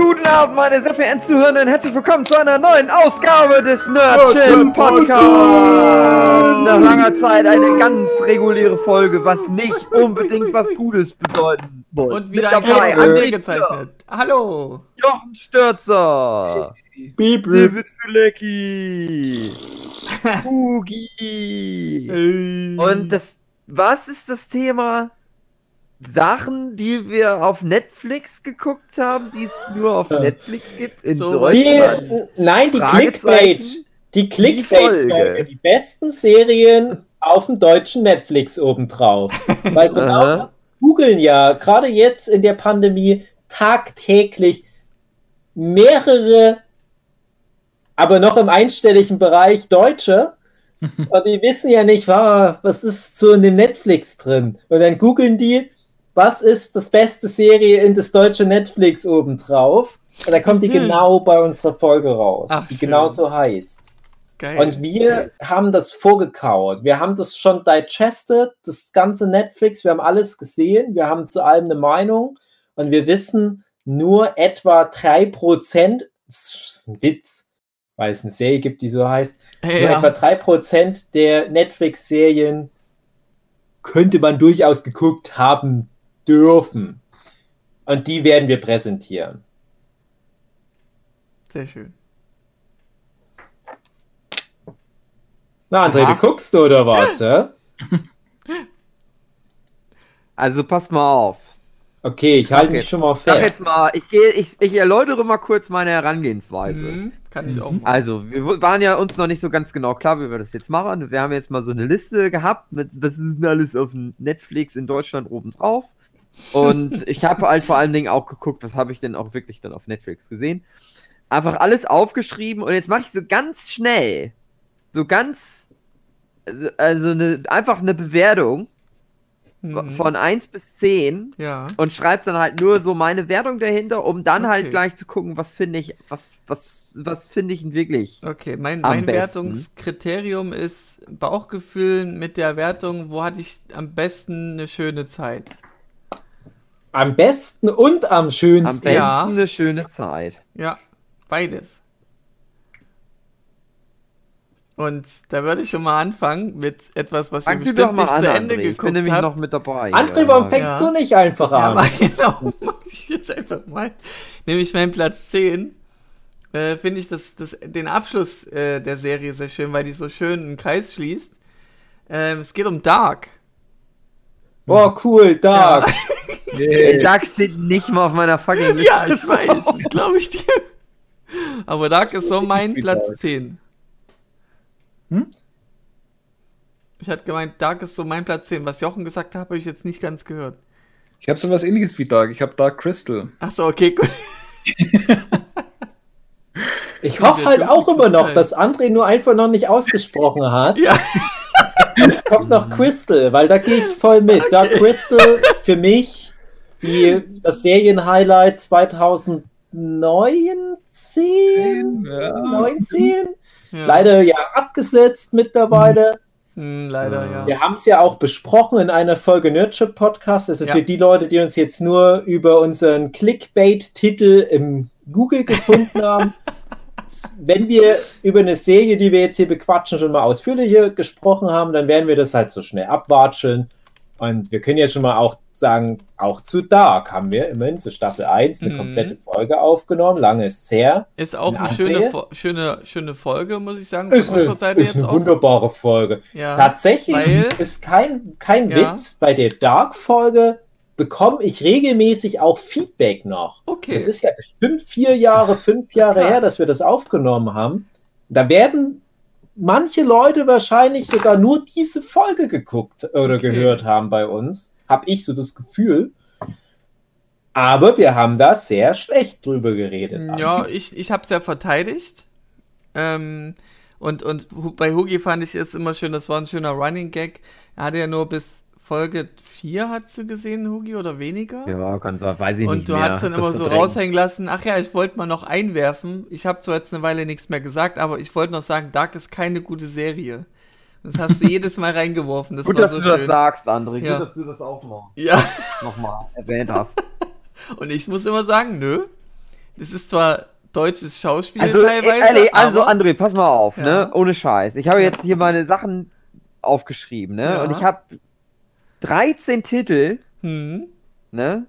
Guten Abend, meine sehr verehrten Zuhörenden. Herzlich willkommen zu einer neuen Ausgabe des Nerdship Podcasts. Nach langer Zeit eine ganz reguläre Folge, was nicht unbedingt was Gutes bedeuten muss. Und wieder ein dabei André gezeichnet. Hallo. Jochen Stürzer. Beep, David Fülecki. Hugi. Und das, was ist das Thema? Sachen, die wir auf Netflix geguckt haben, die es nur auf Netflix gibt in so, Deutschland. Die, nein, die Clickbait. Die Clickbait-Folge. Die, die besten Serien auf dem deutschen Netflix obendrauf. Weil genau das googeln ja gerade jetzt in der Pandemie tagtäglich mehrere, aber noch im einstelligen Bereich Deutsche. Und die wissen ja nicht, was ist so in dem Netflix drin. Und dann googeln die was ist das beste Serie in das deutsche Netflix obendrauf? Und da kommt die hm. genau bei unserer Folge raus, Ach, die schön. genauso heißt. Geil. Und wir haben das vorgekaut. Wir haben das schon digested, das ganze Netflix. Wir haben alles gesehen. Wir haben zu allem eine Meinung. Und wir wissen nur etwa 3%, das ist ein Witz, weil es eine Serie gibt, die so heißt, ja. nur etwa 3% der Netflix-Serien könnte man durchaus geguckt haben dürfen. Und die werden wir präsentieren. Sehr schön. Na, André, Aha. du guckst oder was, ja? Also pass mal auf. Okay, ich, halte mich schon mal fest. Jetzt mal, ich, gehe, ich, ich erläutere mal kurz meine Herangehensweise. Mhm, kann ich auch. Machen. Also, wir waren ja uns noch nicht so ganz genau klar, wie wir das jetzt machen. Wir haben jetzt mal so eine Liste gehabt mit, was ist alles auf Netflix in Deutschland oben drauf. Und ich habe halt vor allen Dingen auch geguckt, was habe ich denn auch wirklich dann auf Netflix gesehen. Einfach alles aufgeschrieben und jetzt mache ich so ganz schnell, so ganz, also, also eine, einfach eine Bewertung mhm. von 1 bis 10 ja. und schreibe dann halt nur so meine Wertung dahinter, um dann halt okay. halt gleich zu gucken, was finde ich, was, was, was finde ich wirklich. Okay, mein, mein Wertungskriterium ist Bauchgefühl mit der Wertung, wo hatte ich am besten eine schöne Zeit. Am besten und am schönsten. Am besten ja. eine schöne Zeit. Ja, beides. Und da würde ich schon mal anfangen mit etwas, was Fang ihr bestimmt nicht an, zu Ende André. geguckt Ich bin nämlich habt. noch mit dabei. André, warum fängst ja. du nicht einfach an? Ja, genau, mach ich jetzt einfach mal. Nämlich mein Platz 10. Äh, Finde ich das, das, den Abschluss äh, der Serie sehr schön, weil die so schön einen Kreis schließt. Ähm, es geht um Dark. Oh, cool, Dark. Ja. Nee. Dark steht nicht mal auf meiner fucking Liste. Ja, ich weiß, das glaube ich dir. Aber Dark ist so mein Platz 10. Hm? Ich hatte gemeint, Dark ist so mein Platz 10. Was Jochen gesagt hat, habe ich jetzt nicht ganz gehört. Ich habe so was ähnliches wie Dark. Ich habe Dark Crystal. Achso, okay, gut. ich hoffe halt auch immer noch, dass André nur einfach noch nicht ausgesprochen hat. Ja. Es kommt noch Crystal, weil da gehe ich voll mit. Okay. Dark Crystal für mich die, das Serienhighlight 2019? ja. 19? Ja. Leider ja abgesetzt mittlerweile. Hm, leider, ja. Wir haben es ja auch besprochen in einer Folge Nerdship Podcast. Also ja. für die Leute, die uns jetzt nur über unseren Clickbait-Titel im Google gefunden haben. Wenn wir über eine Serie, die wir jetzt hier bequatschen, schon mal ausführlicher gesprochen haben, dann werden wir das halt so schnell abwatscheln. Und wir können jetzt schon mal auch sagen, auch zu Dark haben wir immerhin zu Staffel 1 eine mhm. komplette Folge aufgenommen. Lange ist es her. Ist auch eine schöne, schöne, schöne Folge, muss ich sagen. Ist eine, ist eine wunderbare Folge. Ja, Tatsächlich ist kein, kein ja. Witz. Bei der Dark-Folge bekomme ich regelmäßig auch Feedback noch. Okay. Es ist ja bestimmt vier Jahre, fünf Jahre her, dass wir das aufgenommen haben. Da werden manche Leute wahrscheinlich sogar nur diese Folge geguckt oder okay. gehört haben bei uns. Habe ich so das Gefühl. Aber wir haben da sehr schlecht drüber geredet. Ja, ich, ich habe es ja verteidigt. Ähm, und, und bei Hugi fand ich es immer schön, das war ein schöner Running Gag. Er hatte ja nur bis Folge 4 hast du gesehen, Hugi, oder weniger? Ja, kann sein, weiß ich und nicht Und du hast dann immer so raushängen lassen, ach ja, ich wollte mal noch einwerfen. Ich habe zwar jetzt eine Weile nichts mehr gesagt, aber ich wollte noch sagen, Dark ist keine gute Serie. Das hast du jedes Mal reingeworfen. Das Gut, dass so du schön. das sagst, André. Ja. Gut, dass du das auch noch, ja. nochmal erwähnt hast. Und ich muss immer sagen, nö. das ist zwar deutsches Schauspiel also, teilweise. Ehrlich, also André, pass mal auf, ja. ne? Ohne Scheiß. Ich habe jetzt hier meine Sachen aufgeschrieben, ne? Ja. Und ich habe 13 Titel, hm. ne?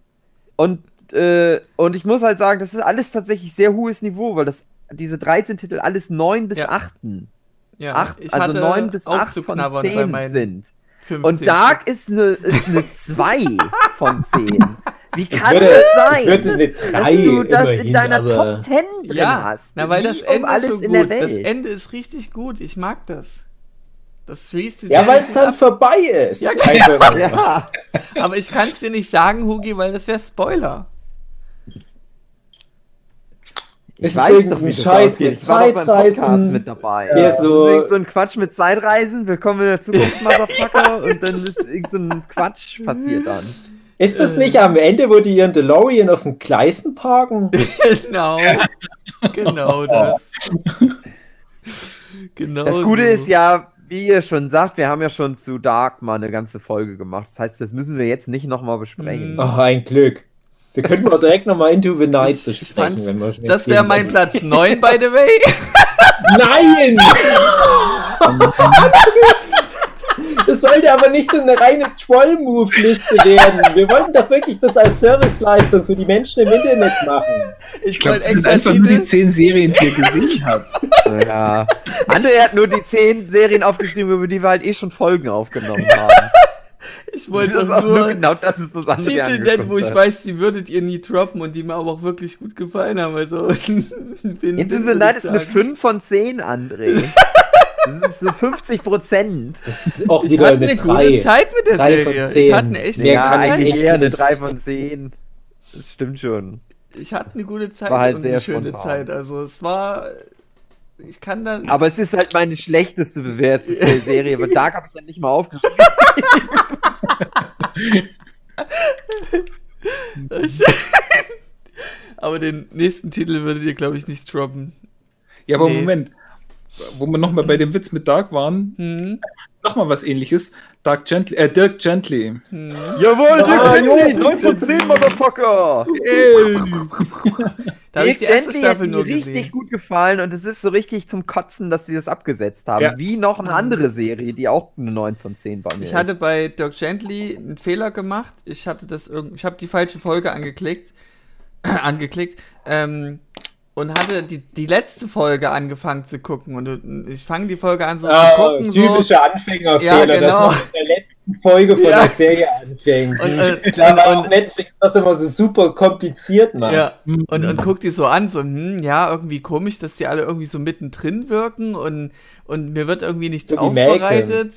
Und, äh, und ich muss halt sagen, das ist alles tatsächlich sehr hohes Niveau, weil das diese 13 Titel alles 9 bis ja. 8. Ja, 8, also 9 bis 8 von 10 sind. 15. Und Dark ist eine, ist eine 2 von 10. Wie kann würde, das sein, dass du das in deiner Top 10 drin ja, hast? Na, weil das Ende um alles so in der Welt. Das Ende ist richtig gut. Ich mag das. Das schließt Ja, weil es dann ab. vorbei ist. Ja, genau. ja. Aber ich kann es dir nicht sagen, Hugi, weil das wäre Spoiler. Ich weiß doch, wie Scheiß mit Zeitreisen mit dabei. Ja. ja so, so ein Quatsch mit Zeitreisen, willkommen in der Zukunft, Motherfucker, und dann ist irgend so ein Quatsch passiert dann. Ist das nicht am Ende, wo die ihren DeLorean auf den Gleisen parken? genau. genau das. genau das Gute so. ist ja, wie ihr schon sagt, wir haben ja schon zu Dark mal eine ganze Folge gemacht. Das heißt, das müssen wir jetzt nicht nochmal besprechen. Ach, ein Glück. Wir könnten auch direkt nochmal Into the Night ich, besprechen. Wenn wir das wäre mein Platz 9, by the way. Nein! Das sollte aber nicht so eine reine Troll-Move-Liste werden. Wir wollten doch wirklich das als Serviceleistung für die Menschen im Internet machen. Ich, ich glaube, das sind einfach nur die 10 Serien, die ihr gesehen habt. Ja. André hat nur die 10 Serien aufgeschrieben, über die wir halt eh schon Folgen aufgenommen haben. Ich wollte das auch nur, genau das ist was anderes. Titel nennen, wo ich weiß, die würdet ihr nie droppen und die mir aber auch wirklich gut gefallen haben. Also, bin, Into the Night ist eine 5 von 10, André. Das ist so 50 Prozent. Das ist auch ich wieder hatte eine, eine gute Zeit mit der Serie. Ich hatte eine echt gute ja, Zeit. eigentlich eher eine 3 von 10. Das stimmt schon. Ich hatte eine gute Zeit halt und eine schöne spontan. Zeit. Also es war. Ich kann dann. Aber es ist halt meine schlechteste bewertete Serie, aber Dark habe ich dann nicht mal aufgeschrieben. aber den nächsten Titel würdet ihr, glaube ich, nicht droppen. Ja, aber nee. Moment wo wir nochmal bei dem Witz mit Dark waren, mhm. nochmal was ähnliches. Dark Gently, äh, Dirk Gently. Mhm. Jawohl, Dirk ah, Gently, 9 von 10, Motherfucker! Ey. da Dirk Gently hat mir richtig gesehen. gut gefallen und es ist so richtig zum Kotzen, dass sie das abgesetzt haben. Ja. Wie noch eine andere Serie, die auch eine 9 von 10 bei mir Ich hatte bei Dirk Gently einen Fehler gemacht. Ich hatte das irgendwie, ich habe die falsche Folge angeklickt. angeklickt. Ähm, und hatte die, die letzte Folge angefangen zu gucken. Und ich fange die Folge an so ah, zu gucken. Typische so. Anfängerfehler, ja, genau. dass man in der letzten Folge von ja. der Serie anfängt. Und, äh, Klar, und, und Netflix das immer so super kompliziert macht. Ja, und, und guck die so an, so, hm, ja, irgendwie komisch, dass die alle irgendwie so mittendrin wirken und, und mir wird irgendwie nichts so aufbereitet.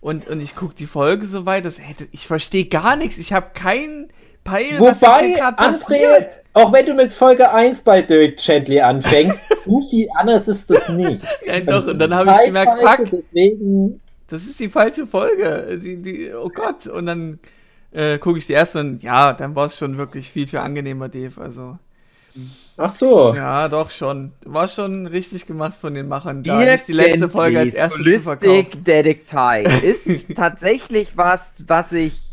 Und, und ich gucke die Folge so weit, dass, hey, ich verstehe gar nichts. Ich habe keinen Peil, Wobei, André, auch wenn du mit Folge 1 bei Dirk Gently anfängst, so viel anders ist das nicht. Ja, doch, und dann habe ich gemerkt, fuck, deswegen... das ist die falsche Folge. Die, die, oh Gott, und dann äh, gucke ich die erste und ja, dann war es schon wirklich viel, viel angenehmer, Dave. Also. Ach so. Ja, doch schon. War schon richtig gemacht von den Machern. Da Dirk die letzte Folge als erste zu verkaufen. Detektiv ist tatsächlich was, was ich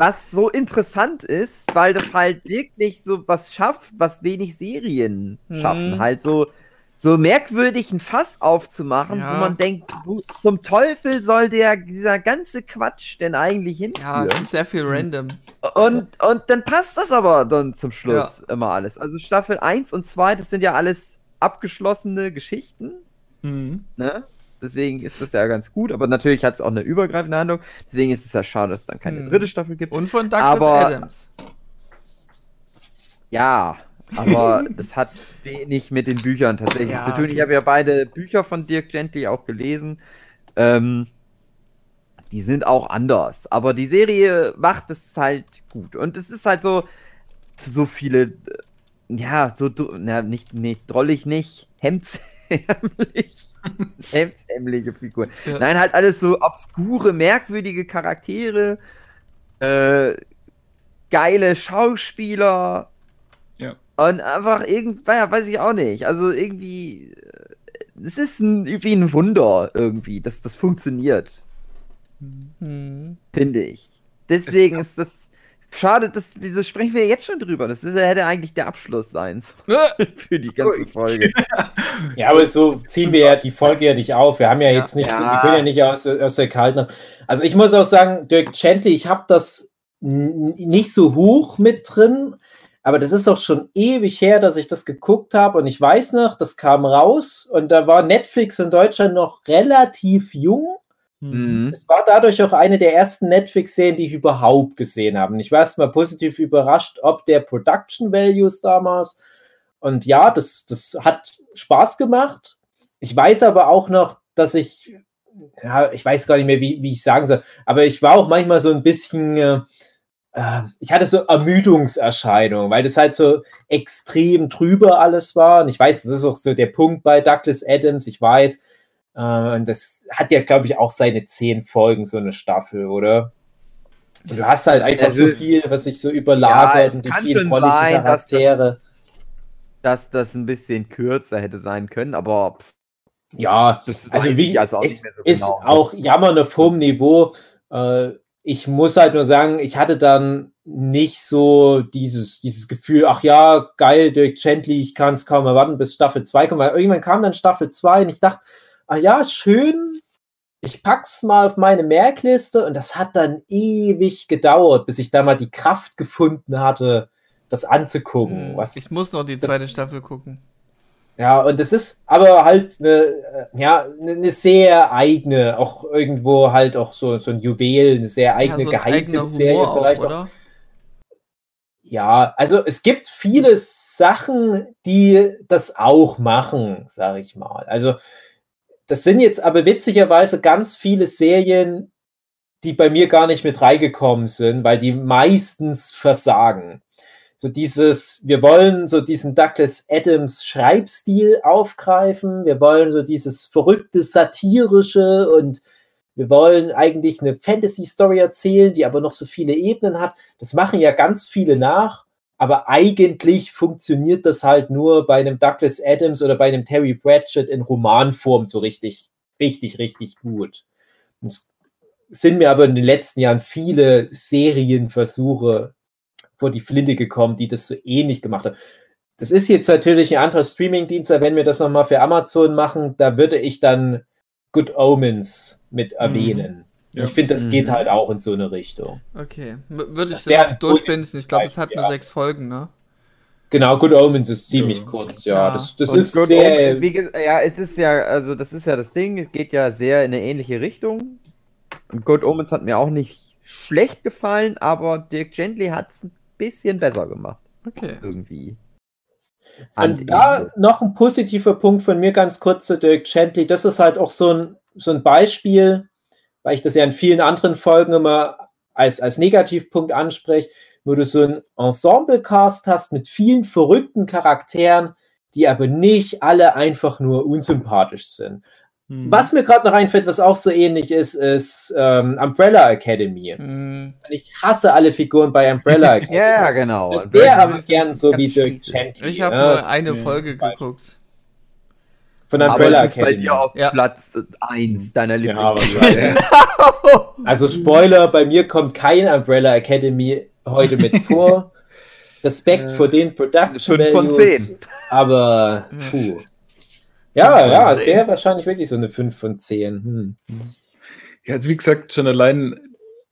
was so interessant ist, weil das halt wirklich so was schafft, was wenig Serien schaffen. Mhm. Halt so, so merkwürdig ein Fass aufzumachen, ja. wo man denkt, wo, zum Teufel soll der, dieser ganze Quatsch denn eigentlich hinführen? Ja, sehr viel random. Und, und dann passt das aber dann zum Schluss ja. immer alles. Also Staffel 1 und 2, das sind ja alles abgeschlossene Geschichten. Mhm. Ne? Deswegen ist das ja ganz gut, aber natürlich hat es auch eine übergreifende Handlung. Deswegen ist es ja schade, dass es dann keine hm. dritte Staffel gibt. Und von Douglas aber, Adams. Ja, aber das hat wenig mit den Büchern tatsächlich ja, zu tun. Ich habe ja beide Bücher von Dirk Gently auch gelesen. Ähm, die sind auch anders, aber die Serie macht es halt gut. Und es ist halt so, so viele, ja, so, na, nicht, nee, drollig nicht, Hemds hemdsärmlich. hemdsärmliche Figuren. Ja. Nein, halt alles so obskure, merkwürdige Charaktere, äh, geile Schauspieler. Ja. Und einfach irgendwie, ja, weiß ich auch nicht. Also irgendwie, äh, es ist ein, irgendwie ein Wunder irgendwie, dass das funktioniert. Mhm. Finde ich. Deswegen ist das Schade, das, das sprechen wir jetzt schon drüber. Das ist, hätte eigentlich der Abschluss sein für die ganze Folge. Ja, aber so ziehen wir ja die Folge ja nicht auf. Wir haben ja jetzt nicht, ja. wir können ja nicht aus, aus der kalten. Also ich muss auch sagen, Dirk Gently, ich habe das nicht so hoch mit drin, aber das ist doch schon ewig her, dass ich das geguckt habe und ich weiß noch, das kam raus und da war Netflix in Deutschland noch relativ jung Mhm. Es war dadurch auch eine der ersten Netflix-Serien, die ich überhaupt gesehen habe. Und ich war erstmal positiv überrascht, ob der Production Values damals. Und ja, das, das hat Spaß gemacht. Ich weiß aber auch noch, dass ich, ja, ich weiß gar nicht mehr, wie, wie ich sagen soll, aber ich war auch manchmal so ein bisschen, äh, äh ich hatte so Ermüdungserscheinungen, weil das halt so extrem trüber alles war. Und ich weiß, das ist auch so der Punkt bei Douglas Adams. Ich weiß, äh, und das hat ja, glaube ich, auch seine zehn Folgen, so eine Staffel, oder? Und du hast halt einfach also, so viel, was sich so überlagert ja, und die vielen tollen Charaktere. Dass das, dass das ein bisschen kürzer hätte sein können, aber pff, ja, also wie also auch es so ist genau auch Jammern auf hohem Niveau. Äh, ich muss halt nur sagen, ich hatte dann nicht so dieses, dieses Gefühl, ach ja, geil, Dirk Gently, ich kann es kaum erwarten, bis Staffel 2 kommt. Weil irgendwann kam dann Staffel 2 und ich dachte, ah ja, schön, ich pack's mal auf meine Merkliste und das hat dann ewig gedauert, bis ich da mal die Kraft gefunden hatte, das anzugucken. Hm, was, ich muss noch die zweite das, Staffel gucken. Ja, und das ist aber halt eine, äh, ja, eine sehr eigene, auch irgendwo halt auch so, so ein Juwel, eine sehr eigene ja, so Geheimtippserie vielleicht. Auch, oder? Ja, also es gibt viele Sachen, die das auch machen, sag ich mal. Also das sind jetzt aber witzigerweise ganz viele Serien, die bei mir gar nicht mit reingekommen sind, weil die meistens versagen. So dieses, wir wollen so diesen Douglas Adams Schreibstil aufgreifen, wir wollen so dieses verrückte satirische und wir wollen eigentlich eine Fantasy Story erzählen, die aber noch so viele Ebenen hat. Das machen ja ganz viele nach aber eigentlich funktioniert das halt nur bei einem Douglas Adams oder bei einem Terry Pratchett in Romanform so richtig, richtig, richtig gut. Es sind mir aber in den letzten Jahren viele Serienversuche vor die Flinte gekommen, die das so ähnlich gemacht haben. Das ist jetzt natürlich ein anderer Streamingdienst, wenn wir das nochmal für Amazon machen, da würde ich dann Good Omens mit erwähnen. Mhm. Ja. Ich finde, das mhm. geht halt auch in so eine Richtung. Okay. würde ich dann durchfinden. Ich glaube, es hat nur sechs Folgen, ne? Genau, Good Omens ist ziemlich ja. kurz, ja. ja. Das, das ist Good sehr. Omen, wie, ja, es ist ja, also das ist ja das Ding, es geht ja sehr in eine ähnliche Richtung. Und Good Omens hat mir auch nicht schlecht gefallen, aber Dirk Gently hat es ein bisschen besser gemacht. Okay. Irgendwie. Und da noch ein positiver Punkt von mir ganz kurz zu Dirk Gently. Das ist halt auch so ein, so ein Beispiel, weil ich das ja in vielen anderen Folgen immer als, als Negativpunkt anspreche, wo du so ein Ensemble-Cast hast mit vielen verrückten Charakteren, die aber nicht alle einfach nur unsympathisch sind. Mhm. Was mir gerade noch einfällt, was auch so ähnlich ist, ist ähm, Umbrella Academy. Mhm. Ich hasse alle Figuren bei Umbrella Academy. ja, genau. Das wäre aber gern so wie Dirk Gently. Ich habe ja. nur eine Folge geguckt. Von Umbrella Aber es ist Academy. bei dir auf ja. Platz 1 deiner Lieblingsserie. also Spoiler, bei mir kommt kein Umbrella Academy heute mit vor. Respekt äh, vor den Production 5 von 10. Aber puh. Ja, ja, es wäre wahrscheinlich wirklich so eine 5 von 10. Hm. Ja, also wie gesagt, schon allein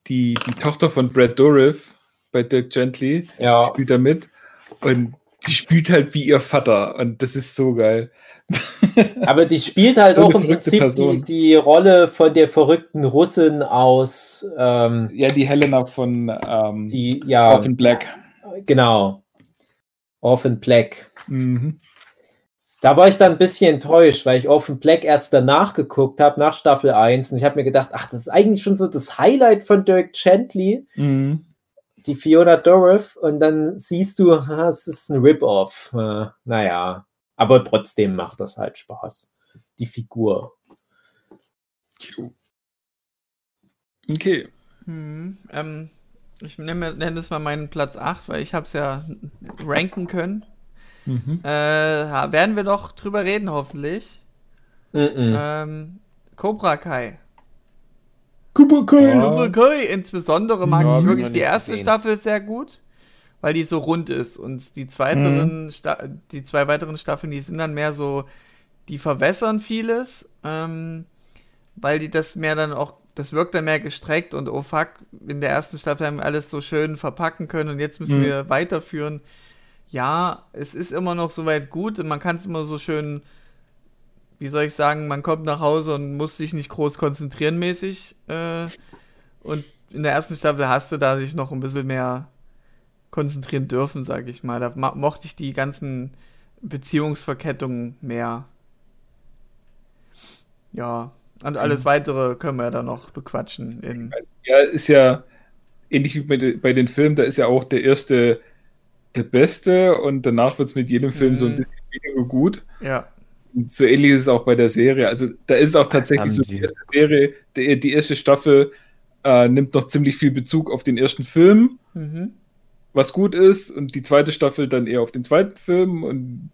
die, die Tochter von Brad Dourif bei Dirk Gently ja. spielt da mit. Und die spielt halt wie ihr Vater. Und das ist so geil. Aber die spielt halt so auch im Prinzip die, die, Rolle von der verrückten Russin aus. Ähm, ja, die Helena von ähm, die, ja, Orphan Black. Genau. Orphan Black. Mhm. Da war ich dann ein bisschen enttäuscht, weil ich Orphan Black erst danach geguckt habe, nach Staffel 1. Und ich habe mir gedacht, ach, das ist eigentlich schon so das Highlight von Dirk Gently. Mhm. Die Fiona Dorif. Und dann siehst du, es ist ein Rip-Off. Äh, naja. Aber trotzdem macht das halt Spaß. Die Figur. Okay. Hm, ähm, ich nenne, nenne es mal meinen Platz 8, weil ich habe es ja ranken können. Mhm. Äh, werden wir doch drüber reden, hoffentlich. Mhm. Ähm, Cobra Kai. Cobra Kai. Ja. Cobra Kai. Insbesondere mag ja, ich wirklich die erste gesehen. Staffel sehr gut, weil die so rund ist. Und die, zweiteren mhm. die zwei weiteren Staffeln, die sind dann mehr so, die verwässern vieles, ähm, weil die das mehr dann auch, das wirkt dann mehr gestreckt und oh fuck, in der ersten Staffel haben wir alles so schön verpacken können und jetzt müssen mhm. wir weiterführen. Ja, es ist immer noch soweit gut und man kann es immer so schön wie soll ich sagen, man kommt nach Hause und muss sich nicht groß konzentrieren mäßig. Äh, und in der ersten Staffel hast du da sich noch ein bisschen mehr konzentrieren dürfen, sag ich mal. Da mochte ich die ganzen Beziehungsverkettungen mehr. Ja, und alles mhm. weitere können wir ja dann noch bequatschen. In ja, ist ja ähnlich wie bei, bei, den Filmen, da ist ja auch der erste der beste und danach wird es mit jedem Film mhm. so ein mhm. bisschen weniger gut. Ja so ähnlich ist es auch bei der Serie. Also da ist auch tatsächlich so, die erste Serie, die, die erste Staffel äh, nimmt noch ziemlich viel Bezug auf den ersten Film, mhm. Was gut ist, und die zweite Staffel dann eher auf den zweiten Film und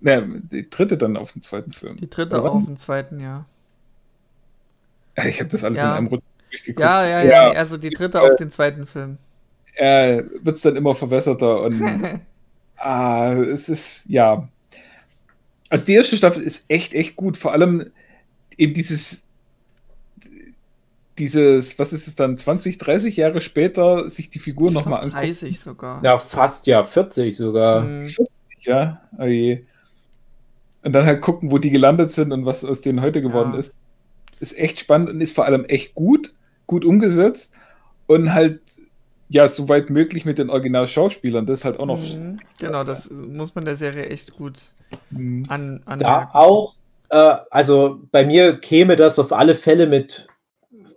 ne, die dritte dann auf den zweiten Film. Die dritte auch auf den zweiten, ja. Ich habe das alles ja. in einem Rutsch durchgeguckt. Ja, ja, ja, ja, also die dritte äh, auf den zweiten Film. Äh, Wird es dann immer verwässerter und ah, es ist, ja, also die erste Staffel ist echt, echt gut. Vor allem eben dieses, dieses, was ist es dann, 20, 30 Jahre später, sich die Figur nochmal angucken. 30 sogar. Ja, fast ja, 40 sogar. Mhm. 40, ja. Oh je. Und dann halt gucken, wo die gelandet sind und was aus denen heute geworden ja. ist. Ist echt spannend und ist vor allem echt gut, gut umgesetzt und halt ja, soweit möglich mit den Original-Schauspielern. Das ist halt auch noch. Mhm, genau, das muss man der Serie echt gut mhm. an, anmerken. Da auch, äh, also bei mir käme das auf alle Fälle mit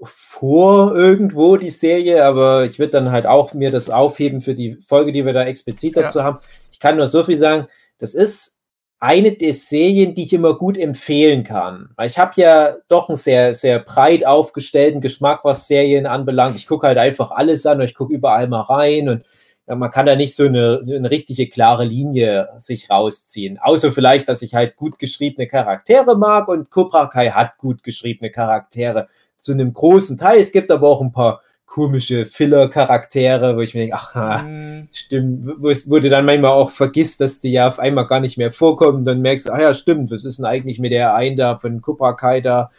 vor irgendwo, die Serie, aber ich würde dann halt auch mir das aufheben für die Folge, die wir da explizit dazu ja. haben. Ich kann nur so viel sagen, das ist eine der Serien, die ich immer gut empfehlen kann. Weil ich habe ja doch einen sehr, sehr breit aufgestellten Geschmack, was Serien anbelangt. Ich gucke halt einfach alles an und ich gucke überall mal rein und ja, man kann da nicht so eine, eine richtige klare Linie sich rausziehen. Außer vielleicht, dass ich halt gut geschriebene Charaktere mag und Cobra Kai hat gut geschriebene Charaktere zu einem großen Teil. Es gibt aber auch ein paar komische Filler-Charaktere, wo ich mir denke, ach, mhm. stimmt, wo, wo, du dann manchmal auch vergisst, dass die ja auf einmal gar nicht mehr vorkommen, dann merkst du, ach ja, stimmt, was ist denn eigentlich mit der einen da von Cobra Kai da,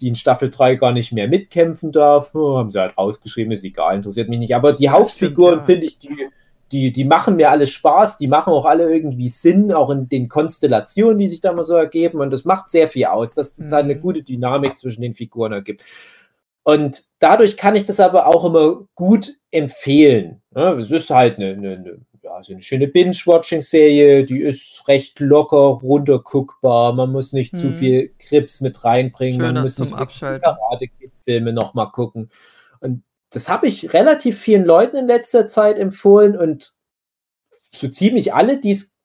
die in Staffel 3 gar nicht mehr mitkämpfen darf, oh, haben sie halt rausgeschrieben, ist egal, interessiert mich nicht, aber die Hauptfiguren ja. finde ich, die, die, die machen mir alle Spaß, die machen auch alle irgendwie Sinn, auch in den Konstellationen, die sich da mal so ergeben und das macht sehr viel aus, dass das halt eine mhm. gute Dynamik zwischen den Figuren ergibt. Und dadurch kann ich das aber auch immer gut empfehlen. Es ist halt eine, eine, eine, ja, so eine schöne Binge-Watching-Serie, die ist recht locker, runterguckbar. Man muss nicht hm. zu mhm. viel Krips mit reinbringen. Schöner man muss nicht Karate-Filme nochmal gucken. Und das habe ich relativ vielen Leuten in letzter Zeit empfohlen und so ziemlich alle, die es,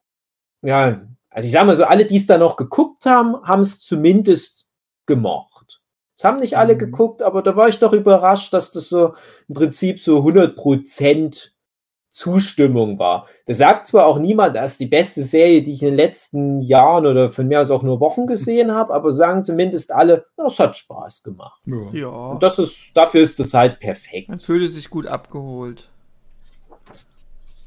ja, also ich sage mal so, alle, die es da noch geguckt haben, haben es zumindest gemocht. Das haben nicht alle mhm. geguckt, aber da war ich doch überrascht, dass das so im Prinzip so 100% Zustimmung war. Da sagt zwar auch niemand, das ist die beste Serie, die ich in den letzten Jahren oder von mir aus auch nur Wochen gesehen habe, aber sagen zumindest alle, es hat Spaß gemacht. Ja. Und das ist, dafür ist das halt perfekt. Man fühlte sich gut abgeholt.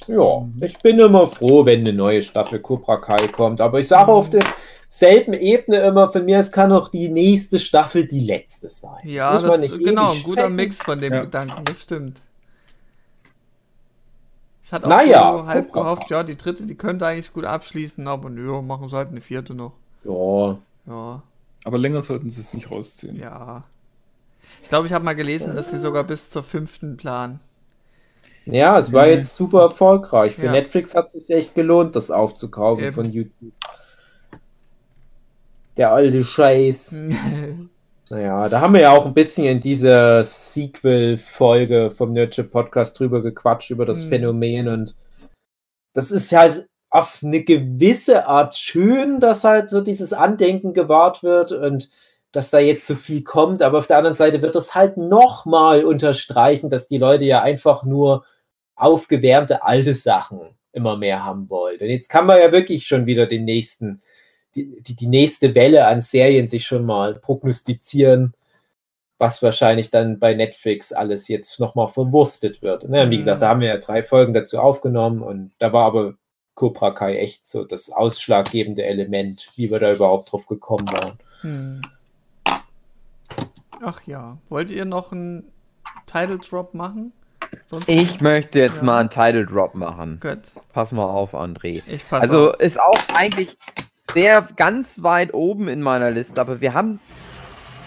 Ja, ich bin immer froh, wenn eine neue Staffel Cobra Kai kommt, aber ich sage auf der selben Ebene immer, von mir, es kann auch die nächste Staffel die letzte sein. Ja, das, das ist genau, ein guter Mix von dem ja. Gedanken, das stimmt. Ich hatte auch naja, so halb gehofft, ja, die dritte, die könnte eigentlich gut abschließen, aber nö, machen sie halt eine vierte noch. Ja. Ja. Aber länger sollten sie es nicht rausziehen. Ja. Ich glaube, ich habe mal gelesen, dass sie sogar bis zur fünften planen. Ja, es war jetzt super erfolgreich. Für ja. Netflix hat es sich echt gelohnt, das aufzukaufen Eben. von YouTube. Der alte Scheiß. naja, da haben wir ja auch ein bisschen in dieser Sequel-Folge vom Nerdship Podcast drüber gequatscht, über das mhm. Phänomen und das ist halt auf eine gewisse Art schön, dass halt so dieses Andenken gewahrt wird und dass da jetzt so viel kommt, aber auf der anderen Seite wird das halt nochmal unterstreichen, dass die Leute ja einfach nur aufgewärmte alte Sachen immer mehr haben wollen. Und jetzt kann man ja wirklich schon wieder den nächsten die, die, die nächste Welle an Serien sich schon mal prognostizieren. was wahrscheinlich dann bei Netflix alles jetzt nochmal verwurstet wird. Ne? Wie gesagt, da haben wir ja drei Folgen dazu aufgenommen und da war aber Cobra Kai echt so das ausschlaggebende Element, wie wir da überhaupt drauf gekommen waren. Hm. Ach ja, wollt ihr noch einen Title Drop machen? Sonst ich möchte jetzt ja. mal einen Title Drop machen. Gut. Pass mal auf, André. also auf. ist auch eigentlich sehr ganz weit oben in meiner Liste, aber wir haben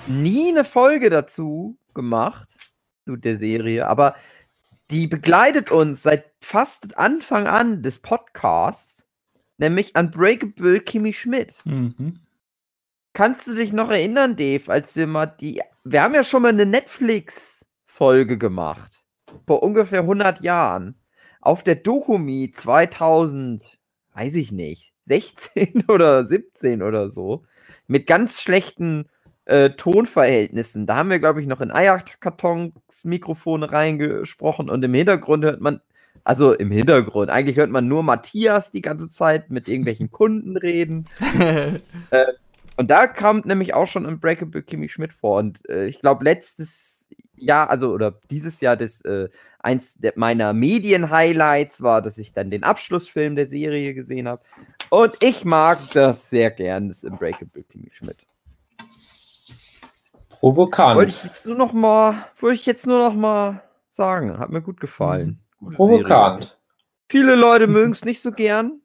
nie eine Folge dazu gemacht, zu der Serie, aber die begleitet uns seit fast Anfang an des Podcasts, nämlich Unbreakable Kimmy Schmidt. Mhm. Kannst du dich noch erinnern, Dave, als wir mal die. Wir haben ja schon mal eine Netflix-Folge gemacht. Vor ungefähr 100 Jahren. Auf der Dokumi 2000, weiß ich nicht, 16 oder 17 oder so. Mit ganz schlechten äh, Tonverhältnissen. Da haben wir, glaube ich, noch in Eierkartons Mikrofone reingesprochen und im Hintergrund hört man, also im Hintergrund, eigentlich hört man nur Matthias die ganze Zeit mit irgendwelchen Kunden reden. äh, und da kam nämlich auch schon Unbreakable Kimmy Schmidt vor. Und äh, ich glaube, letztes Jahr, also oder dieses Jahr, das äh, eins meiner Medien-Highlights war, dass ich dann den Abschlussfilm der Serie gesehen habe. Und ich mag das sehr gern, das Unbreakable Kimmy Schmidt. Provokant. Wollte ich jetzt nur noch mal, wollte ich jetzt nur noch mal sagen. Hat mir gut gefallen. Gute Provokant. Serie. Viele Leute mögen es nicht so gern.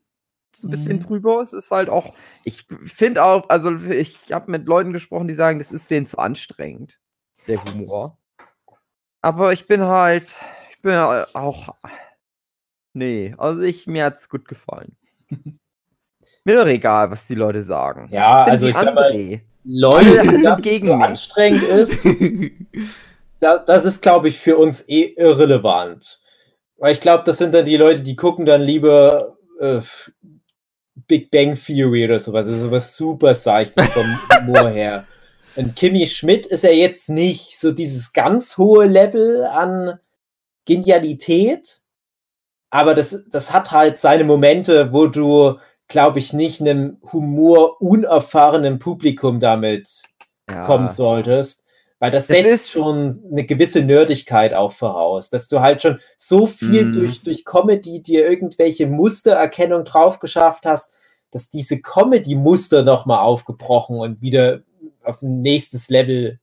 Ist ein bisschen mhm. drüber. Es ist halt auch, ich finde auch, also ich habe mit Leuten gesprochen, die sagen, das ist denen zu anstrengend, der Humor. Aber ich bin halt, bin auch, nee, also ich, mir hat es gut gefallen. mir doch egal, was die Leute sagen. Ja, ich also ich sag mal, Leute, die das gegen so anstrengend ist, das ist, glaube ich, für uns eh irrelevant. Weil ich glaube, das sind dann die Leute, die gucken dann lieber äh, Big Bang Theory oder sowas. Das ist sowas super seichtes vom Humor her. Und Kimmy Schmidt ist ja jetzt nicht so dieses ganz hohe Level an Genialität, aber das, das hat halt seine Momente, wo du glaube ich, nicht einem Humor unerfahrenen Publikum damit ja. kommen solltest. Weil das, das setzt schon eine gewisse Nerdigkeit auch voraus, dass du halt schon so viel mm. durch, durch Comedy dir irgendwelche Mustererkennung drauf geschafft hast, dass diese Comedy-Muster nochmal aufgebrochen und wieder auf ein nächstes Level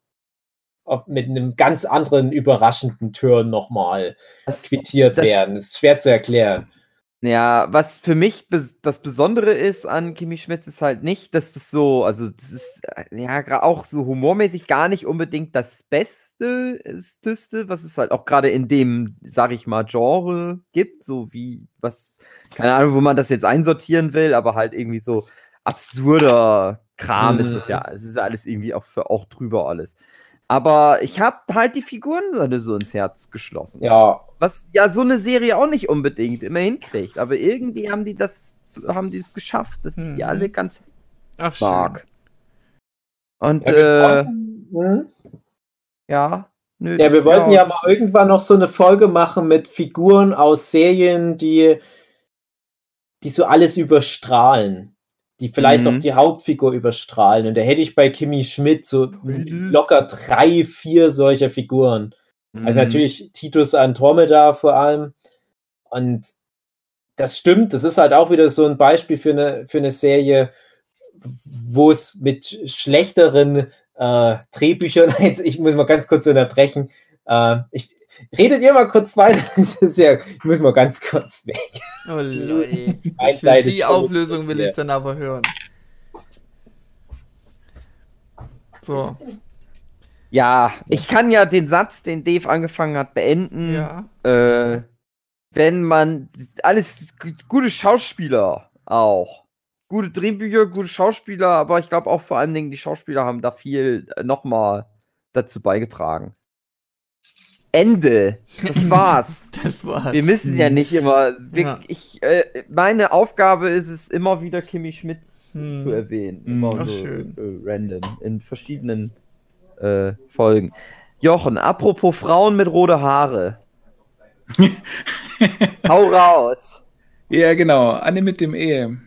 mit einem ganz anderen überraschenden Turn nochmal quittiert das, werden. Das ist schwer zu erklären. Ja, was für mich bes das Besondere ist an Kimi Schmitz ist halt nicht, dass das so, also das ist äh, ja auch so humormäßig gar nicht unbedingt das Beste ist, was es halt auch gerade in dem, sag ich mal, Genre gibt, so wie was, keine Ahnung, wo man das jetzt einsortieren will, aber halt irgendwie so absurder Kram mhm. ist das ja. Es ist alles irgendwie auch für auch drüber alles. Aber ich habe halt die Figuren so ins Herz geschlossen. Ja. Was ja so eine Serie auch nicht unbedingt immer hinkriegt. Aber irgendwie haben die das, haben die es geschafft, dass hm. die alle ganz Ach, mag. Schön. Und ja, äh, hm? ja, nö, ja, wir wollten ja, ja mal irgendwann noch so eine Folge machen mit Figuren aus Serien, die, die so alles überstrahlen die vielleicht mhm. auch die Hauptfigur überstrahlen. Und da hätte ich bei Kimi Schmidt so locker drei, vier solcher Figuren. Also mhm. Also natürlich Titus Andromeda vor allem. Und das stimmt, das ist halt auch wieder so ein Beispiel für eine, für eine Serie, wo es mit schlechteren äh, Drehbüchern, ich muss mal ganz kurz unterbrechen, äh, ich, Redet ihr mal kurz weiter? ja, ich muss mal ganz kurz weg. Oh Leute. die Auflösung will ich dann aber hören. So. Ja, ich kann ja den Satz, den Dave angefangen hat, beenden. Ja. Äh, wenn man alles gute Schauspieler auch. Gute Drehbücher, gute Schauspieler, aber ich glaube auch vor allen Dingen die Schauspieler haben da viel äh, nochmal dazu beigetragen. Ende. Das war's. das war's. Wir müssen ja nicht immer. Wir, ja. Ich, äh, meine Aufgabe ist es, immer wieder Kimi Schmidt hm. zu erwähnen. Immer Ach, so schön. Äh, random. In verschiedenen äh, Folgen. Jochen, apropos Frauen mit rote Haare. Hau raus. Ja, genau. Anne mit dem Ehe.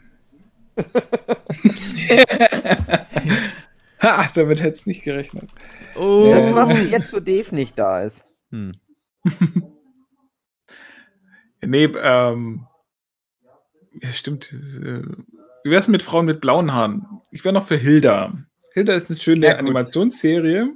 Ha, damit hätte es nicht gerechnet. Oh. Das machst du jetzt, wo Dave nicht da ist. Hm. nee, ähm. Ja, stimmt. Wie wär's mit Frauen mit blauen Haaren? Ich wäre noch für Hilda. Hilda ist eine schöne ja, Animationsserie,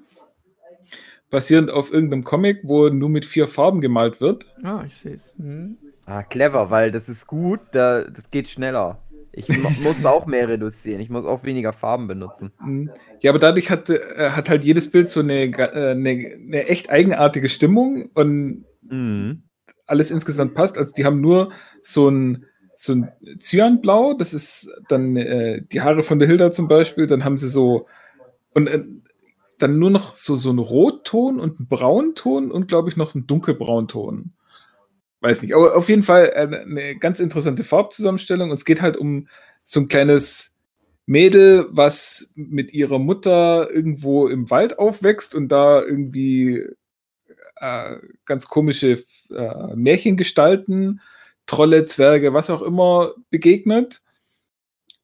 basierend auf irgendeinem Comic, wo nur mit vier Farben gemalt wird. Ah, ich sehe es. Hm. Ah, clever, weil das ist gut, da, das geht schneller. Ich muss auch mehr reduzieren. Ich muss auch weniger Farben benutzen. Mhm. Ja, aber dadurch hat, äh, hat halt jedes Bild so eine, äh, eine, eine echt eigenartige Stimmung und mhm. alles insgesamt passt. Also die haben nur so ein, so ein Cyanblau, das ist dann äh, die Haare von der Hilda zum Beispiel. Dann haben sie so und äh, dann nur noch so, so einen Rotton und einen Braunton und glaube ich noch einen Dunkelbraunton weiß nicht. Aber auf jeden Fall eine ganz interessante Farbzusammenstellung. Und es geht halt um so ein kleines Mädel, was mit ihrer Mutter irgendwo im Wald aufwächst und da irgendwie äh, ganz komische äh, Märchengestalten, Trolle, Zwerge, was auch immer begegnet.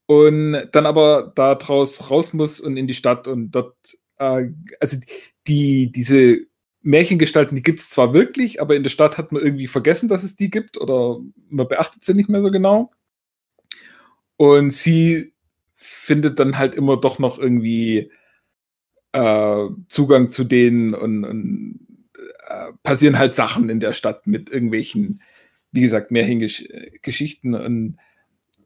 Und dann aber da draus raus muss und in die Stadt und dort, äh, also die, diese Märchengestalten, die gibt es zwar wirklich, aber in der Stadt hat man irgendwie vergessen, dass es die gibt oder man beachtet sie nicht mehr so genau. Und sie findet dann halt immer doch noch irgendwie äh, Zugang zu denen und, und äh, passieren halt Sachen in der Stadt mit irgendwelchen, wie gesagt, Märchengeschichten und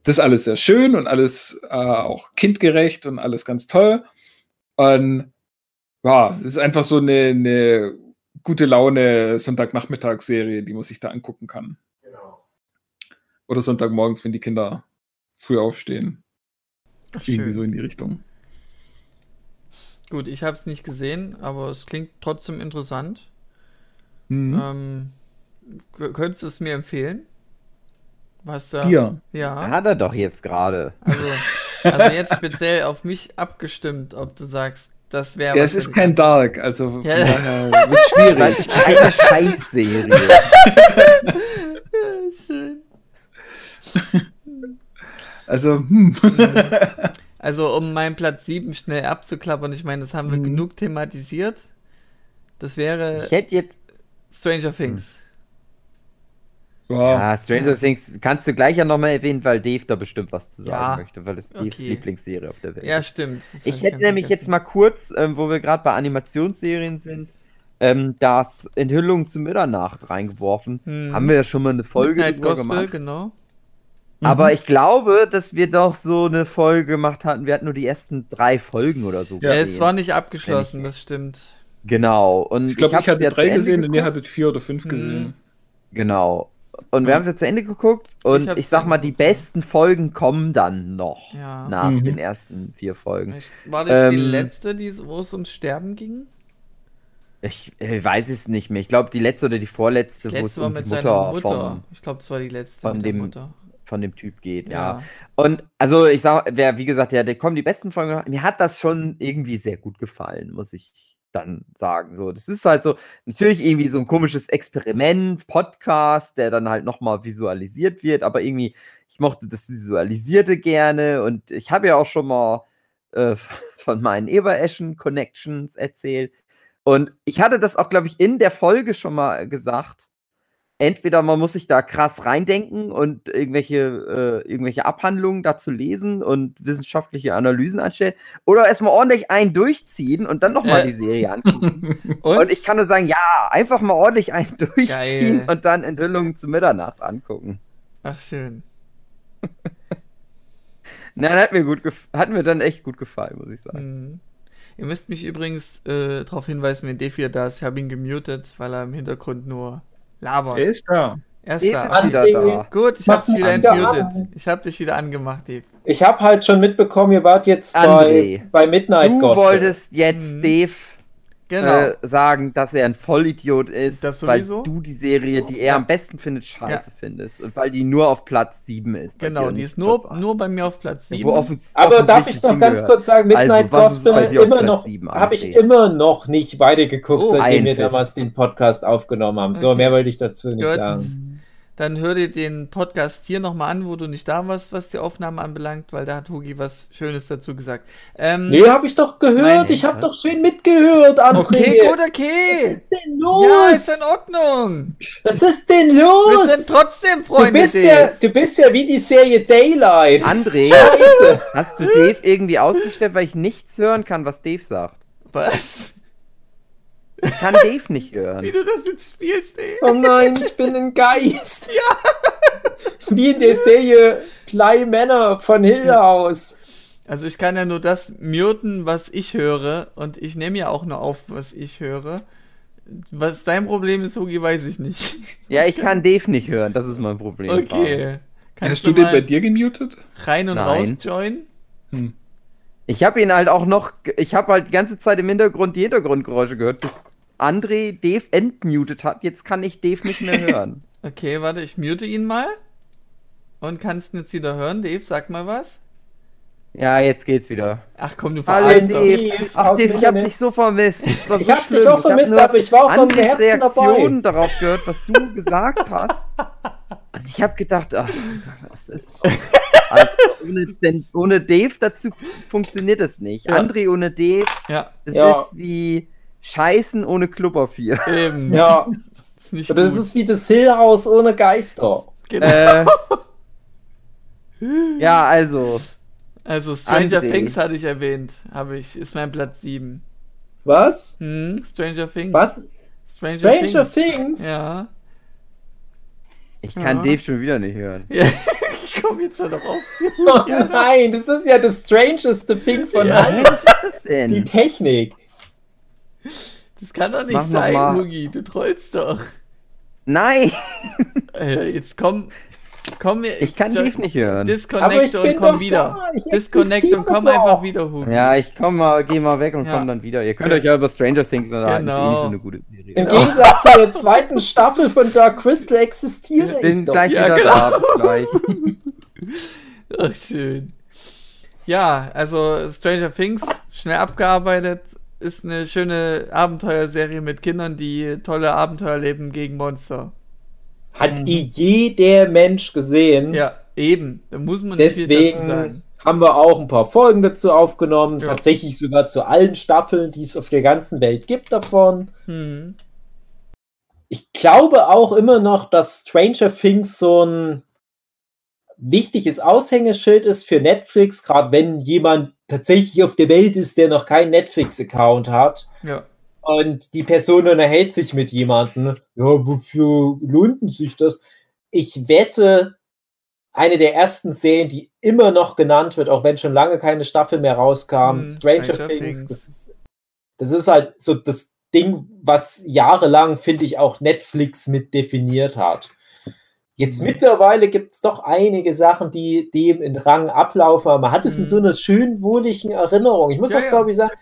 das ist alles sehr schön und alles äh, auch kindgerecht und alles ganz toll. Und ja, es ist einfach so eine, eine gute Laune Sonntagnachmittagsserie, die man sich da angucken kann. Genau. Oder Sonntagmorgens, wenn die Kinder früh aufstehen. Ach, Irgendwie so in die Richtung. Gut, ich habe es nicht gesehen, aber es klingt trotzdem interessant. Mhm. Ähm, könntest du es mir empfehlen? Was da? Dir? Ja. Hat er doch jetzt gerade. Also, also jetzt speziell auf mich abgestimmt, ob du sagst, das wäre. Ja, es ist kein Dark, also ja. daher wird schwierig. Eine Scheißserie. Schön. Also, hm. Also, um meinen Platz 7 schnell abzuklappern, ich meine, das haben wir mhm. genug thematisiert. Das wäre. Ich hätte jetzt. Stranger Things. Wow. Ja, Stranger ja. Things kannst du gleich ja nochmal erwähnen, weil Dave da bestimmt was zu sagen ja. möchte, weil das okay. Daves Lieblingsserie auf der Welt Ja, stimmt. Das ich hätte nämlich vergessen. jetzt mal kurz, ähm, wo wir gerade bei Animationsserien sind, ähm, das Enthüllung zu Mitternacht reingeworfen. Hm. Haben wir ja schon mal eine Folge Midnight Gospel, gemacht. genau. Aber mhm. ich glaube, dass wir doch so eine Folge gemacht hatten. Wir hatten nur die ersten drei Folgen oder so. Ja, gesehen. es war nicht abgeschlossen, das stimmt. Genau. Und ich glaube, ich, ich hatte drei gesehen und ihr hattet vier oder fünf gesehen. Mhm. Genau. Und wir haben es jetzt zu Ende geguckt und ich, ich sag mal, die besten Folgen kommen dann noch ja. nach mhm. den ersten vier Folgen. War das ähm, die letzte, die, wo es ums Sterben ging? Ich, ich weiß es nicht mehr. Ich glaube, die letzte oder die vorletzte, wo es um die Mutter, Mutter. Vom, ich glaube, es war die letzte von dem, Mutter. Von dem Typ geht, ja. ja. Und also ich sag, wer, wie gesagt, ja, da kommen die besten Folgen. Mir hat das schon irgendwie sehr gut gefallen, muss ich dann sagen. So, das ist halt so natürlich irgendwie so ein komisches Experiment, Podcast, der dann halt nochmal visualisiert wird, aber irgendwie, ich mochte das Visualisierte gerne und ich habe ja auch schon mal äh, von meinen Ebereschen Connections erzählt. Und ich hatte das auch, glaube ich, in der Folge schon mal gesagt, entweder man muss sich da krass reindenken und irgendwelche, äh, irgendwelche Abhandlungen dazu lesen und wissenschaftliche Analysen anstellen, oder erstmal ordentlich einen durchziehen und dann nochmal äh. die Serie angucken. und? und? ich kann nur sagen, ja, einfach mal ordentlich einen durchziehen Geil. und dann Enthüllungen zu Mitternacht angucken. Ach, schön. Nein, hat mir gut hat mir dann echt gut gefallen, muss ich sagen. Mhm. Ihr müsst mich übrigens äh, darauf hinweisen, wenn Defi da ist. Ich habe ihn gemutet, weil er im Hintergrund nur labert. Er ist da. Er ist, da. ist wieder da. Gut, ich habe dich wieder entmutet. Ich habe dich wieder angemacht, Dave. Ich habe halt schon mitbekommen, ihr wart jetzt bei, bei Midnight du Gospel. Du wolltest jetzt mhm. Dave genau. äh, sagen, dass er ein Vollidiot ist, weil du die Serie, die er ja. am besten findet, scheiße ja. findest. Und weil die nur auf Platz 7 ist. Genau, die ist nur, nur bei mir auf Platz 7. Aber darf ich noch ganz kurz sagen, Midnight also, Gospel immer noch, habe ich immer noch nicht weitergeguckt, oh, seitdem wir damals den Podcast aufgenommen haben. So, okay. mehr wollte ich dazu nicht Gut. sagen. Dann hör dir den Podcast hier nochmal an, wo du nicht da warst, was die Aufnahme anbelangt, weil da hat Hugi was Schönes dazu gesagt. Ähm, nee, hab ich doch gehört. Ich hab doch schön mitgehört, André. Okay, gut, okay. Was ist denn los? Ja, ist in Ordnung. Was ist denn los? Wir sind trotzdem Freunde. Du bist, ja, du bist ja wie die Serie Daylight. André, Scheiße. hast du Dave irgendwie ausgestellt, weil ich nichts hören kann, was Dave sagt? Was? Ich kann Dave nicht hören. Wie du das jetzt spielst, ey. Oh nein, ich bin ein Geist. Ja. Wie in der Serie Play Männer von Hillhouse. Also ich kann ja nur das muten, was ich höre. Und ich nehme ja auch nur auf, was ich höre. Was dein Problem ist, Hugi, weiß ich nicht. Ja, ich kann Dave nicht hören. Das ist mein Problem. Okay. Kannst Hast du, du den bei dir gemutet? Rein und Nein. raus joinen? Hm. Ich habe ihn halt auch noch, ich habe halt die ganze Zeit im Hintergrund die Hintergrundgeräusche gehört, bis André Dave entmutet hat. Jetzt kann ich Dave nicht mehr hören. okay, warte, ich mute ihn mal. Und kannst ihn jetzt wieder hören. Dave, sag mal was. Ja, jetzt geht's wieder. Ach komm, du verarschst Dave. Ach Dave, ich hab dich so vermisst. Das war so ich hab schlimm. dich auch vermisst, ich aber ich war auch von Reaktionen darauf gehört, was du gesagt hast. Und ich hab gedacht, ach, das ist... Also, ohne, denn, ohne Dave dazu funktioniert das nicht. Ja. André ohne Dave, ja. das ja. ist wie Scheißen ohne Klopapier. Eben. Ja. Das ist, nicht das ist wie das Hillhaus ohne Geister. Genau. Äh, ja, also. Also Stranger André. Things hatte ich erwähnt, habe ich, ist mein Platz 7. Was? Hm, Stranger Things. Was? Stranger, Stranger Things. Things? Ja. Ich kann ja. Dave schon wieder nicht hören. Ja. ich komme jetzt da doch auf. Oh nein, das ist ja das strangeste Thing von ja. allen. Was ist das denn? Die Technik. Das kann doch nicht Mach sein, Mugi. Du trollst doch. Nein! Jetzt komm. Komm, ich kann dich nicht hören. Disconnect und komm wieder. Disconnect und komm einfach wieder, Hugi. Ja, ich komm mal, geh mal weg und ja. komm dann wieder. Ihr könnt euch ja über Stranger Things unterhalten. Genau. Ist eh nicht so eine gute Serie. Im Gegensatz zur zweiten Staffel von Dark Crystal existiere ich bin gleich ja, wieder genau. da. Bis gleich. Ach, schön. Ja, also Stranger Things, schnell abgearbeitet ist eine schöne Abenteuerserie mit Kindern, die tolle Abenteuer leben gegen Monster. Hat mhm. jeder Mensch gesehen. Ja, eben. Da muss man nicht Deswegen haben wir auch ein paar Folgen dazu aufgenommen. Ja. Tatsächlich sogar zu allen Staffeln, die es auf der ganzen Welt gibt davon. Mhm. Ich glaube auch immer noch, dass Stranger Things so ein wichtiges Aushängeschild ist für Netflix, gerade wenn jemand tatsächlich auf der Welt ist, der noch keinen Netflix-Account hat. Ja. Und die Person unterhält sich mit jemandem. Ja, wofür lohnt sich das? Ich wette, eine der ersten Serien, die immer noch genannt wird, auch wenn schon lange keine Staffel mehr rauskam, hm, Stranger, Stranger, Things, Things. Das, ist, das ist halt so das Ding, was jahrelang, finde ich, auch Netflix mit definiert hat. Jetzt mhm. mittlerweile gibt es doch einige Sachen, die dem in Rang ablaufen, aber man hat es in mhm. so einer schön wohligen Erinnerung. Ich muss ja, auch, glaube ich, sagen,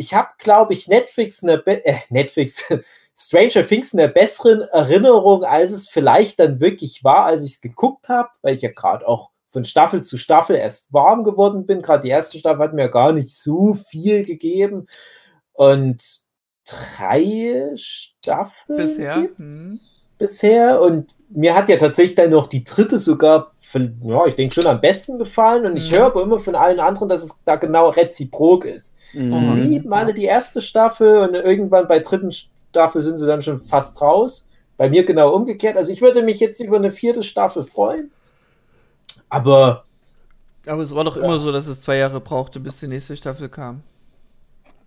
ich habe, glaube ich, Netflix eine Be äh, Netflix Stranger Things eine besseren Erinnerung, als es vielleicht dann wirklich war, als ich es geguckt habe, weil ich ja gerade auch von Staffel zu Staffel erst warm geworden bin. Gerade die erste Staffel hat mir gar nicht so viel gegeben. Und drei Staffeln bisher. Hm bisher und mir hat ja tatsächlich dann noch die dritte sogar, ja, ich denke schon am besten gefallen und ich mhm. höre aber immer von allen anderen, dass es da genau reziprok ist. Mhm. Die lieben alle die erste Staffel und irgendwann bei dritten Staffel sind sie dann schon fast raus. Bei mir genau umgekehrt. Also ich würde mich jetzt über eine vierte Staffel freuen. Aber. Aber es war doch ja. immer so, dass es zwei Jahre brauchte, bis die nächste Staffel kam.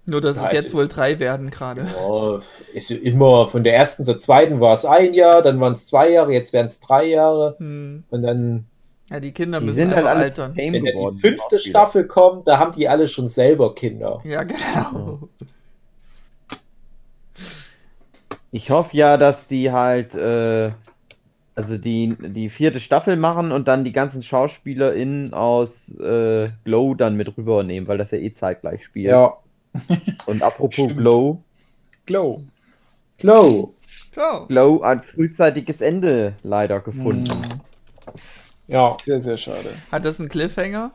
Nur, dass ja, es jetzt wohl drei werden gerade. Ja, ist immer von der ersten zur zweiten war es ein Jahr, dann waren es zwei Jahre, jetzt werden es drei Jahre. Hm. Und dann. Ja, die Kinder die müssen sind halt alle altern. Wenn die fünfte Staffel kommt, da haben die alle schon selber Kinder. Ja, genau. Ich hoffe ja, dass die halt, äh, also die, die vierte Staffel machen und dann die ganzen SchauspielerInnen aus äh, Glow dann mit rübernehmen, weil das ja eh zeitgleich spielt. Ja. Und apropos Stimmt. Glow. Glow. Glow. Glow. Glow hat frühzeitiges Ende leider gefunden. Hm. Ja, sehr, sehr schade. Hat das einen Cliffhanger?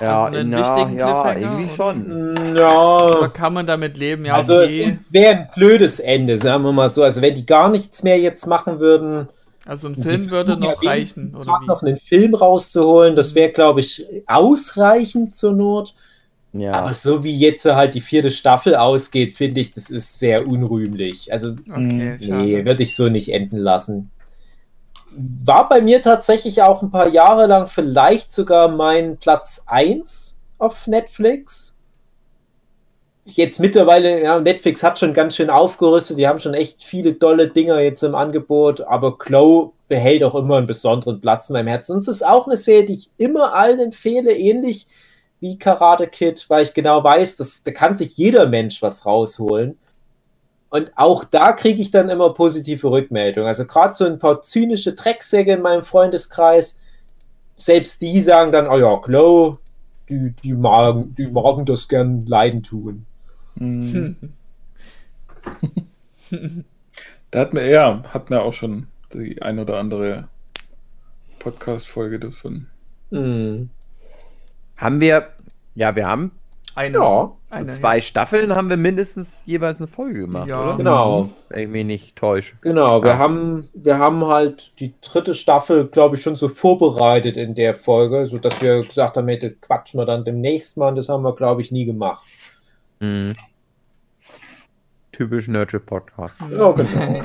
Ja, also einen na, wichtigen ja, Cliffhanger? irgendwie schon. Ja. Oder kann man damit leben? Ja, also okay. es, es wäre ein blödes Ende, sagen wir mal so. Also wenn die gar nichts mehr jetzt machen würden, Also ein Film würde noch reichen. Oder wie? noch einen Film rauszuholen, das wäre, glaube ich, ausreichend zur Not. Ja. Aber so wie jetzt halt die vierte Staffel ausgeht, finde ich, das ist sehr unrühmlich. Also, okay, nee, würde ich so nicht enden lassen. War bei mir tatsächlich auch ein paar Jahre lang vielleicht sogar mein Platz 1 auf Netflix. Jetzt mittlerweile, ja, Netflix hat schon ganz schön aufgerüstet, die haben schon echt viele tolle Dinger jetzt im Angebot, aber Glow behält auch immer einen besonderen Platz in meinem Herzen. Und es ist auch eine Serie, die ich immer allen empfehle, ähnlich wie Karate Kid, weil ich genau weiß, dass da kann sich jeder Mensch was rausholen. Und auch da kriege ich dann immer positive Rückmeldungen. Also gerade so ein paar zynische Drecksäcke in meinem Freundeskreis, selbst die sagen dann, oh ja, Glow, die, die, magen, die magen das gern leiden tun. Hm. da hat man ja, hat man auch schon die ein oder andere Podcast-Folge davon. Hm. Haben wir, ja, wir haben eine, ja, eine zwei ja. Staffeln haben wir mindestens jeweils eine Folge gemacht, ja. oder? Genau. Wenn ich mich nicht täusche. Genau, wir, haben, wir haben halt die dritte Staffel, glaube ich, schon so vorbereitet in der Folge, sodass wir gesagt haben, hätte quatschen wir dann demnächst mal. Und das haben wir, glaube ich, nie gemacht. Mhm. Typisch Nerdship Podcast. Ja, genau.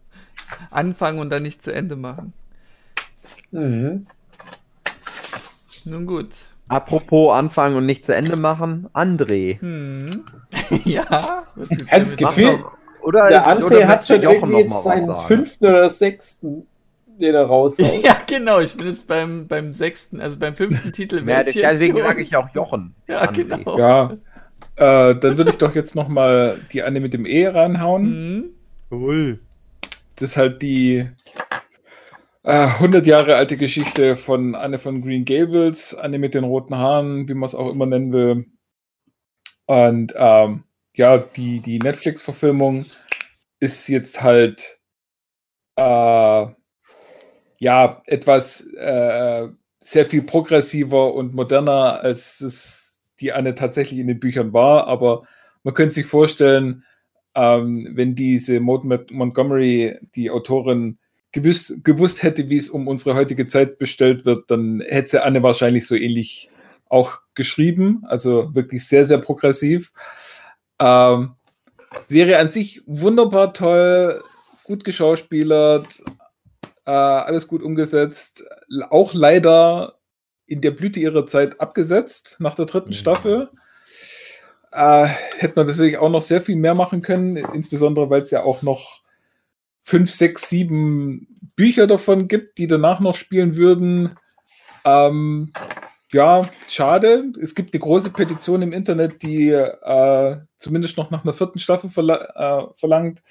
Anfangen und dann nicht zu Ende machen. Mhm. Nun gut. Apropos anfangen und nicht zu Ende machen, André. Hm. ja, das Gefühl, oder der ist, André oder hat schon irgendwie jetzt seinen fünften oder sechsten, den er raushaut. ja, genau, ich bin jetzt beim, beim sechsten, also beim fünften Titel. ja, deswegen sage ich auch Jochen. Ja, André. genau. Ja, äh, dann würde ich doch jetzt nochmal die Anne mit dem E reinhauen. Mhm. Cool. Das ist halt die 100 äh, Jahre alte Geschichte von Anne von Green Gables, Anne mit den roten Haaren, wie man es auch immer nennen will. Und ähm, ja, die, die Netflix-Verfilmung ist jetzt halt äh, ja etwas äh, sehr viel progressiver und moderner, als es die Anne tatsächlich in den Büchern war. Aber man könnte sich vorstellen, ähm, wenn diese Maud Montgomery, die Autorin, gewusst, gewusst hätte, wie es um unsere heutige Zeit bestellt wird, dann hätte sie Anne wahrscheinlich so ähnlich auch geschrieben. Also wirklich sehr, sehr progressiv. Ähm, Serie an sich wunderbar toll, gut geschauspielert, äh, alles gut umgesetzt. Auch leider in der Blüte ihrer Zeit abgesetzt nach der dritten mhm. Staffel. Äh, hätte man natürlich auch noch sehr viel mehr machen können, insbesondere weil es ja auch noch fünf, sechs, sieben Bücher davon gibt, die danach noch spielen würden. Ähm, ja, schade. Es gibt eine große Petition im Internet, die äh, zumindest noch nach einer vierten Staffel verla äh, verlangt,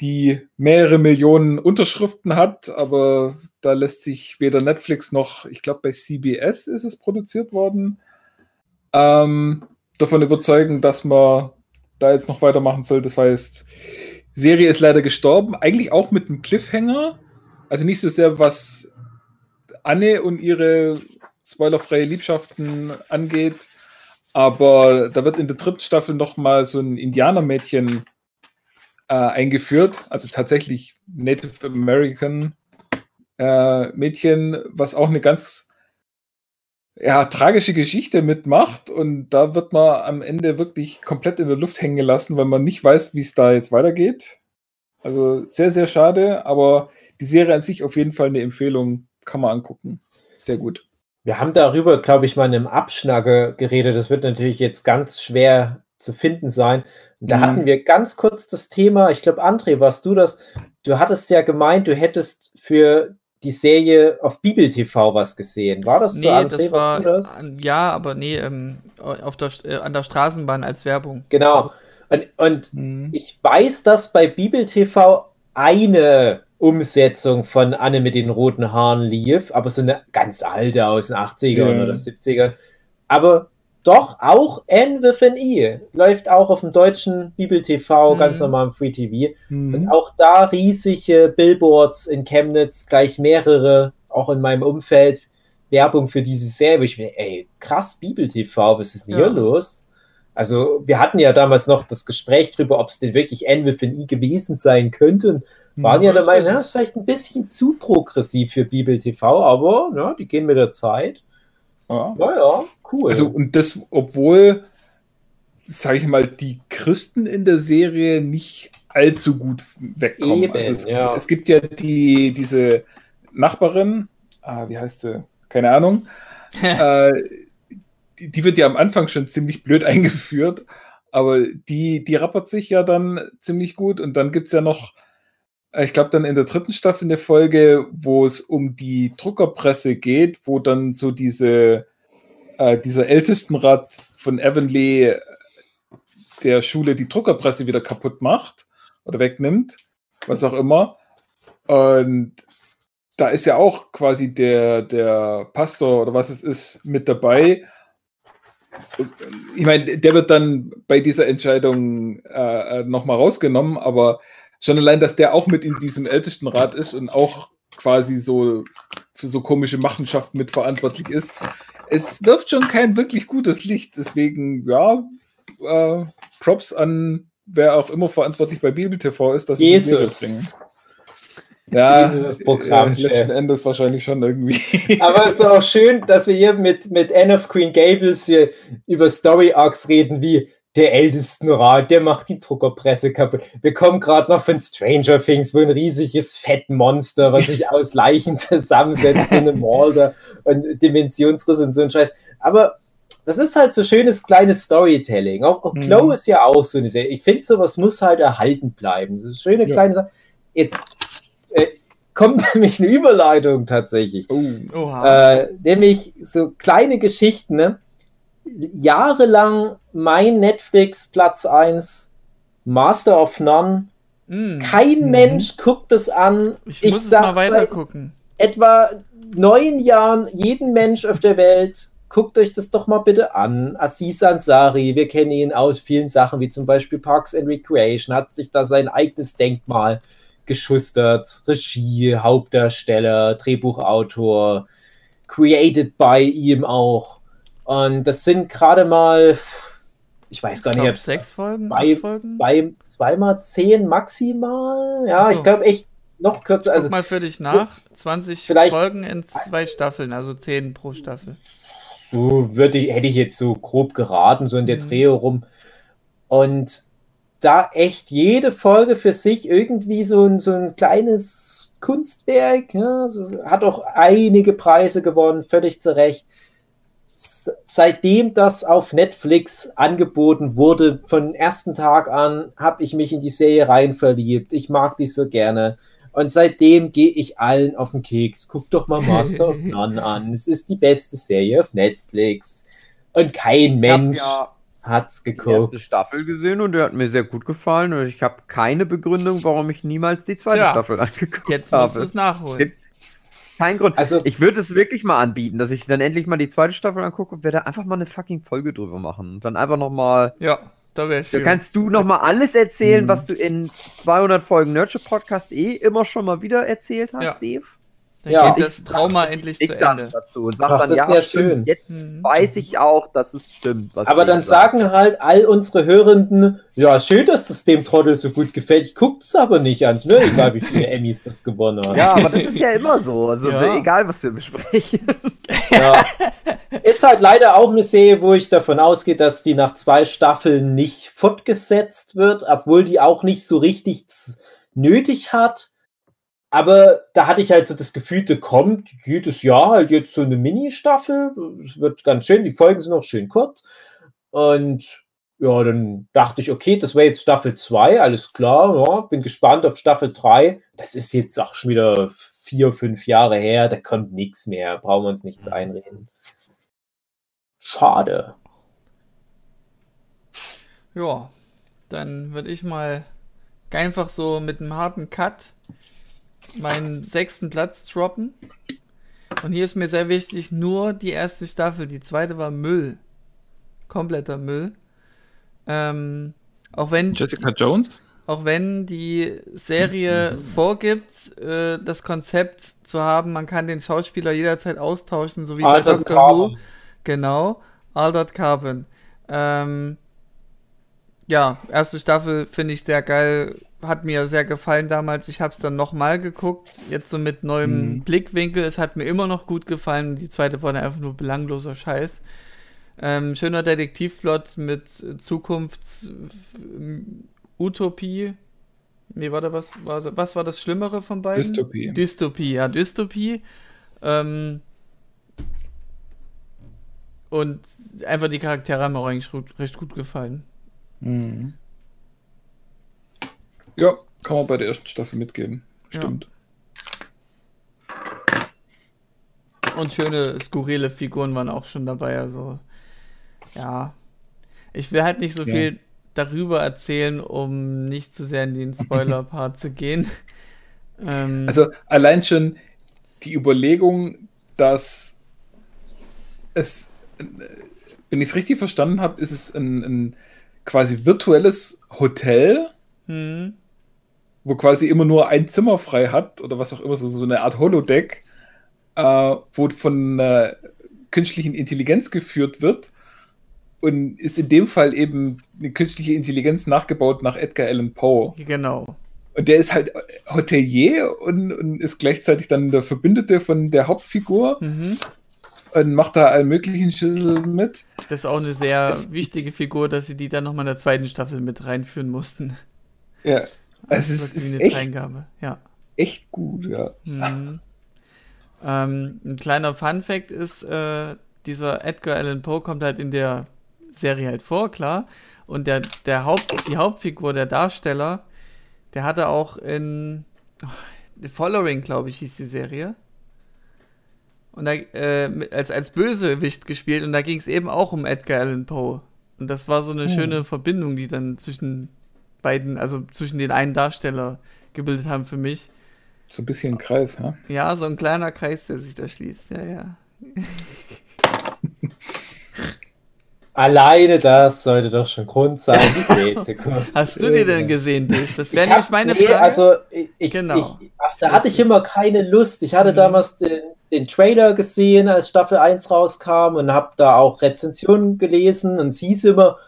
die mehrere Millionen Unterschriften hat, aber da lässt sich weder Netflix noch, ich glaube, bei CBS ist es produziert worden, ähm, davon überzeugen, dass man da jetzt noch weitermachen soll. Das heißt, Serie ist leider gestorben, eigentlich auch mit einem Cliffhanger. Also nicht so sehr, was Anne und ihre spoilerfreie Liebschaften angeht, aber da wird in der dritten Staffel nochmal so ein Indianermädchen äh, eingeführt, also tatsächlich Native American äh, Mädchen, was auch eine ganz ja, tragische Geschichte mitmacht und da wird man am Ende wirklich komplett in der Luft hängen gelassen, weil man nicht weiß, wie es da jetzt weitergeht. Also sehr, sehr schade, aber die Serie an sich auf jeden Fall eine Empfehlung, kann man angucken. Sehr gut. Wir haben darüber, glaube ich, mal in einem Abschnacke geredet. Das wird natürlich jetzt ganz schwer zu finden sein. Und da mhm. hatten wir ganz kurz das Thema, ich glaube, André, warst du das? Du hattest ja gemeint, du hättest für die Serie auf Bibel TV was gesehen. War das nee, so, André, das war, das? Ja, aber nee, ähm, auf der, äh, an der Straßenbahn als Werbung. Genau. Und, und mhm. ich weiß, dass bei Bibel TV eine Umsetzung von Anne mit den roten Haaren lief, aber so eine ganz alte aus den 80ern mhm. oder 70ern. Aber doch, auch N with an E läuft auch auf dem deutschen Bibel TV, mhm. ganz normal im Free TV. Mhm. Und auch da riesige Billboards in Chemnitz, gleich mehrere, auch in meinem Umfeld, Werbung für diese Serie. Ich mir, ey, krass, Bibel TV, was ist denn ja. hier los? Also, wir hatten ja damals noch das Gespräch darüber, ob es denn wirklich N with an E gewesen sein könnte. Und Waren ja, der Meinung, ja, ist vielleicht ein bisschen zu progressiv für Bibel TV, aber ja, die gehen mit der Zeit. Ja, ja, cool. Also, und das, obwohl, sage ich mal, die Christen in der Serie nicht allzu gut wegkommen. Eben, also es, ja. es, gibt ja die, diese Nachbarin, ah, wie heißt sie? Keine Ahnung. äh, die, die, wird ja am Anfang schon ziemlich blöd eingeführt, aber die, die rappert sich ja dann ziemlich gut und dann gibt es ja noch äh, ich glaube, dann in der dritten Staffel eine Folge, wo es um die Druckerpresse geht, wo dann so diese, äh, dieser Ältestenrat von Avonlea der Schule die Druckerpresse wieder kaputt macht oder wegnimmt, was auch immer. Und da ist ja auch quasi der, der Pastor oder was es ist mit dabei. Ich meine, der wird dann bei dieser Entscheidung äh, äh nochmal rausgenommen, aber schon allein, dass der auch mit in diesem Ältestenrat ist und auch quasi so für so komische Machenschaften mitverantwortlich ist. Es wirft schon kein wirklich gutes Licht. Deswegen, ja, äh, Props an wer auch immer verantwortlich bei Bibel TV ist, dass sie die Serie bringen. Ja, das Programm. Äh, letzten Endes wahrscheinlich schon irgendwie. Aber es ist auch schön, dass wir hier mit, mit Anne of Queen Gables hier über Story Arcs reden, wie der Ältestenrat, der macht die Druckerpresse kaputt. Wir kommen gerade noch von Stranger Things, wo ein riesiges Fettmonster, was sich aus Leichen zusammensetzt, in einem Walder und Dimensionsriss und so ein Scheiß. Aber das ist halt so schönes kleines Storytelling. Auch, auch Glow mhm. ist ja auch so eine Serie. Ich finde, sowas muss halt erhalten bleiben. So schöne ja. kleine Sache. Jetzt äh, kommt nämlich eine Überleitung tatsächlich. Oh. Äh, nämlich so kleine Geschichten, ne? jahrelang mein Netflix Platz 1, Master of None. Mm. Kein mhm. Mensch guckt es an. Ich, ich muss es mal weiter gucken. Etwa neun Jahren, jeden Mensch auf der Welt, guckt euch das doch mal bitte an. Aziz Ansari, wir kennen ihn aus vielen Sachen, wie zum Beispiel Parks and Recreation, hat sich da sein eigenes Denkmal geschustert. Regie, Hauptdarsteller, Drehbuchautor, created by ihm auch. Und das sind gerade mal, ich weiß gar nicht, ob sechs Folgen, zwei, Folgen? Zwei, zweimal zehn maximal. Ja, so. ich glaube echt noch kürzer. Also Guck mal für dich nach. 20 Folgen in zwei Staffeln, also zehn pro Staffel. So würde ich, hätte ich jetzt so grob geraten, so in der mhm. Dreh rum. Und da echt jede Folge für sich irgendwie so ein, so ein kleines Kunstwerk. Ja, hat auch einige Preise gewonnen, völlig zu Recht seitdem das auf Netflix angeboten wurde, von ersten Tag an, habe ich mich in die Serie rein verliebt. Ich mag die so gerne. Und seitdem gehe ich allen auf den Keks. Guck doch mal Master of None an. Es ist die beste Serie auf Netflix. Und kein Mensch ja hat's geguckt. Die erste Staffel gesehen und der hat mir sehr gut gefallen. Und ich habe keine Begründung, warum ich niemals die zweite ja. Staffel angeguckt habe. Jetzt musst du es nachholen keinen Grund. Also, ich würde es wirklich mal anbieten, dass ich dann endlich mal die zweite Staffel angucke und werde einfach mal eine fucking Folge drüber machen. Und dann einfach nochmal. Ja, da wäre schön. Da kannst du nochmal alles erzählen, mhm. was du in 200 Folgen Nurture Podcast eh immer schon mal wieder erzählt hast, ja. Steve. Dann ja, geht das Trauma sag, endlich zu Ende. dazu und sagt Ach, dann, ja, schön. Jetzt mhm. weiß ich auch, dass es stimmt. Aber dann sagen sagt. halt all unsere Hörenden, ja, schön, dass das dem Trottel so gut gefällt. Ich gucke es aber nicht an. Ne? Egal, wie viele Emmys das gewonnen hat. Ja, aber das ist ja immer so. Also ja. egal, was wir besprechen. Ja. Ist halt leider auch eine Serie, wo ich davon ausgehe, dass die nach zwei Staffeln nicht fortgesetzt wird, obwohl die auch nicht so richtig nötig hat. Aber da hatte ich halt so das Gefühl, da kommt jedes Jahr halt jetzt so eine Mini-Staffel. Es wird ganz schön, die Folgen sind auch schön kurz. Und ja, dann dachte ich, okay, das wäre jetzt Staffel 2, alles klar. Ja, bin gespannt auf Staffel 3. Das ist jetzt auch schon wieder vier, fünf Jahre her, da kommt nichts mehr. Brauchen wir uns nichts einreden. Schade. Ja, dann würde ich mal einfach so mit einem harten Cut meinen sechsten Platz droppen. Und hier ist mir sehr wichtig, nur die erste Staffel. Die zweite war Müll. Kompletter Müll. Ähm, auch wenn. Jessica Jones? Auch wenn die Serie mhm. vorgibt, äh, das Konzept zu haben, man kann den Schauspieler jederzeit austauschen, so wie bei Doctor Who. Genau, Aldert Carbon. Ähm, ja, erste Staffel finde ich sehr geil hat mir sehr gefallen damals. Ich habe es dann nochmal geguckt, jetzt so mit neuem mhm. Blickwinkel. Es hat mir immer noch gut gefallen. Die zweite war dann einfach nur belangloser Scheiß. Ähm, schöner Detektivplot mit Zukunftsutopie. Nee, warte, was war, was war das Schlimmere von beiden? Dystopie. Dystopie, ja, Dystopie. Ähm, und einfach die Charaktere haben mir eigentlich recht gut gefallen. Mhm. Ja, kann man bei der ersten Staffel mitgeben. Stimmt. Ja. Und schöne, skurrile Figuren waren auch schon dabei. Also, ja. Ich will halt nicht so ja. viel darüber erzählen, um nicht zu sehr in den Spoiler-Part zu gehen. Ähm, also, allein schon die Überlegung, dass es, wenn ich es richtig verstanden habe, ist es ein, ein quasi virtuelles Hotel. Mhm wo quasi immer nur ein Zimmer frei hat oder was auch immer, so, so eine Art Holodeck, äh, wo von äh, künstlichen Intelligenz geführt wird und ist in dem Fall eben eine künstliche Intelligenz nachgebaut nach Edgar Allan Poe. Genau. Und der ist halt Hotelier und, und ist gleichzeitig dann der Verbündete von der Hauptfigur. Mhm. Und macht da allen möglichen Schüssel mit. Das ist auch eine sehr es wichtige Figur, dass sie die dann nochmal in der zweiten Staffel mit reinführen mussten. Ja, also es ist, echt, Eingabe. Ja. echt gut, ja. Mhm. Ähm, ein kleiner Fun-Fact ist, äh, dieser Edgar Allan Poe kommt halt in der Serie halt vor, klar. Und der, der Haupt, die Hauptfigur, der Darsteller, der hatte auch in oh, The Following, glaube ich, hieß die Serie. Und da, äh, als, als Bösewicht gespielt und da ging es eben auch um Edgar Allan Poe. Und das war so eine hm. schöne Verbindung, die dann zwischen beiden, also zwischen den einen Darsteller gebildet haben für mich. So ein bisschen ein Kreis, ha? Ja, so ein kleiner Kreis, der sich da schließt, ja, ja. Alleine das sollte doch schon Grund sein. Hast du die denn gesehen, Dave? Das wäre nämlich meine nee, Frage. Also, ich, genau. Ich, ach, da hatte ich immer keine Lust. Ich hatte mhm. damals den, den Trailer gesehen, als Staffel 1 rauskam und habe da auch Rezensionen gelesen und sie ist immer,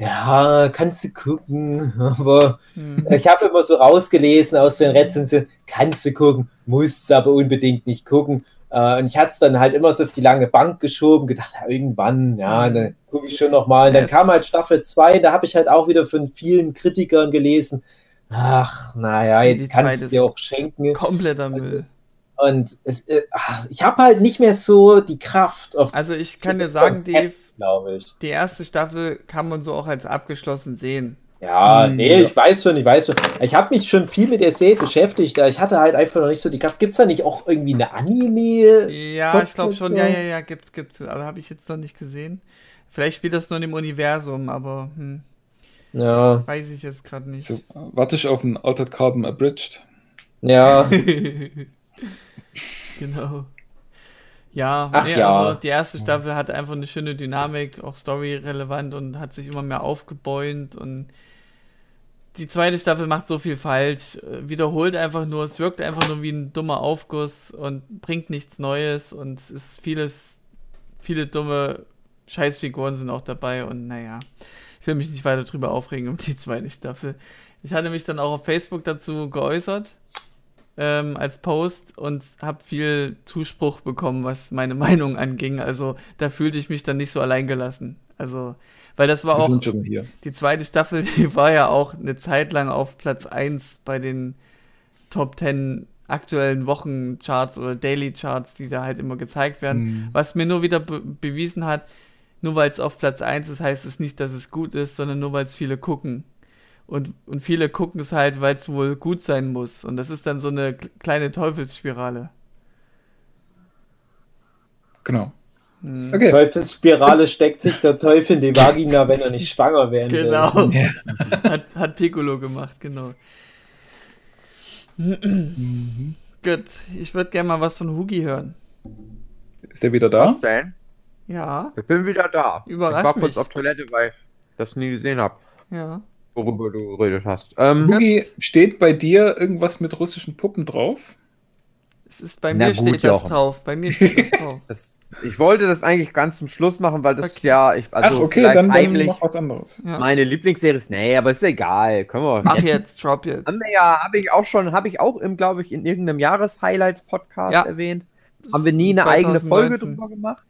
ja, kannst du gucken, aber mhm. ich habe immer so rausgelesen aus den Rezensionen, kannst du gucken, musst aber unbedingt nicht gucken. Uh, und ich hatte es dann halt immer so auf die lange Bank geschoben, gedacht, ja, irgendwann, ja, mhm. dann gucke ich schon nochmal. Und dann yes. kam halt Staffel 2, da habe ich halt auch wieder von vielen Kritikern gelesen, ach, naja, jetzt die kannst du dir auch schenken. Kompletter Müll. Und es, äh, ich habe halt nicht mehr so die Kraft. also ich kann dir sagen, Dave, glaube ich. Die erste Staffel kann man so auch als abgeschlossen sehen. Ja, hm, nee, ich weiß schon, ich weiß schon. Ich habe mich schon viel mit der Serie beschäftigt. Ich hatte halt einfach noch nicht so die Kraft. Gibt es da nicht auch irgendwie eine Anime? Ja, ich glaube schon. Ja, ja, ja, gibt's, gibt's. Aber habe ich jetzt noch nicht gesehen. Vielleicht spielt das nur in dem Universum, aber hm, ja. weiß ich jetzt gerade nicht. So, warte ich auf ein Altered Carbon Abridged. Ja. genau. Ja, Ach nee, ja. Also die erste Staffel hatte einfach eine schöne Dynamik, auch story-relevant und hat sich immer mehr aufgebäumt und die zweite Staffel macht so viel falsch, äh, wiederholt einfach nur, es wirkt einfach nur wie ein dummer Aufguss und bringt nichts Neues und es ist vieles, viele dumme Scheißfiguren sind auch dabei und naja, ich will mich nicht weiter drüber aufregen um die zweite Staffel. Ich hatte mich dann auch auf Facebook dazu geäußert ähm, als Post und habe viel Zuspruch bekommen, was meine Meinung anging. Also da fühlte ich mich dann nicht so alleingelassen. Also, weil das war auch die zweite Staffel, die war ja auch eine Zeit lang auf Platz 1 bei den Top 10 aktuellen Wochencharts oder Daily Charts, die da halt immer gezeigt werden. Mhm. Was mir nur wieder be bewiesen hat, nur weil es auf Platz 1 ist, heißt es nicht, dass es gut ist, sondern nur weil es viele gucken. Und, und viele gucken es halt, weil es wohl gut sein muss. Und das ist dann so eine kleine Teufelsspirale. Genau. Hm. Okay. Teufelsspirale steckt sich der Teufel in die Vagina, wenn er nicht schwanger werden genau. will. Genau. hat, hat Piccolo gemacht, genau. mhm. Gut, ich würde gerne mal was von Hugi hören. Ist der wieder da? Was Ja. Ich bin wieder da. Überrasch ich war kurz auf Toilette, weil ich das nie gesehen habe. Ja worüber du geredet hast. Ähm, Hugi, steht bei dir irgendwas mit russischen Puppen drauf? Es ist bei Na mir gut, steht das drauf. Bei mir steht das drauf. Das, ich wollte das eigentlich ganz zum Schluss machen, weil das okay. ja, ich, also Ach, okay, dann, heimlich dann was anderes. Ja. Meine Lieblingsserie ist, nee, aber ist egal. Können wir. Mach jetzt, jetzt drop jetzt. Haben wir ja, habe ich auch schon, habe ich auch im, glaube ich, in irgendeinem Jahreshighlights-Podcast ja. erwähnt. Haben wir nie eine 2019. eigene Folge drüber gemacht?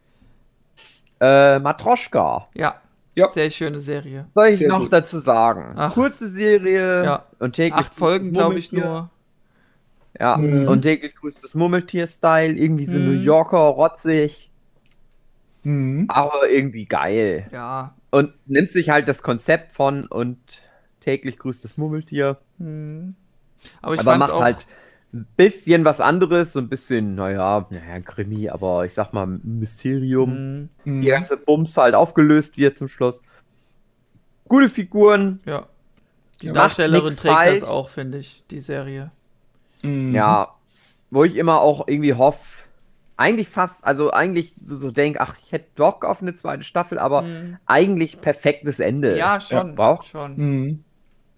Äh, Matroschka. Ja. Ja. Sehr schöne Serie. Was soll ich Sehr noch gut. dazu sagen? Ach. Kurze Serie ja. und täglich. Acht Folgen, glaube ich, nur. Ja, mhm. und täglich grüßt das Murmeltier-Style, irgendwie so mhm. New Yorker, rotzig. Mhm. Aber irgendwie geil. Ja. Und nimmt sich halt das Konzept von und täglich grüßt das Murmeltier. Mhm. Aber, ich aber macht auch... halt ein bisschen was anderes, so ein bisschen, naja, naja, Krimi, aber ich sag mal Mysterium. Mhm. Die ganze Bums halt aufgelöst wird zum Schluss. Gute Figuren. Ja. Die Darstellerin trägt falsch. das auch, finde ich, die Serie. Mhm. Ja, wo ich immer auch irgendwie hoffe, eigentlich fast, also eigentlich so denke, ach, ich hätte Bock auf eine zweite Staffel, aber mhm. eigentlich perfektes Ende. Ja, schon. Braucht. schon.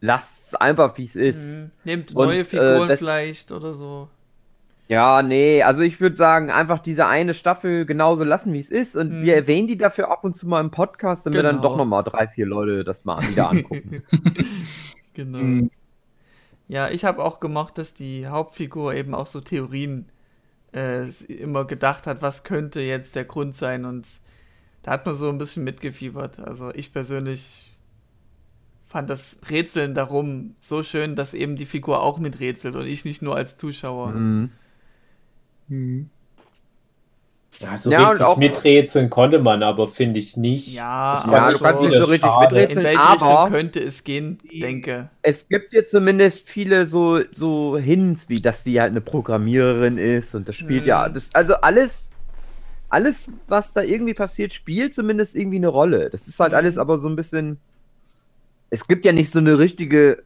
Lasst es einfach, wie es ist. Mhm. Nehmt neue Und, Figuren äh, das, vielleicht oder so. Ja, nee, also ich würde sagen, einfach diese eine Staffel genauso lassen, wie es ist. Und wir mhm. erwähnen die dafür ab und zu mal im Podcast, damit genau. dann doch nochmal drei, vier Leute das mal wieder angucken. genau. Mhm. Ja, ich habe auch gemocht, dass die Hauptfigur eben auch so Theorien äh, immer gedacht hat, was könnte jetzt der Grund sein und da hat man so ein bisschen mitgefiebert. Also ich persönlich fand das Rätseln darum so schön, dass eben die Figur auch miträtselt und ich nicht nur als Zuschauer. Mhm. Mhm. Ja, so ja, richtig miträtseln konnte man aber, finde ich nicht. Ja, ja du kannst nicht so richtig schade. miträtseln, In welche aber Richtung könnte es gehen, denke. Es gibt jetzt zumindest viele so, so Hints, wie dass sie halt eine Programmiererin ist und das spielt hm. ja, das, also alles, alles, was da irgendwie passiert, spielt zumindest irgendwie eine Rolle. Das ist halt alles aber so ein bisschen, es gibt ja nicht so eine richtige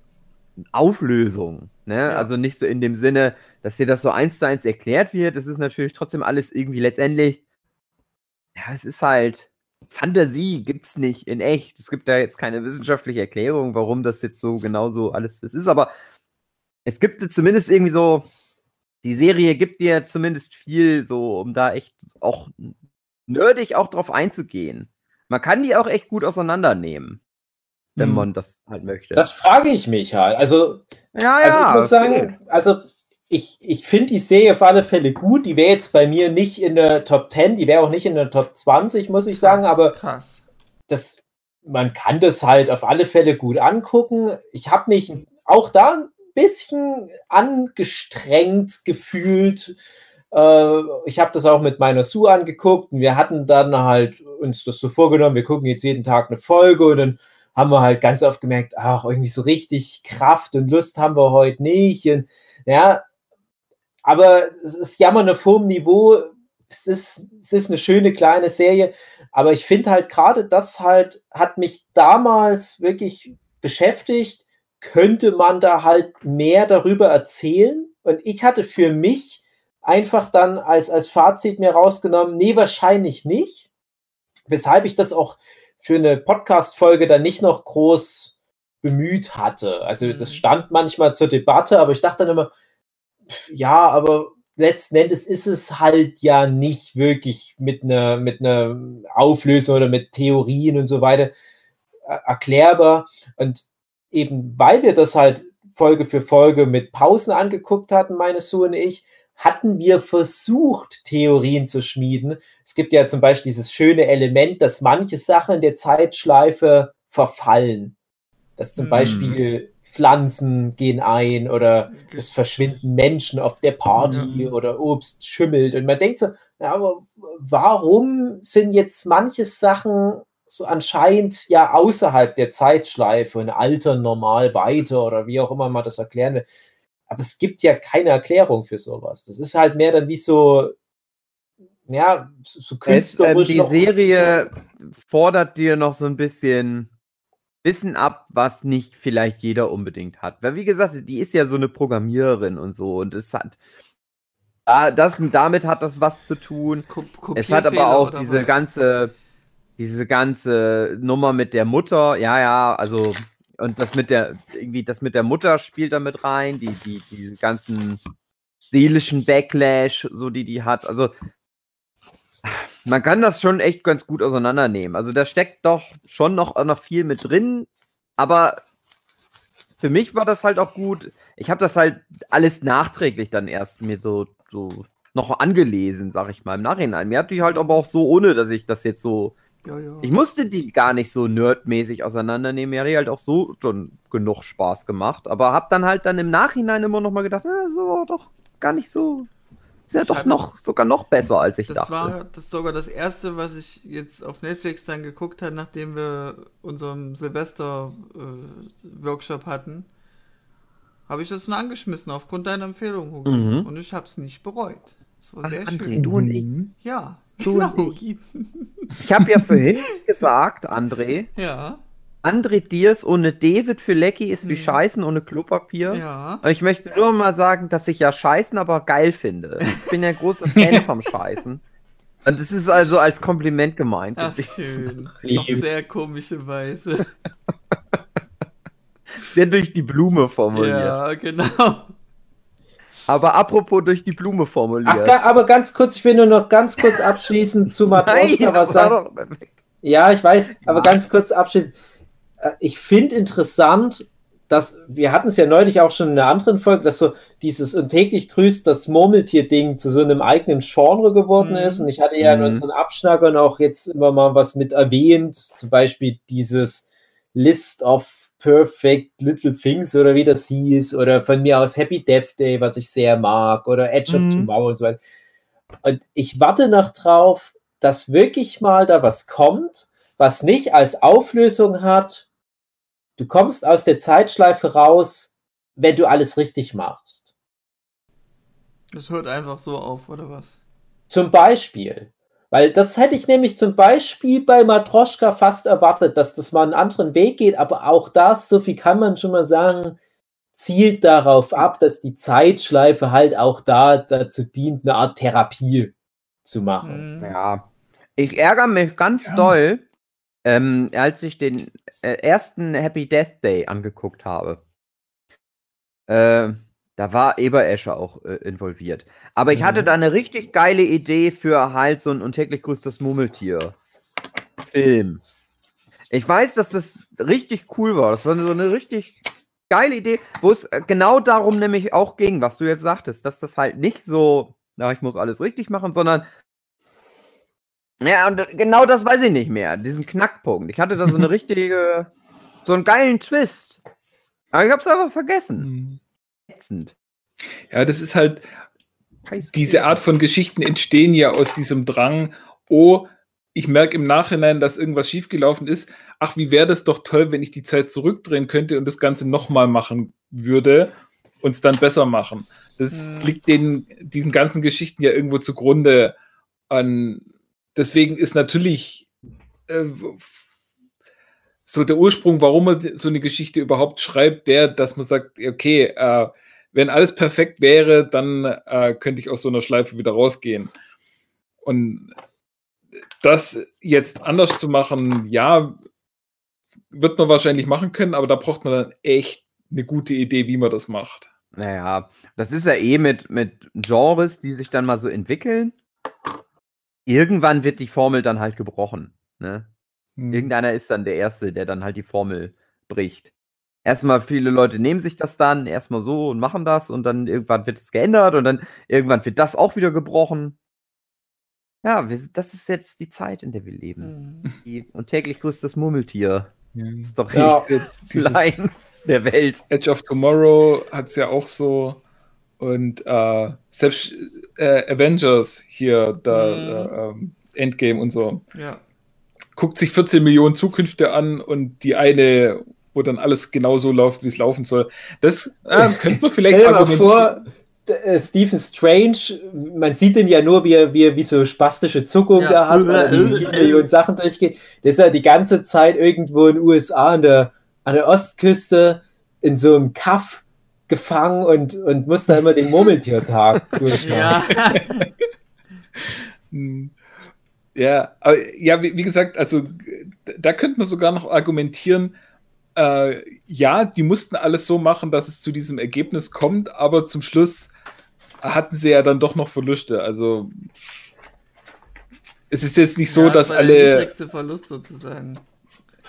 Auflösung, ne? Ja. Also nicht so in dem Sinne, dass dir das so eins zu eins erklärt wird, das ist natürlich trotzdem alles irgendwie letztendlich, ja, es ist halt, Fantasie gibt's nicht in echt. Es gibt da jetzt keine wissenschaftliche Erklärung, warum das jetzt so genau so alles ist, aber es gibt zumindest irgendwie so, die Serie gibt dir zumindest viel, so, um da echt auch nerdig auch drauf einzugehen. Man kann die auch echt gut auseinandernehmen, wenn hm. man das halt möchte. Das frage ich mich halt. Also, ja, also ja, ich muss sagen, also ich, ich finde die Serie auf alle Fälle gut. Die wäre jetzt bei mir nicht in der Top 10, die wäre auch nicht in der Top 20, muss ich sagen, aber krass. Das, man kann das halt auf alle Fälle gut angucken. Ich habe mich auch da ein bisschen angestrengt gefühlt. Äh, ich habe das auch mit meiner Sue angeguckt und wir hatten dann halt uns das so vorgenommen, wir gucken jetzt jeden Tag eine Folge und dann haben wir halt ganz oft gemerkt, ach, irgendwie so richtig Kraft und Lust haben wir heute nicht. Und ja, aber es ist Jammern auf hohem Niveau. Es ist, es ist eine schöne kleine Serie. Aber ich finde halt gerade das halt, hat mich damals wirklich beschäftigt. Könnte man da halt mehr darüber erzählen? Und ich hatte für mich einfach dann als, als Fazit mir rausgenommen, nee, wahrscheinlich nicht. Weshalb ich das auch für eine Podcast-Folge dann nicht noch groß bemüht hatte. Also das mhm. stand manchmal zur Debatte, aber ich dachte dann immer, ja, aber letzten Endes ist es halt ja nicht wirklich mit einer mit einer Auflösung oder mit Theorien und so weiter äh, erklärbar. Und eben weil wir das halt Folge für Folge mit Pausen angeguckt hatten, meine Sue und ich, hatten wir versucht, Theorien zu schmieden. Es gibt ja zum Beispiel dieses schöne Element, dass manche Sachen in der Zeitschleife verfallen. Dass zum mm. Beispiel Pflanzen gehen ein oder es verschwinden Menschen auf der Party ja. oder Obst schimmelt. Und man denkt so, ja, aber warum sind jetzt manche Sachen so anscheinend ja außerhalb der Zeitschleife und altern normal weiter oder wie auch immer man das erklären will. Aber es gibt ja keine Erklärung für sowas. Das ist halt mehr dann wie so, ja, so künstlerisch. Ähm, die Serie fordert dir noch so ein bisschen Wissen ab, was nicht vielleicht jeder unbedingt hat. Weil, wie gesagt, die ist ja so eine Programmiererin und so und es hat. Das, damit hat das was zu tun. es hat aber auch diese was? ganze, diese ganze Nummer mit der Mutter, ja, ja, also, und das mit der, irgendwie, das mit der Mutter spielt da mit rein, die, die, die ganzen seelischen Backlash, so die die hat. Also man kann das schon echt ganz gut auseinandernehmen. Also da steckt doch schon noch, noch viel mit drin, aber für mich war das halt auch gut. Ich habe das halt alles nachträglich dann erst mir so, so noch angelesen, sag ich mal, im Nachhinein. Mir hat die halt aber auch so, ohne dass ich das jetzt so. Ja, ja. Ich musste die gar nicht so nerdmäßig auseinandernehmen. Mir hat die halt auch so schon genug Spaß gemacht. Aber hab dann halt dann im Nachhinein immer noch mal gedacht, na, so doch gar nicht so ist ja ich doch noch, sogar noch besser, als ich das dachte. Das war das sogar das erste, was ich jetzt auf Netflix dann geguckt habe, nachdem wir unseren Silvester-Workshop äh, hatten. Habe ich das nur angeschmissen aufgrund deiner Empfehlung, Hugo. Mhm. Und ich habe es nicht bereut. Das war Ach, sehr André, schön. Du und ich. Ja, du genau. Ich ich habe ja vorhin gesagt, André. Ja. André Diers ohne David für Lecky ist wie hm. Scheißen ohne Klopapier. Ja. Und ich möchte nur mal sagen, dass ich ja Scheißen aber geil finde. Ich bin ja großer Fan vom Scheißen. Und das ist also als Kompliment gemeint. Ach, schön. Auf sehr komische Weise. Sehr durch die Blume formuliert. Ja, genau. Aber apropos durch die Blume formuliert. Ach, aber ganz kurz, ich will nur noch ganz kurz abschließend zu Matroschka was sagen. Ja, ich weiß, aber ja. ganz kurz abschließend. Äh, ich finde interessant, dass wir hatten es ja neulich auch schon in einer anderen Folge, dass so dieses und täglich grüßt das Murmeltier-Ding zu so einem eigenen Genre geworden mhm. ist. Und ich hatte ja in mhm. unseren Abschnackern auch jetzt immer mal was mit erwähnt, zum Beispiel dieses List of Perfect Little Things oder wie das hieß, oder von mir aus Happy Death Day, was ich sehr mag, oder Edge mhm. of Tomorrow und so weiter. Und ich warte noch drauf, dass wirklich mal da was kommt, was nicht als Auflösung hat, du kommst aus der Zeitschleife raus, wenn du alles richtig machst. Das hört einfach so auf, oder was? Zum Beispiel. Weil das hätte ich nämlich zum Beispiel bei Matroschka fast erwartet, dass das mal einen anderen Weg geht, aber auch das, so viel kann man schon mal sagen, zielt darauf ab, dass die Zeitschleife halt auch da dazu dient, eine Art Therapie zu machen. Mhm. Ja. Ich ärgere mich ganz ja. doll, ähm, als ich den äh, ersten Happy Death Day angeguckt habe. Äh, da war Eberescher auch äh, involviert. Aber ich mhm. hatte da eine richtig geile Idee für halt so ein untäglich größtes Mummeltier-Film. Ich weiß, dass das richtig cool war. Das war so eine richtig geile Idee, wo es äh, genau darum nämlich auch ging, was du jetzt sagtest, dass das halt nicht so, na, ich muss alles richtig machen, sondern ja, und genau das weiß ich nicht mehr, diesen Knackpunkt. Ich hatte da so eine richtige, so einen geilen Twist. Aber ich hab's einfach vergessen. Ätzend. Ja, das ist halt, diese Art von Geschichten entstehen ja aus diesem Drang, oh, ich merke im Nachhinein, dass irgendwas schiefgelaufen ist. Ach, wie wäre das doch toll, wenn ich die Zeit zurückdrehen könnte und das Ganze nochmal machen würde und es dann besser machen. Das mhm. liegt den, diesen ganzen Geschichten ja irgendwo zugrunde an deswegen ist natürlich äh, so der Ursprung, warum man so eine Geschichte überhaupt schreibt, der, dass man sagt, okay, äh, wenn alles perfekt wäre, dann äh, könnte ich aus so einer Schleife wieder rausgehen. Und das jetzt anders zu machen, ja, wird man wahrscheinlich machen können, aber da braucht man dann echt eine gute Idee, wie man das macht. Naja, das ist ja eh mit, mit Genres, die sich dann mal so entwickeln irgendwann wird die Formel dann halt gebrochen. Ne? Mhm. Irgendeiner ist dann der Erste, der dann halt die Formel bricht. Erstmal viele Leute nehmen sich das dann erstmal so und machen das und dann irgendwann wird es geändert und dann irgendwann wird das auch wieder gebrochen. Ja, das ist jetzt die Zeit, in der wir leben. Mhm. Die, und täglich grüßt das Murmeltier. Mhm. Das ist doch ja, klein der Welt. Edge of Tomorrow hat es ja auch so und äh, selbst äh, Avengers hier, da mhm. äh, Endgame und so. Ja. Guckt sich 14 Millionen Zukünfte an und die eine, wo dann alles genau so läuft, wie es laufen soll. Das äh, könnte man vielleicht Stell mal vor, äh, Stephen Strange, man sieht den ja nur, wie er wie, wie so spastische Zuckung ja. da hat, weil er diese Millionen Sachen durchgeht. Der ist ja die ganze Zeit irgendwo in den USA an der, an der Ostküste in so einem Kaff gefangen und, und muss da immer den Murmeltiertag durchmachen. Ja. ja, aber ja, wie, wie, gesagt, also da könnte man sogar noch argumentieren, äh, ja, die mussten alles so machen, dass es zu diesem Ergebnis kommt, aber zum Schluss hatten sie ja dann doch noch Verluste. Also es ist jetzt nicht so, ja, dass alle. Der niedrigste Verlust sozusagen.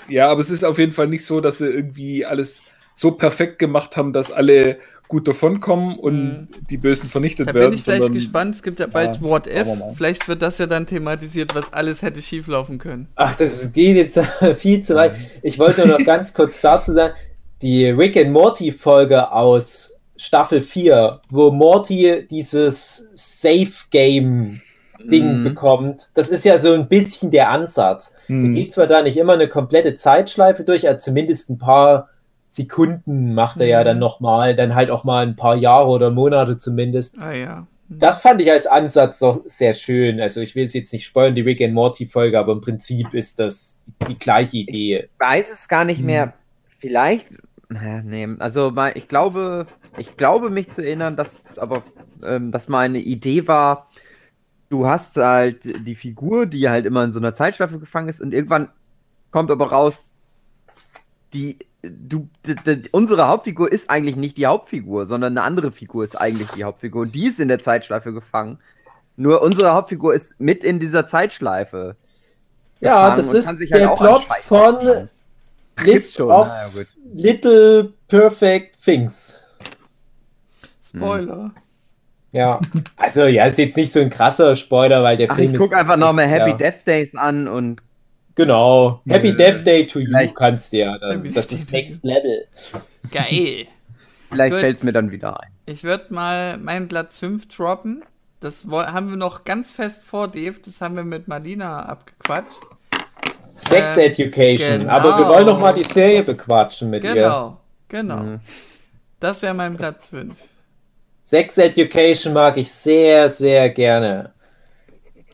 Ja, aber es ist auf jeden Fall nicht so, dass sie irgendwie alles so perfekt gemacht haben, dass alle gut davonkommen und mhm. die Bösen vernichtet da werden. Da bin ich vielleicht gespannt. Es gibt ja bald ja, What If. Vielleicht wird das ja dann thematisiert, was alles hätte schieflaufen können. Ach, das geht jetzt viel zu weit. Ich wollte nur noch ganz kurz dazu sagen, die Rick and Morty Folge aus Staffel 4, wo Morty dieses Safe Game Ding mhm. bekommt. Das ist ja so ein bisschen der Ansatz. Mhm. Da geht zwar da nicht immer eine komplette Zeitschleife durch, aber zumindest ein paar Sekunden macht er mhm. ja dann nochmal, dann halt auch mal ein paar Jahre oder Monate zumindest. Ah ja. Mhm. Das fand ich als Ansatz doch sehr schön. Also ich will es jetzt nicht spoilern, die Rick and Morty Folge, aber im Prinzip ist das die, die gleiche Idee. Ich weiß es gar nicht mehr. Mhm. Vielleicht, nee, also ich glaube, ich glaube mich zu erinnern, dass aber ähm, dass meine Idee war, du hast halt die Figur, die halt immer in so einer Zeitschleife gefangen ist und irgendwann kommt aber raus, die du, unsere Hauptfigur ist eigentlich nicht die Hauptfigur, sondern eine andere Figur ist eigentlich die Hauptfigur. Und die ist in der Zeitschleife gefangen. Nur unsere Hauptfigur ist mit in dieser Zeitschleife. Ja, das ist halt der Plot von List of naja, Little Perfect Things. Spoiler. Hm. Ja, also ja, ist jetzt nicht so ein krasser Spoiler, weil der Ach, Film. Ich guck einfach nochmal Happy ja. Death Days an und Genau. Happy Death Day to you Vielleicht kannst du ja. Dann. Das ist Next Level. Geil. Vielleicht fällt es mir dann wieder ein. Ich würde mal meinen Platz 5 droppen. Das haben wir noch ganz fest vor, Dave. Das haben wir mit Marlina abgequatscht. Sex äh, Education. Genau. Aber wir wollen noch mal die Serie bequatschen mit genau, ihr. Genau, genau. Mhm. Das wäre mein Platz 5. Sex Education mag ich sehr, sehr gerne.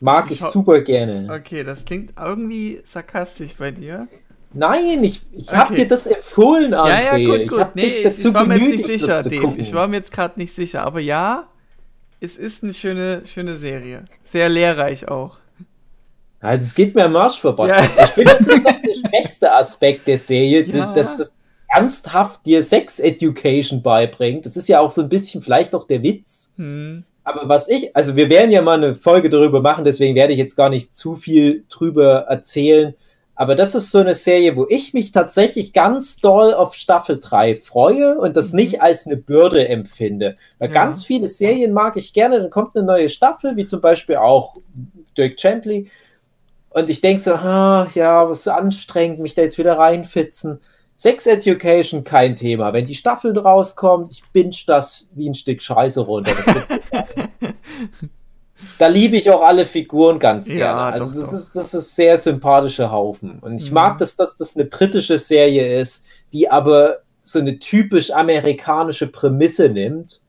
Mag ich, ich super gerne. Okay, das klingt irgendwie sarkastisch bei dir. Nein, ich, ich okay. habe dir das empfohlen, André. Ja, ja, gut, gut. Ich, nee, ich, ich war mir jetzt nicht sicher, Dave. Ich war mir jetzt gerade nicht sicher. Aber ja, es ist eine schöne, schöne Serie. Sehr lehrreich auch. Also es geht mir am Marsch vorbei. Ja. Ich finde, das ist noch der schwächste Aspekt der Serie, ja. dass das ernsthaft dir Sex Education beibringt. Das ist ja auch so ein bisschen vielleicht auch der Witz. Hm. Aber was ich, also wir werden ja mal eine Folge darüber machen, deswegen werde ich jetzt gar nicht zu viel drüber erzählen. Aber das ist so eine Serie, wo ich mich tatsächlich ganz doll auf Staffel 3 freue und das mhm. nicht als eine Bürde empfinde. Weil ja. ganz viele Serien mag ich gerne, dann kommt eine neue Staffel, wie zum Beispiel auch Dirk Gently. Und ich denke so, ah, ja, was so anstrengend, mich da jetzt wieder reinfitzen. Sex Education kein Thema. Wenn die Staffel rauskommt, ich binge das wie ein Stück Scheiße runter. da liebe ich auch alle Figuren ganz gerne. Ja, also doch, das, doch. Ist, das ist sehr sympathische Haufen. Und ich mhm. mag, dass, dass das eine britische Serie ist, die aber so eine typisch amerikanische Prämisse nimmt.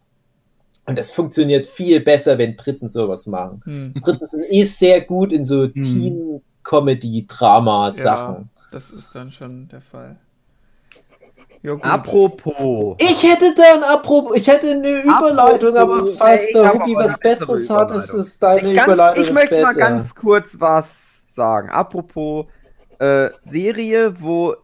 Und das funktioniert viel besser, wenn Briten sowas machen. Mhm. Briten sind eh sehr gut in so mhm. Teen-Comedy-Drama-Sachen. Ja, das ist dann schon der Fall. Ja, apropos. Ich hätte dann apropos, ich hätte eine Überleitung, apropos, aber falls der Hugi was Besseres hat, ist es deine ganz, Überleitung. Ich möchte besser. mal ganz kurz was sagen. Apropos äh, Serie, wo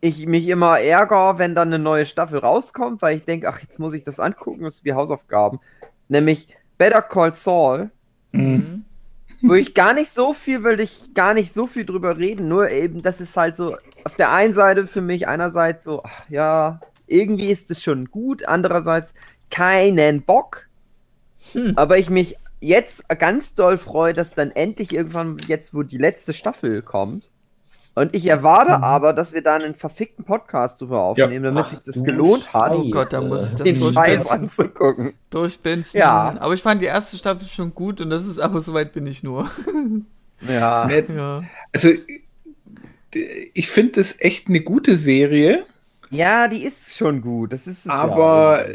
ich mich immer ärgere, wenn dann eine neue Staffel rauskommt, weil ich denke, ach, jetzt muss ich das angucken, das ist wie Hausaufgaben. Nämlich Better Call Saul. Mhm. Wo ich gar nicht so viel, will ich gar nicht so viel drüber reden, nur eben, das ist halt so auf der einen Seite für mich einerseits so, ach, ja, irgendwie ist es schon gut, andererseits keinen Bock. Hm. Aber ich mich jetzt ganz doll freue, dass dann endlich irgendwann, jetzt wo die letzte Staffel kommt, und ich erwarte mhm. aber, dass wir da einen verfickten Podcast drüber aufnehmen, ja. damit Ach, sich das gelohnt hat. Oh Gott, da muss ich das den Scheiß anzugucken. Durchbinden. Ja. Aber ich fand die erste Staffel schon gut und das ist aber soweit bin ich nur. Ja. ja. Also ich finde das echt eine gute Serie. Ja, die ist schon gut. Das ist aber ja.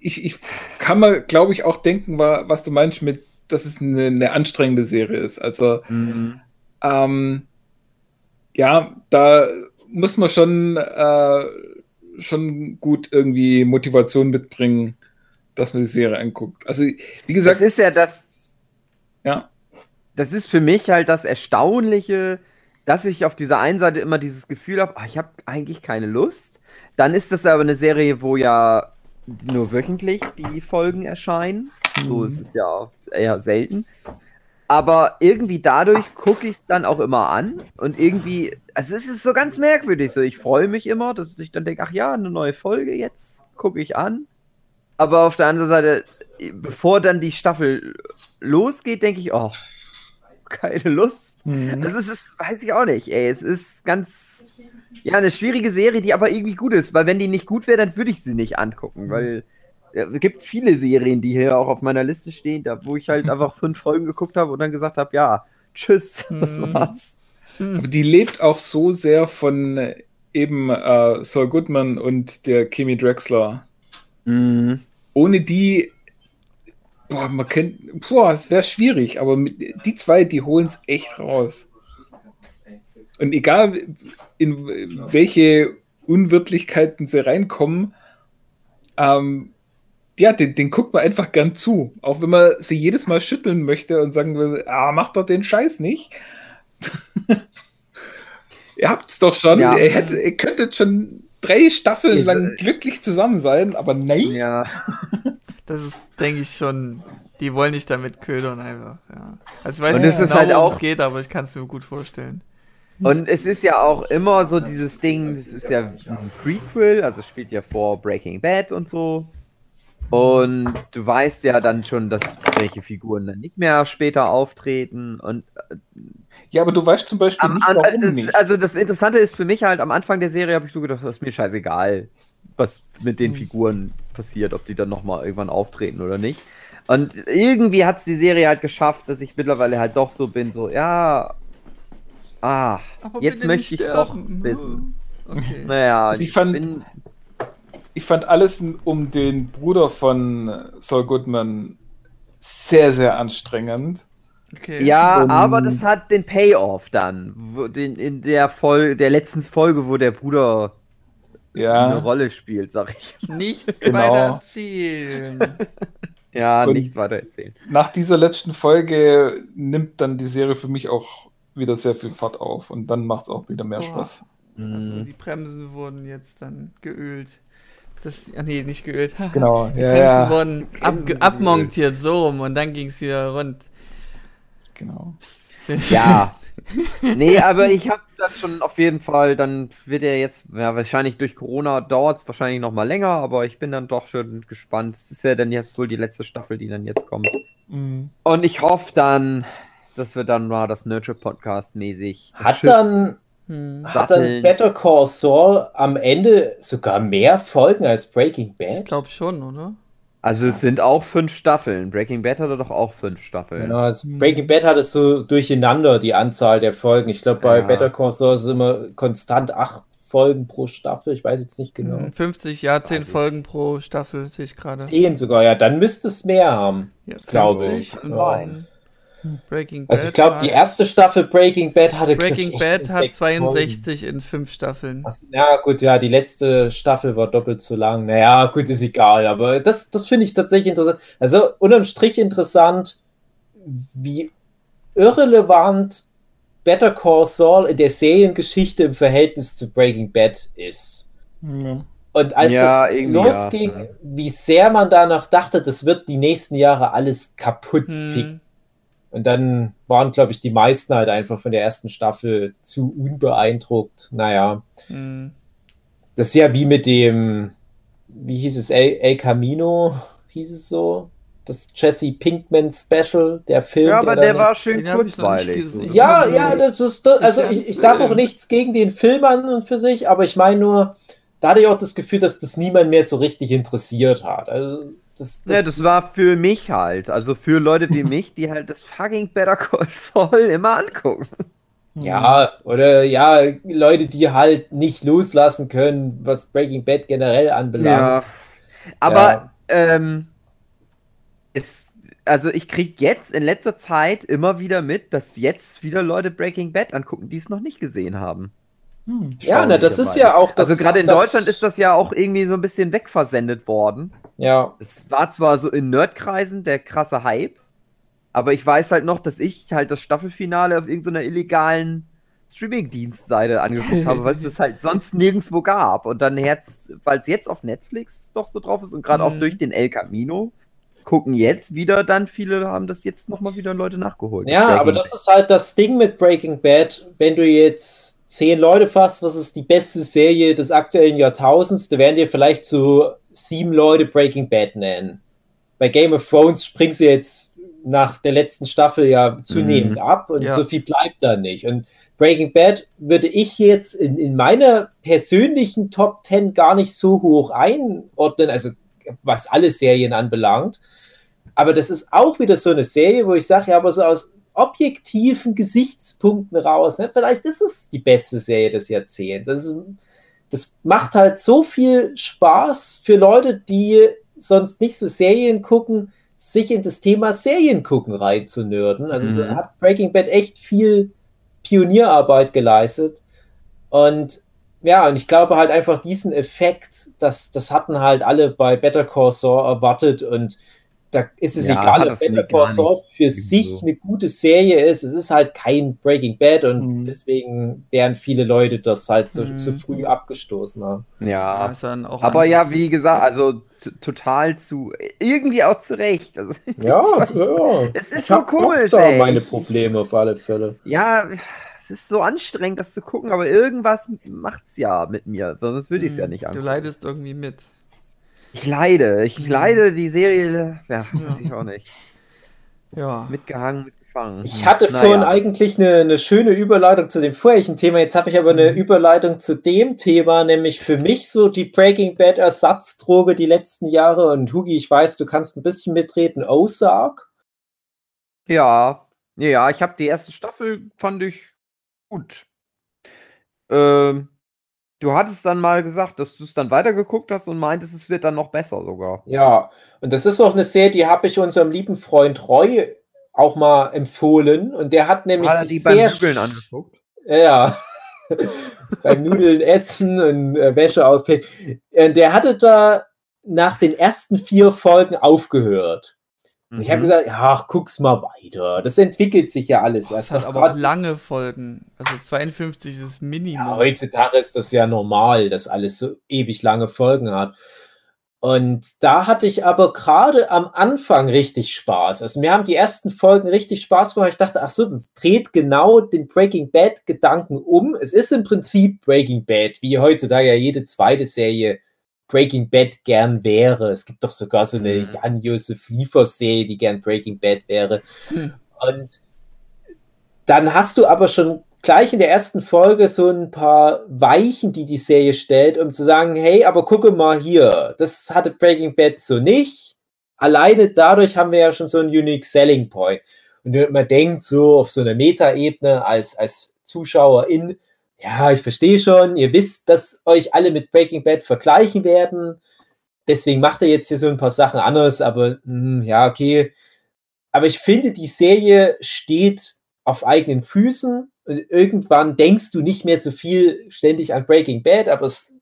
ich, ich kann mal, glaube ich, auch denken, was du meinst mit, dass es eine, eine anstrengende Serie ist. Also mhm. ähm, ja, da muss man schon, äh, schon gut irgendwie Motivation mitbringen, dass man die Serie anguckt. Also, wie gesagt. Das ist ja das. Ja. Das ist für mich halt das Erstaunliche, dass ich auf dieser einen Seite immer dieses Gefühl habe, ah, ich habe eigentlich keine Lust. Dann ist das aber eine Serie, wo ja nur wöchentlich die Folgen erscheinen. Mhm. So ist es ja eher selten. Aber irgendwie dadurch gucke ich es dann auch immer an und irgendwie, also es ist so ganz merkwürdig. So, ich freue mich immer, dass ich dann denke, ach ja, eine neue Folge jetzt gucke ich an. Aber auf der anderen Seite, bevor dann die Staffel losgeht, denke ich, oh, keine Lust. Mhm. Das ist, es, weiß ich auch nicht, ey. Es ist ganz, ja, eine schwierige Serie, die aber irgendwie gut ist, weil wenn die nicht gut wäre, dann würde ich sie nicht angucken, weil es gibt viele Serien, die hier auch auf meiner Liste stehen, da, wo ich halt einfach fünf Folgen geguckt habe und dann gesagt habe, ja, tschüss, das mhm. war's. Aber die lebt auch so sehr von äh, eben äh, Saul Goodman und der Kimi Drexler. Mhm. Ohne die Boah, man kennt, boah, es wäre schwierig, aber die zwei, die holen es echt raus. Und egal, in welche Unwirtlichkeiten sie reinkommen, ähm, ja, den, den guckt man einfach gern zu. Auch wenn man sie jedes Mal schütteln möchte und sagen will, ah, mach doch den Scheiß nicht. ihr habt es doch schon. Ja. Ihr, hättet, ihr könntet schon drei Staffeln Ist, lang glücklich zusammen sein, aber nein. Ja. Das ist, denke ich, schon. Die wollen nicht damit ködern einfach. Ja. Also ich weiß und nicht genau, halt auch, es geht, aber ich kann es mir gut vorstellen. Und es ist ja auch immer so dieses Ding, das ist ja ein Prequel, also spielt ja vor Breaking Bad und so. Und du weißt ja dann schon, dass welche Figuren dann nicht mehr später auftreten. Und äh, ja, aber du weißt zum Beispiel am, nicht, warum das, nicht. Also das Interessante ist für mich halt, am Anfang der Serie habe ich so gedacht, das ist mir scheißegal was mit den hm. Figuren passiert, ob die dann nochmal irgendwann auftreten oder nicht. Und irgendwie hat es die Serie halt geschafft, dass ich mittlerweile halt doch so bin, so, ja, ah, jetzt möchte ich es doch wissen. Okay. Naja, also ich, ich, fand, bin, ich fand alles um den Bruder von Saul Goodman sehr, sehr anstrengend. Okay. Ja, Und aber das hat den Payoff dann. Den, in der Folge, der letzten Folge, wo der Bruder ja. eine Rolle spielt, sag ich. Nichts genau. weiter erzählen. ja, Und nicht weiter erzählen. Nach dieser letzten Folge nimmt dann die Serie für mich auch wieder sehr viel Fahrt auf und dann macht es auch wieder mehr oh. Spaß. Also mhm. die Bremsen wurden jetzt dann geölt. Das, ah nee, nicht geölt. genau. Die ja, Bremsen ja. wurden ab, abmontiert, so rum und dann ging es wieder rund. Genau. Ja, nee, aber ich habe dann schon auf jeden Fall, dann wird er jetzt, ja, wahrscheinlich durch Corona dauert es wahrscheinlich noch mal länger, aber ich bin dann doch schon gespannt. Es ist ja dann jetzt wohl die letzte Staffel, die dann jetzt kommt. Mhm. Und ich hoffe dann, dass wir dann mal das Nurture Podcast mäßig. Hat Schiff dann, hm. hat dann Better Call Saul am Ende sogar mehr Folgen als Breaking Bad? Ich glaube schon, oder? Also es sind auch fünf Staffeln. Breaking Bad hatte doch auch fünf Staffeln. Genau, also Breaking Bad hat es so durcheinander, die Anzahl der Folgen. Ich glaube, bei ja. Better Call Saul ist es immer konstant acht Folgen pro Staffel. Ich weiß jetzt nicht genau. 50, hm, ja, zehn Folgen pro Staffel sehe ich gerade. Zehn sogar, ja, dann müsste es mehr haben, ja, glaube ich. Und ja. Breaking Bad. Also ich glaube, die erste Staffel Breaking Bad hatte Breaking Bad hat 62 Folgen. in fünf Staffeln. Also, ja, gut, ja, die letzte Staffel war doppelt so lang. Naja, gut, ist egal, aber das, das finde ich tatsächlich interessant. Also unterm Strich interessant, wie irrelevant Better Call Saul in der Seriengeschichte im Verhältnis zu Breaking Bad ist. Mhm. Und als ja, das losging, ja. wie sehr man da noch dachte, das wird die nächsten Jahre alles kaputt mhm. ficken und dann waren, glaube ich, die meisten halt einfach von der ersten Staffel zu unbeeindruckt. Naja. Mhm. Das ist ja wie mit dem, wie hieß es, El, El Camino, hieß es so? Das Jesse Pinkman Special, der Film. Ja, aber der, der war schön kurzweilig. Ja, ja, das ist, das, also ich, ich sage auch nichts gegen den Film an und für sich, aber ich meine nur, da hatte ich auch das Gefühl, dass das niemand mehr so richtig interessiert hat. Also das, das, ja, das war für mich halt. Also für Leute wie mich, die halt das fucking Better Call Saul immer angucken. Ja, oder ja, Leute, die halt nicht loslassen können, was Breaking Bad generell anbelangt. Ja. Aber ja. ähm, es, also ich krieg jetzt in letzter Zeit immer wieder mit, dass jetzt wieder Leute Breaking Bad angucken, die es noch nicht gesehen haben. Hm, ja, na, das ist ja auch das. Also gerade in Deutschland ist das ja auch irgendwie so ein bisschen wegversendet worden. Ja. Es war zwar so in Nerdkreisen der krasse Hype, aber ich weiß halt noch, dass ich halt das Staffelfinale auf irgendeiner illegalen Streaming-Dienstseite angeguckt habe, weil es das halt sonst nirgendwo gab. Und dann jetzt, weil es jetzt auf Netflix doch so drauf ist und gerade mhm. auch durch den El Camino gucken jetzt wieder dann viele haben das jetzt nochmal wieder Leute nachgeholt. Ja, das aber das ist halt das Ding mit Breaking Bad, wenn du jetzt zehn Leute fasst, was ist die beste Serie des aktuellen Jahrtausends, da werden dir vielleicht so sieben Leute Breaking Bad nennen. Bei Game of Thrones springst du jetzt nach der letzten Staffel ja zunehmend mhm. ab und ja. so viel bleibt da nicht. Und Breaking Bad würde ich jetzt in, in meiner persönlichen Top 10 gar nicht so hoch einordnen, also was alle Serien anbelangt. Aber das ist auch wieder so eine Serie, wo ich sage, ja, aber so aus objektiven Gesichtspunkten raus, ne, vielleicht ist es die beste Serie des Jahrzehnts. Das, ist, das macht halt so viel Spaß für Leute, die sonst nicht so Serien gucken, sich in das Thema Serien gucken reinzunörden. Also mhm. da hat Breaking Bad echt viel Pionierarbeit geleistet. Und ja, und ich glaube halt einfach diesen Effekt, das, das hatten halt alle bei Better Call Saul erwartet und da ist es ja, egal, ob Better Call Saul für sich so. eine gute Serie ist. Es ist halt kein Breaking Bad und mhm. deswegen wären viele Leute das halt so, mhm. so früh abgestoßen haben. Ja, aber ja, wie gesagt, also total zu, irgendwie auch zu Recht. Also, ja, ja. Es ist ich so komisch. Da ey. meine Probleme auf alle Fälle. Ja, es ist so anstrengend, das zu gucken, aber irgendwas macht's ja mit mir. Sonst würde ich es ja mhm. nicht angucken. Du leidest irgendwie mit. Ich leide. Ich mhm. leide die Serie. Ja, weiß ich auch nicht. Ja. Mitgehangen, mitgefangen. Ich hatte naja. vorhin eigentlich eine, eine, schöne Überleitung zu dem vorherigen Thema. Jetzt habe ich aber eine mhm. Überleitung zu dem Thema, nämlich für mich so die Breaking Bad Ersatzdroge die letzten Jahre. Und Hugi, ich weiß, du kannst ein bisschen mitreden. Ozark. Ja, ja, ich habe die erste Staffel, fand ich gut. Ähm, Du hattest dann mal gesagt, dass du es dann weitergeguckt hast und meintest, es wird dann noch besser sogar. Ja, und das ist auch eine Serie, die habe ich unserem lieben Freund Roy auch mal empfohlen. Und der hat nämlich hat er die beim Nudeln angeguckt. Ja, beim Nudeln essen und äh, Wäsche aufhängen. Der hatte da nach den ersten vier Folgen aufgehört. Und ich habe mhm. gesagt, ja, guck's mal weiter. Das entwickelt sich ja alles. Das hat aber auch lange Folgen. Also 52 ist das Minimum. Ja, heutzutage ist das ja normal, dass alles so ewig lange Folgen hat. Und da hatte ich aber gerade am Anfang richtig Spaß. Also mir haben die ersten Folgen richtig Spaß gemacht. Ich dachte, ach so, das dreht genau den Breaking Bad Gedanken um. Es ist im Prinzip Breaking Bad, wie heutzutage ja jede zweite Serie Breaking Bad gern wäre. Es gibt doch sogar so eine mhm. Jan-Josef Liefer-Serie, die gern Breaking Bad wäre. Mhm. Und dann hast du aber schon gleich in der ersten Folge so ein paar Weichen, die die Serie stellt, um zu sagen, hey, aber gucke mal hier, das hatte Breaking Bad so nicht. Alleine dadurch haben wir ja schon so einen Unique Selling Point. Und man denkt so auf so einer Meta-Ebene als, als Zuschauerin, ja, ich verstehe schon, ihr wisst, dass euch alle mit Breaking Bad vergleichen werden. Deswegen macht er jetzt hier so ein paar Sachen anders, aber mh, hm, ja, okay. Aber ich finde, die Serie steht auf eigenen Füßen und irgendwann denkst du nicht mehr so viel ständig an Breaking Bad, aber es,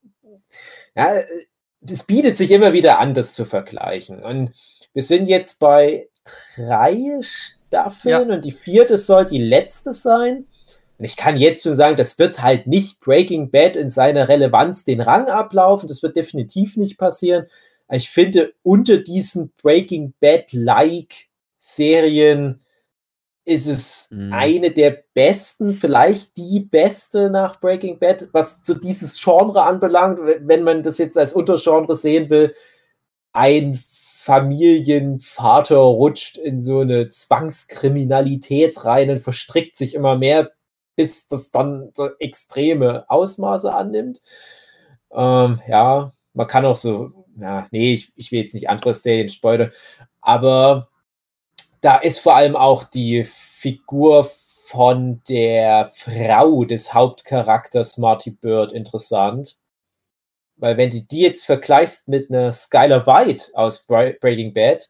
ja, es bietet sich immer wieder an, das zu vergleichen. Und wir sind jetzt bei drei Staffeln ja. und die vierte soll die letzte sein. Und ich kann jetzt schon sagen, das wird halt nicht Breaking Bad in seiner Relevanz den Rang ablaufen. Das wird definitiv nicht passieren. Ich finde, unter diesen Breaking Bad-like Serien ist es mhm. eine der besten, vielleicht die beste nach Breaking Bad, was zu dieses Genre anbelangt, wenn man das jetzt als Untergenre sehen will. Ein Familienvater rutscht in so eine Zwangskriminalität rein und verstrickt sich immer mehr bis das dann so extreme Ausmaße annimmt. Ähm, ja, man kann auch so, ja, nee, ich, ich will jetzt nicht andere Serien spoilern, aber da ist vor allem auch die Figur von der Frau des Hauptcharakters Marty Bird interessant. Weil wenn du die jetzt vergleichst mit einer Skylar White aus Breaking Bad,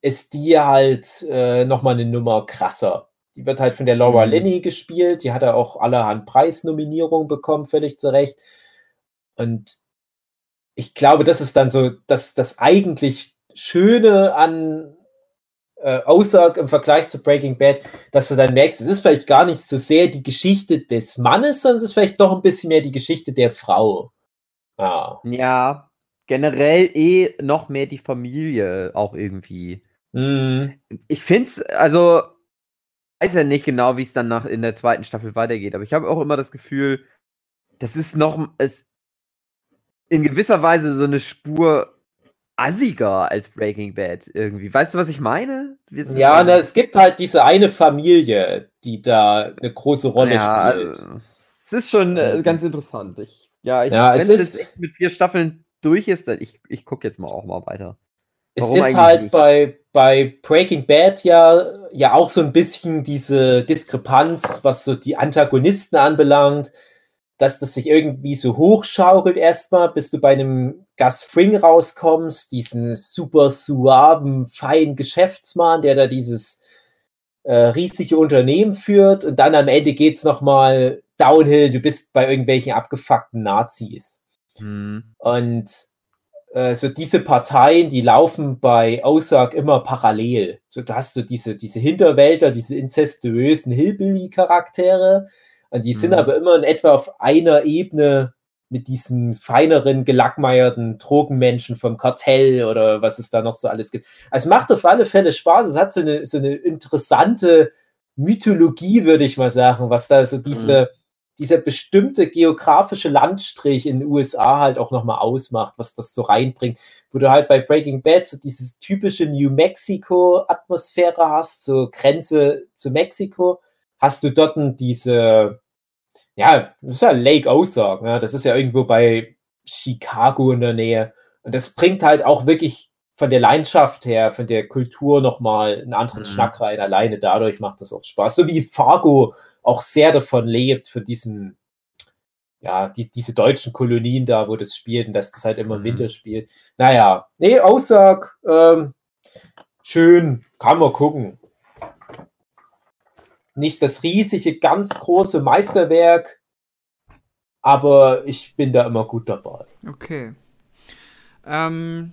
ist die halt äh, nochmal eine Nummer krasser. Die wird halt von der Laura mhm. Linney gespielt. Die hat ja auch allerhand Preisnominierungen bekommen, völlig zu Recht. Und ich glaube, das ist dann so das, das eigentlich Schöne an äh, Ozark im Vergleich zu Breaking Bad, dass du dann merkst, es ist vielleicht gar nicht so sehr die Geschichte des Mannes, sondern es ist vielleicht doch ein bisschen mehr die Geschichte der Frau. Ja. Ja, generell eh noch mehr die Familie auch irgendwie. Mm. Ich finde es, also, weiß ja nicht genau, wie es dann nach in der zweiten Staffel weitergeht, aber ich habe auch immer das Gefühl, das ist noch, es in gewisser Weise so eine Spur assiger als Breaking Bad irgendwie. Weißt du, was ich meine? Ja, na, es gibt halt diese eine Familie, die da eine große Rolle ja, spielt. Also, es ist schon äh, ganz interessant. Ich, ja, ich, ja, wenn es, ist, mit vier Staffeln durch ist, dann ich, ich gucke jetzt mal auch mal weiter. Warum es ist halt bei, bei Breaking Bad ja, ja auch so ein bisschen diese Diskrepanz, was so die Antagonisten anbelangt dass das sich irgendwie so hochschaukelt erstmal, bis du bei einem Gus Fring rauskommst, diesen super suaven, feinen Geschäftsmann, der da dieses äh, riesige Unternehmen führt und dann am Ende geht's nochmal downhill, du bist bei irgendwelchen abgefuckten Nazis. Mhm. Und so diese Parteien, die laufen bei Ozark immer parallel. So, da hast du diese, diese Hinterwälder, diese incestuösen Hillbilly-Charaktere, die sind mhm. aber immer in etwa auf einer Ebene mit diesen feineren, gelackmeierten Drogenmenschen vom Kartell oder was es da noch so alles gibt. Also es macht auf alle Fälle Spaß. Es hat so eine, so eine interessante Mythologie, würde ich mal sagen, was da so diese, mhm. Dieser bestimmte geografische Landstrich in den USA halt auch nochmal ausmacht, was das so reinbringt. Wo du halt bei Breaking Bad so dieses typische New Mexico-Atmosphäre hast, so Grenze zu Mexiko, hast du dort diese ja, das ist ja Lake Ozark, ne? das ist ja irgendwo bei Chicago in der Nähe. Und das bringt halt auch wirklich von der Leidenschaft her, von der Kultur nochmal einen anderen mhm. Schnack rein. Alleine dadurch macht das auch Spaß. So wie Fargo auch sehr davon lebt, für diesen, ja, die, diese deutschen Kolonien da, wo das spielt und dass das halt immer im mhm. Winter spielt. Naja, nee, Ozark, ähm, schön, kann man gucken nicht das riesige, ganz große Meisterwerk, aber ich bin da immer gut dabei. Okay. Ähm,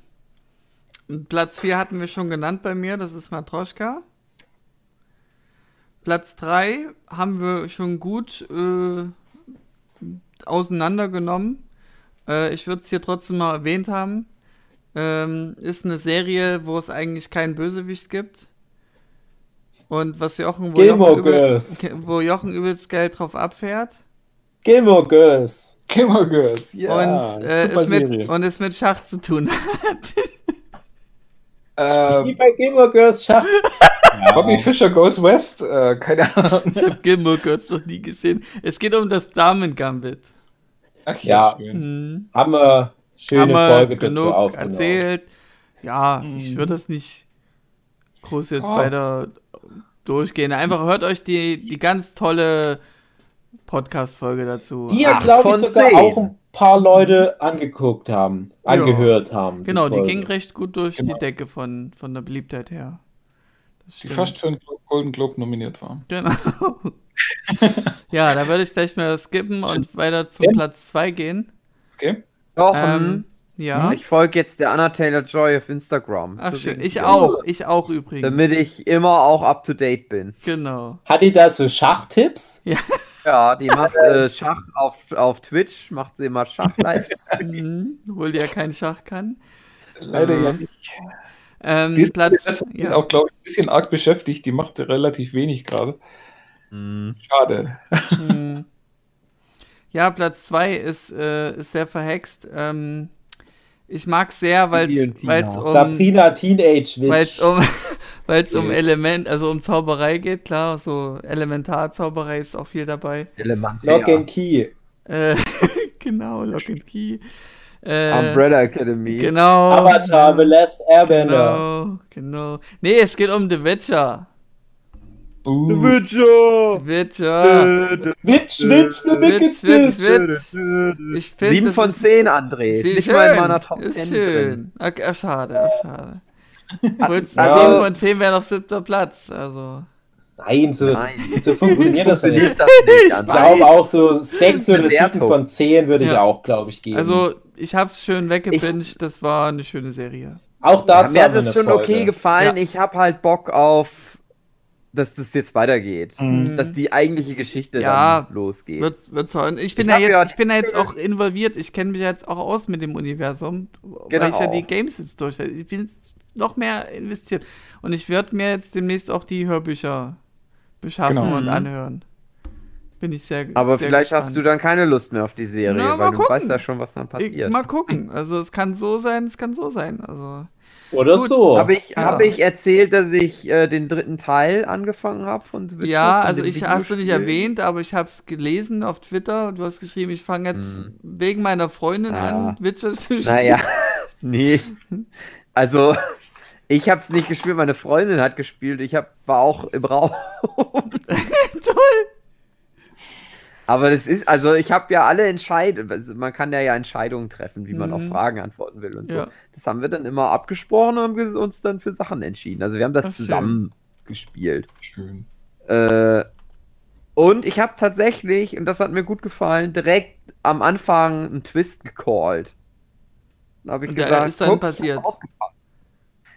Platz 4 hatten wir schon genannt bei mir, das ist Matroschka. Platz 3 haben wir schon gut äh, auseinandergenommen. Äh, ich würde es hier trotzdem mal erwähnt haben. Ähm, ist eine Serie, wo es eigentlich keinen Bösewicht gibt. Und was Jochen, wo, Jochen, übel, wo Jochen übelst Geld drauf abfährt. Gilmore Girls. Gilmore Girls, ja. Und, äh, es mit, und es mit Schach zu tun hat. Ähm, Wie bei Gilmore Girls Schach. Bobby Fischer Goes West, äh, keine Ahnung. Ich habe Gilmore Girls noch nie gesehen. Es geht um das Damen-Gambit. Ach ja, ja. Hm. haben wir schöne haben wir Folge genug dazu erzählt. Ja, hm. ich würde das nicht groß jetzt oh. weiter durchgehen. Einfach hört euch die, die ganz tolle Podcast-Folge dazu. Die ja, glaube ich, sogar 10. auch ein paar Leute angeguckt haben, angehört ja. haben. Genau, die, die, ging recht gut durch genau. die Decke von, von der Beliebtheit her. Die fast für einen Golden Globe nominiert war. Genau. ja, da würde ich gleich mal skippen und weiter zum ja. Platz 2 gehen. Okay. Doch, ähm, ja. Ich folge jetzt der Anna Taylor Joy auf Instagram. Ach schön. Ich auch. Ich auch übrigens. Damit ich immer auch up to date bin. Genau. Hat die da so Schachtipps? Ja. Ja, die macht äh, Schach auf, auf Twitch, macht sie immer Schach-Lives. Mhm, obwohl die ja kein Schach kann. Leider ja nicht. Ähm, die ist Platz, ja. auch, glaube ich, ein bisschen arg beschäftigt. Die macht relativ wenig gerade. Mhm. Schade. Mhm. Ja, Platz 2 ist, äh, ist sehr verhext. Ähm, ich mag sehr, weil es um Sabrina Teenage Witch. Weil es um, weil's um Element, also um Zauberei geht, klar, so Elementarzauberei ist auch viel dabei. Elementär. Lock and Key. Äh, genau, Lock and Key. Äh, Umbrella Academy. Genau. Avatar, The Last Airbender. Genau, genau. Nee, es geht um The Witcher. Uh. The Witcher! The Witcher! Witch, Witch, The Wicked Witch, Witch! Ich find, 7 von 10, André. Nicht schön, mal in meiner Top 10 schön. Okay, ach, schade, ach, schade. Kurz, also, 7 von 10 wäre noch siebter Platz, also... Nein, so, Nein. so funktioniert das nicht. Das nicht ich glaube auch so 6 oder 7 von 10 würde ich ja. auch, glaube ich, geben. Also, ich habe es schön weggebinged, das war eine schöne Serie. Auch da ja, mir hat es schon Folge. okay gefallen. Ja. Ich habe halt Bock auf, dass das jetzt weitergeht. Mhm. Dass die eigentliche Geschichte ja, dann losgeht. Wird, wird's ich, bin ich, ja jetzt, ja ich bin ja jetzt auch involviert. Ich kenne mich jetzt auch aus mit dem Universum, genau. weil ich ja die Games jetzt durch. Ich bin jetzt noch mehr investiert. Und ich werde mir jetzt demnächst auch die Hörbücher beschaffen genau. und mhm. anhören. Bin ich sehr Aber sehr vielleicht gespannt. hast du dann keine Lust mehr auf die Serie, Na, weil du weißt ja schon, was dann passiert. Ich, mal gucken. Also es kann so sein, es kann so sein. Also. Oder Gut. so. Habe ich, ja. hab ich erzählt, dass ich äh, den dritten Teil angefangen habe von Witcher? Ja, also ich hast du nicht erwähnt, aber ich habe es gelesen auf Twitter und du hast geschrieben, ich fange jetzt hm. wegen meiner Freundin ja. an, Witcher zu spielen. Naja, nee. Also, ich habe es nicht gespielt, meine Freundin hat gespielt. Ich hab, war auch im Raum. Toll. Aber das ist, also ich habe ja alle Entscheidungen, also man kann ja, ja Entscheidungen treffen, wie man mhm. auf Fragen antworten will und so. Ja. Das haben wir dann immer abgesprochen und haben uns dann für Sachen entschieden. Also wir haben das Ach, zusammen schön. gespielt. Schön. Äh, und ich habe tatsächlich, und das hat mir gut gefallen, direkt am Anfang einen Twist gecallt. Da habe ich und gesagt, ist dann passiert.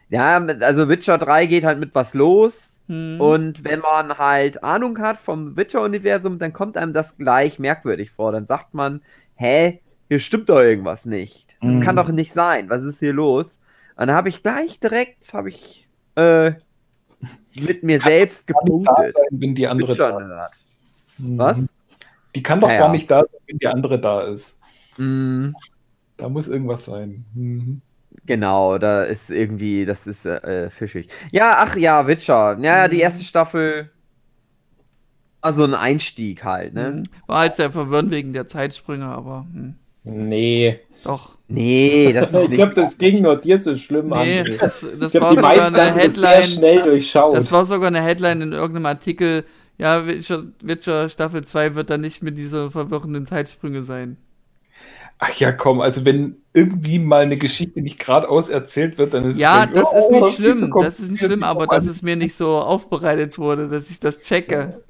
Ja, also Witcher 3 geht halt mit was los. Hm. Und wenn man halt Ahnung hat vom Witcher-Universum, dann kommt einem das gleich merkwürdig vor. Dann sagt man, hä, hier stimmt doch irgendwas nicht. Das hm. kann doch nicht sein. Was ist hier los? Und dann habe ich gleich direkt, habe ich äh, mit mir kann selbst gepunktet. Sein, wenn die andere da ist. Mhm. Was? Die kann doch naja. gar nicht da sein, wenn die andere da ist. Mhm. Da muss irgendwas sein. Mhm. Genau, da ist irgendwie, das ist äh, fischig. Ja, ach ja, Witcher. Ja, die mhm. erste Staffel. Also ein Einstieg halt, ne? Mhm. War halt sehr verwirrend wegen der Zeitsprünge, aber. Hm. Nee. Doch. Nee, das ist Ich glaube, das ging nur dir so schlimm nee, an. Das, das war sogar eine Headline. Schnell durchschaut. Das war sogar eine Headline in irgendeinem Artikel. Ja, Witcher, Witcher Staffel 2 wird dann nicht mit dieser verwirrenden Zeitsprünge sein. Ach ja, komm, also wenn irgendwie mal eine Geschichte nicht geradeaus erzählt wird, dann ist ja, es. Ja, das oh, ist nicht schlimm, das ist nicht schlimm, aber dass es mir nicht so aufbereitet wurde, dass ich das checke.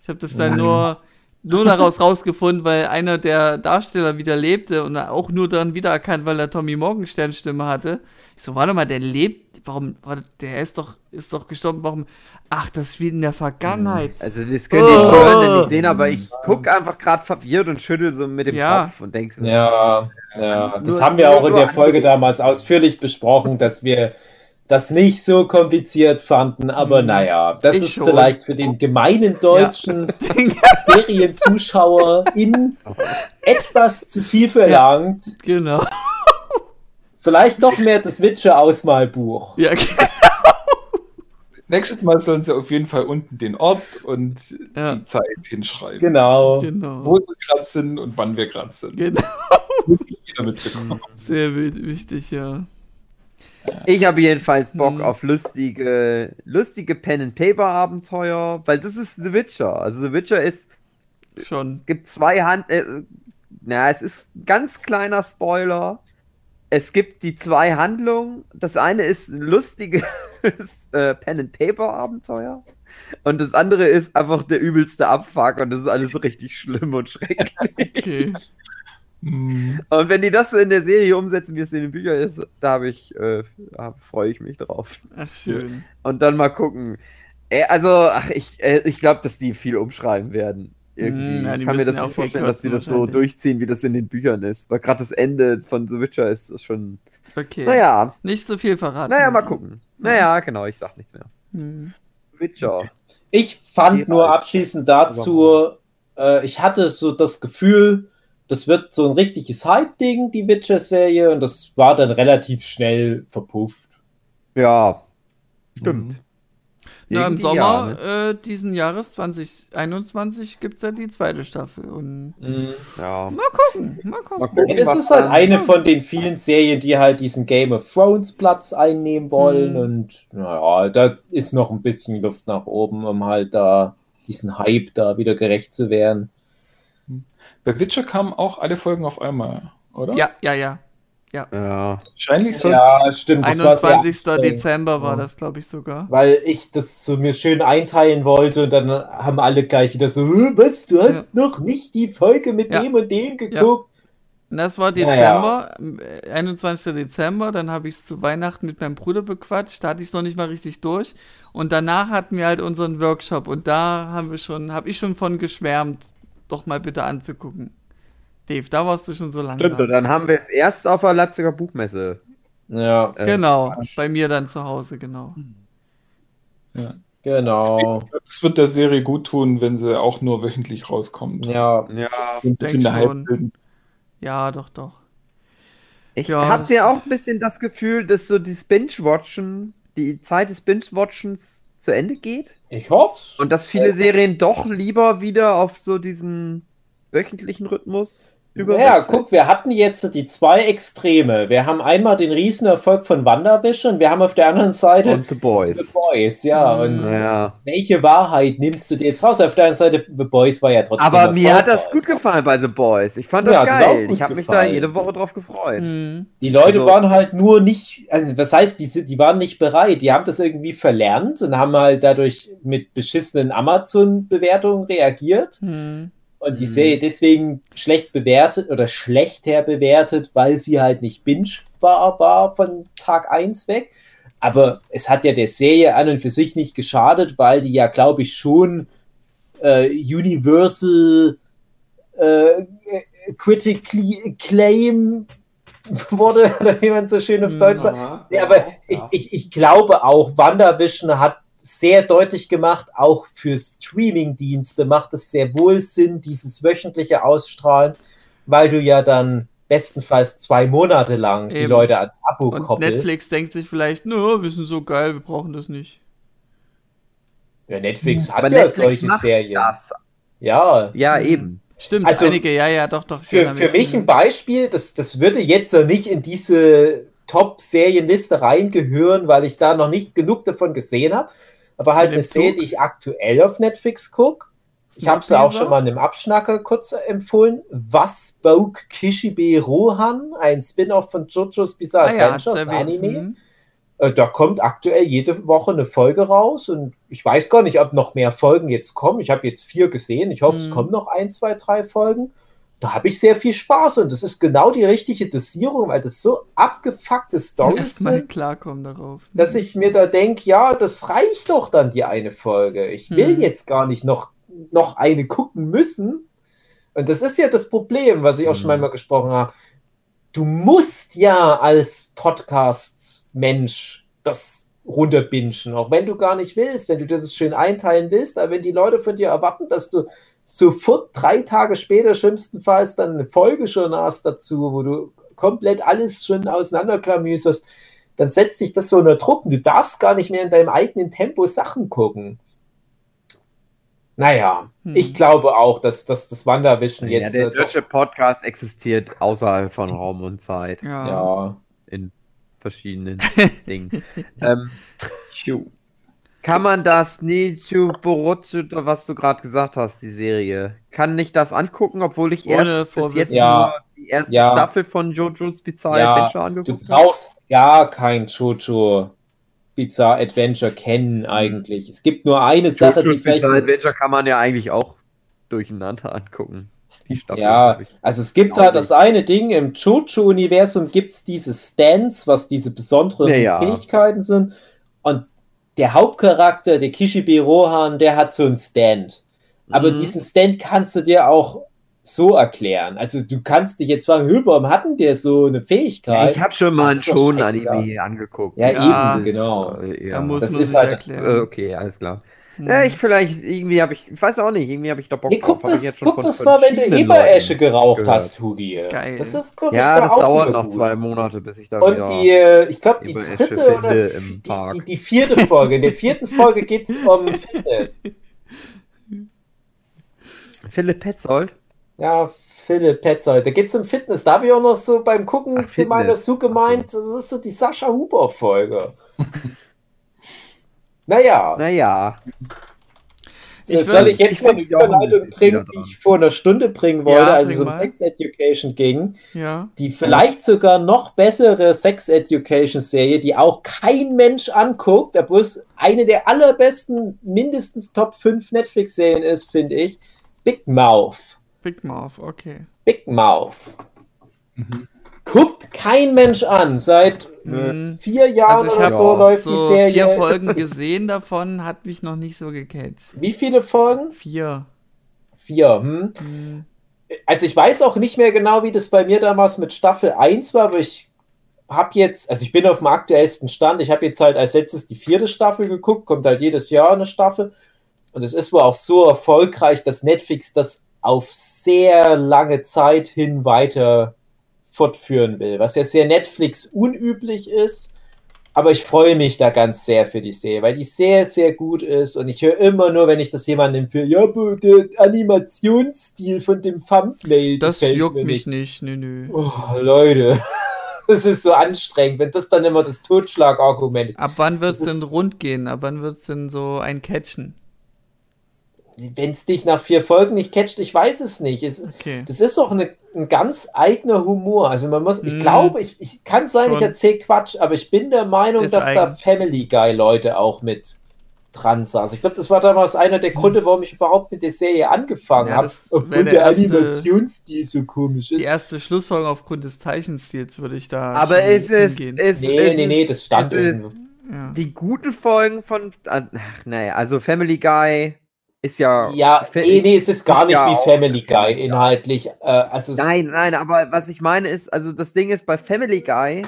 Ich habe das dann Nein. nur, nur daraus rausgefunden, weil einer der Darsteller wieder lebte und auch nur dann wiedererkannt, weil er Tommy Morgenstern Stimme hatte. Ich so, warte mal, der lebt, warum, warte, der ist doch, ist doch gestorben, warum? Ach, das spielt in der Vergangenheit. Also das könnt ihr jetzt oh. hören, nicht sehen, aber ich gucke einfach gerade verwirrt und schüttel so mit dem ja. Kopf und denke so. Ja, ja. Das haben wir auch in der Folge damals ausführlich besprochen, dass wir das nicht so kompliziert fanden, aber mhm. naja, das ich ist schon. vielleicht für den gemeinen deutschen ja. Serienzuschauer in etwas zu viel verlangt. Ja, genau. Vielleicht doch mehr das Witcher-Ausmalbuch. Ja, genau. Nächstes Mal sollen sie auf jeden Fall unten den Ort und ja. die Zeit hinschreiben. Genau. genau. Wo wir gerade sind und wann wir gerade sind. Genau. Sehr wichtig, ja. Ich habe jedenfalls Bock hm. auf lustige, lustige Pen-and-Paper-Abenteuer, weil das ist The Witcher. Also The Witcher ist schon. Es gibt zwei Hand. Äh, na, es ist ein ganz kleiner Spoiler es gibt die zwei Handlungen. Das eine ist ein lustiges äh, Pen-and-Paper-Abenteuer. Und das andere ist einfach der übelste Abfuck und das ist alles richtig schlimm und schrecklich. Okay. Und wenn die das in der Serie umsetzen, wie es in den Büchern ist, da habe ich, äh, freue ich mich drauf. Ach, schön. Und dann mal gucken. Äh, also, ach, ich, äh, ich glaube, dass die viel umschreiben werden. Irgendwie. Ja, ich kann mir das nicht vorstellen, dass die das so durchziehen, wie das in den Büchern ist. Weil gerade das Ende von The Witcher ist das schon. Okay. Naja. Nicht so viel verraten. Naja, mal gucken. Naja, genau, ich sag nichts mehr. Hm. Witcher. Ich fand nur abschließend dazu, äh, ich hatte so das Gefühl, das wird so ein richtiges Hype-Ding, die Witcher-Serie, und das war dann relativ schnell verpufft. Ja, stimmt. Mhm. Na, im Sommer Jahr, ne? äh, diesen Jahres 2021 gibt es ja die zweite Staffel. Und mhm. ja. Mal gucken, mal gucken. Mal gucken es ist halt eine von den vielen Serien, die halt diesen Game of Thrones Platz einnehmen wollen. Mhm. Und naja, da ist noch ein bisschen Luft nach oben, um halt da diesen Hype da wieder gerecht zu werden. Bei Witcher kamen auch alle Folgen auf einmal, oder? Ja, ja, ja. Ja. ja. Wahrscheinlich so. Ja, stimmt. 21. Ja, Dezember war das, glaube ich, sogar. Weil ich das so mir schön einteilen wollte und dann haben alle gleich wieder so, was, du hast ja. noch nicht die Folge mit dem und dem geguckt. Das war Dezember, ja, ja. 21. Dezember, dann habe ich es zu Weihnachten mit meinem Bruder bequatscht, da hatte ich es noch nicht mal richtig durch. Und danach hatten wir halt unseren Workshop und da haben wir schon, habe ich schon von geschwärmt, doch mal bitte anzugucken. Dave, da warst du schon so lange. Stimmt, und dann haben wir es erst auf der Leipziger Buchmesse. Ja. Äh, genau, bei mir dann zu Hause, genau. Ja. Genau. Das wird der Serie gut tun, wenn sie auch nur wöchentlich rauskommt. Ja, ja. Ein bisschen Hype Ja, doch, doch. Ich ja, habt ihr auch ein bisschen das Gefühl, dass so das Binge-Watchen, die Zeit des Binge-Watchens zu Ende geht? Ich hoff's. Und dass viele Serien doch lieber wieder auf so diesen wöchentlichen Rhythmus ja, guck, wir hatten jetzt die zwei Extreme. Wir haben einmal den Riesenerfolg von WandaVision und wir haben auf der anderen Seite und The Boys. The Boys, ja. Mhm. Und ja. welche Wahrheit nimmst du dir jetzt raus? Auf der anderen Seite, The Boys war ja trotzdem. Aber mir hat das gut gefallen bei The Boys. Ich fand das ja, geil. Das ich habe mich da jede Woche drauf gefreut. Mhm. Die Leute also, waren halt nur nicht, also das heißt, die, die waren nicht bereit. Die haben das irgendwie verlernt und haben halt dadurch mit beschissenen Amazon-Bewertungen reagiert. Mhm und die mhm. Serie deswegen schlecht bewertet oder schlechter bewertet, weil sie halt nicht bingebar war von Tag 1 weg. Aber es hat ja der Serie an und für sich nicht geschadet, weil die ja, glaube ich, schon äh, Universal äh, Critically Claim wurde, oder wie man so schön auf Deutsch sagt. Ja, ja, aber ja. Ich, ich, ich glaube auch, WandaVision hat sehr deutlich gemacht, auch für Streaming-Dienste macht es sehr wohl Sinn, dieses wöchentliche Ausstrahlen, weil du ja dann bestenfalls zwei Monate lang Eben. die Leute als Abo Und koppelst. Netflix denkt sich vielleicht, no, wir sind so geil, wir brauchen das nicht. Ja, Netflix hm. hat Aber ja Netflix solche Serien. Das. Ja. Ja, eben. Stimmt, also, einige, ja, ja, doch, doch. Für, für mich ein Beispiel, das, das würde jetzt nicht in diese Top-Serienliste reingehören, weil ich da noch nicht genug davon gesehen habe aber halt eine Serie, die ich aktuell auf Netflix gucke. Ich habe sie auch schon mal in einem Abschnacker kurz empfohlen. Was Spoke Kishibe Rohan, ein Spin-off von JoJo's Bizarre ah, Adventures, ja, Anime. Mhm. Äh, da kommt aktuell jede Woche eine Folge raus und ich weiß gar nicht, ob noch mehr Folgen jetzt kommen. Ich habe jetzt vier gesehen. Ich hoffe, mhm. es kommen noch ein, zwei, drei Folgen da habe ich sehr viel Spaß und das ist genau die richtige Dosierung, weil das so abgefuckte Storys sind, klarkommen darauf. dass ich mir da denke, ja, das reicht doch dann die eine Folge. Ich will hm. jetzt gar nicht noch, noch eine gucken müssen. Und das ist ja das Problem, was ich auch hm. schon einmal gesprochen habe. Du musst ja als Podcast-Mensch das runterbingen, auch wenn du gar nicht willst, wenn du das schön einteilen willst, aber wenn die Leute von dir erwarten, dass du sofort drei Tage später schlimmstenfalls dann eine Folge schon hast dazu, wo du komplett alles schon auseinanderklamüserst, dann setzt sich das so unter Druck und du darfst gar nicht mehr in deinem eigenen Tempo Sachen gucken. Naja, hm. ich glaube auch, dass, dass das Wanderwischen ja, jetzt. Der deutsche Podcast existiert außerhalb von Raum und Zeit. Ja. ja. In verschiedenen Dingen. ähm, kann man das Nichu Borotsu, was du gerade gesagt hast, die Serie, kann ich das angucken, obwohl ich Ohne erst bis jetzt ja. nur die erste ja. Staffel von Jojo's Bizarre ja. Adventure angeguckt habe? Du brauchst habe? gar kein Jojo Bizarre Adventure kennen eigentlich. Es gibt nur eine Sache, Jojo's die Bizarre Adventure kann man ja eigentlich auch durcheinander angucken. ja, also es gibt halt das eine Ding, im Jojo-Universum gibt es diese Stands, was diese besonderen ja, Fähigkeiten sind. Und der Hauptcharakter, der Kishibe Rohan, der hat so einen Stand. Aber mhm. diesen Stand kannst du dir auch so erklären. Also du kannst dich jetzt fragen, warum hatten der so eine Fähigkeit? Ich habe schon mal einen Schon-Anime angeguckt. Ja, ja, eben, genau. Ja. Da muss das man ist halt erklären. Das, okay, alles klar. Ja, ich vielleicht, irgendwie habe ich, ich weiß auch nicht, irgendwie habe ich da Bock nee, guck drauf. Das, guck das mal, wenn du Eberesche geraucht gehört. hast, Hugi. Geil. Das ist, ja, das dauert noch gut. zwei Monate, bis ich da Und wieder die, äh, ich glaube, die dritte oder die, die, die, vierte Folge, in der vierten Folge geht es um Fitness. Philipp Petzold? Ja, Philipp Petzold. Da geht es um Fitness. Da habe ich auch noch so beim Gucken Ach, zu meiner Su gemeint, das ist so die Sascha Huber-Folge. Naja. Naja. Das soll ich jetzt mal die Überleitung bringen, die ich vor einer Stunde bringen wollte, ja, also so um Sex Education ging, ja. die vielleicht sogar noch bessere Sex Education Serie, die auch kein Mensch anguckt, aber es eine der allerbesten, mindestens Top 5 Netflix Serien ist, finde ich, Big Mouth. Big Mouth, okay. Big Mouth. Mhm. Guckt kein Mensch an. Seit mhm. vier Jahren also oder so läuft so die Serie. Vier Folgen gesehen davon, hat mich noch nicht so gecatcht. Wie viele Folgen? Vier. Vier, hm. Mhm. Also ich weiß auch nicht mehr genau, wie das bei mir damals mit Staffel 1 war, aber ich habe jetzt, also ich bin auf dem aktuellsten Stand, ich habe jetzt halt als letztes die vierte Staffel geguckt, kommt halt jedes Jahr eine Staffel. Und es ist wohl auch so erfolgreich, dass Netflix das auf sehr lange Zeit hin weiter fortführen will, was ja sehr Netflix unüblich ist. Aber ich freue mich da ganz sehr für die Serie, weil die sehr, sehr gut ist. Und ich höre immer nur, wenn ich das jemandem empfehle, ja, der Animationsstil von dem Thumbnail. Das juckt mich nicht, nö, nö. Oh, Leute. Das ist so anstrengend, wenn das dann immer das Totschlagargument ist. Ab wann wird es denn rund gehen? Ab wann wird es denn so ein Catchen? Wenn es dich nach vier Folgen nicht catcht, ich weiß es nicht. Es, okay. Das ist doch eine, ein ganz eigener Humor. Also man muss, ich mm. glaube, ich, ich kann sein, Schon. ich erzähle Quatsch, aber ich bin der Meinung, ist dass eigen. da Family Guy Leute auch mit dran saßen. Ich glaube, das war damals einer der Gründe, warum ich überhaupt mit der Serie angefangen ja, habe. Obwohl der, der Animationsstil so komisch ist. Die erste Schlussfolgerung aufgrund des Zeichenstils würde ich da. Aber es ist. Es, nee, es nee, nee, das stand ist, ja. Die guten Folgen von. Ach, naja, also Family Guy ist ja. Ja, nee, nee, es ist gar nicht ja wie Family Guy inhaltlich. Äh, also nein, nein, aber was ich meine ist, also das Ding ist bei Family Guy,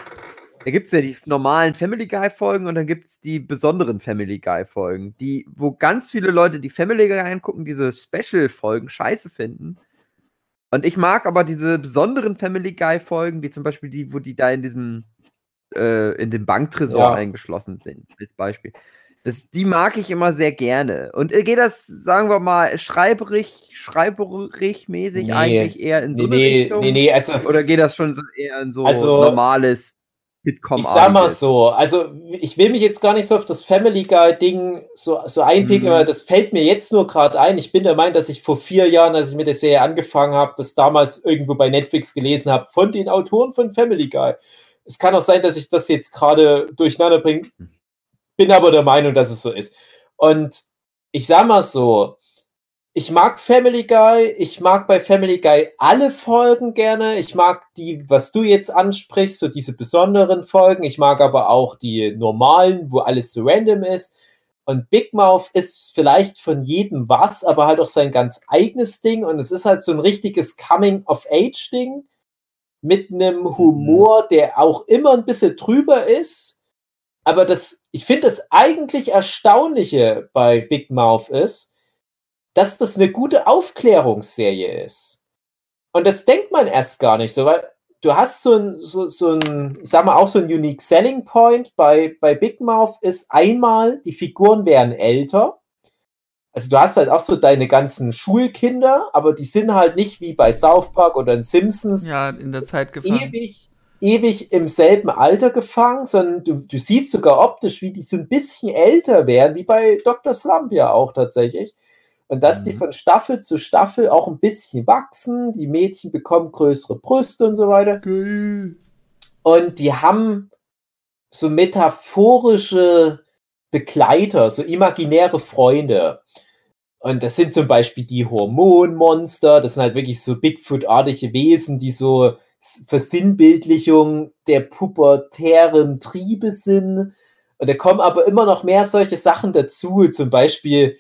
da gibt es ja die normalen Family Guy-Folgen und dann gibt es die besonderen Family Guy-Folgen, die, wo ganz viele Leute, die Family Guy angucken, diese Special-Folgen scheiße finden. Und ich mag aber diese besonderen Family Guy-Folgen, wie zum Beispiel die, wo die da in diesem, äh, in dem Banktresor ja. eingeschlossen sind, als Beispiel. Das, die mag ich immer sehr gerne. Und äh, geht das, sagen wir mal, schreiberig, schreiberig mäßig nee. eigentlich eher in so nee, eine Richtung? Nee, nee, also, Oder geht das schon so eher in so also, normales Hitcom Ich sag mal so, also ich will mich jetzt gar nicht so auf das Family Guy Ding so, so einpicken, mhm. aber das fällt mir jetzt nur gerade ein. Ich bin der Meinung, dass ich vor vier Jahren, als ich mit der Serie angefangen habe, das damals irgendwo bei Netflix gelesen habe von den Autoren von Family Guy. Es kann auch sein, dass ich das jetzt gerade durcheinander bringe. Bin aber der Meinung, dass es so ist. Und ich sag mal so, ich mag Family Guy, ich mag bei Family Guy alle Folgen gerne. Ich mag die, was du jetzt ansprichst, so diese besonderen Folgen. Ich mag aber auch die normalen, wo alles so random ist. Und Big Mouth ist vielleicht von jedem was, aber halt auch sein ganz eigenes Ding. Und es ist halt so ein richtiges Coming-of-Age-Ding mit einem Humor, der auch immer ein bisschen drüber ist aber das, ich finde das eigentlich Erstaunliche bei Big Mouth ist, dass das eine gute Aufklärungsserie ist. Und das denkt man erst gar nicht so, weil du hast so ein, so, so ein, ich sag mal auch so ein Unique Selling Point bei, bei Big Mouth ist einmal, die Figuren werden älter. Also du hast halt auch so deine ganzen Schulkinder, aber die sind halt nicht wie bei South Park oder in Simpsons. Ja, in der Zeit gefangen. Ewig, ewig im selben Alter gefangen, sondern du, du siehst sogar optisch, wie die so ein bisschen älter werden, wie bei Dr. Slump ja auch tatsächlich. Und dass mhm. die von Staffel zu Staffel auch ein bisschen wachsen, die Mädchen bekommen größere Brüste und so weiter. Mhm. Und die haben so metaphorische Begleiter, so imaginäre Freunde. Und das sind zum Beispiel die Hormonmonster, das sind halt wirklich so Bigfoot-artige Wesen, die so Versinnbildlichung der pubertären Triebe sind. Und da kommen aber immer noch mehr solche Sachen dazu. Zum Beispiel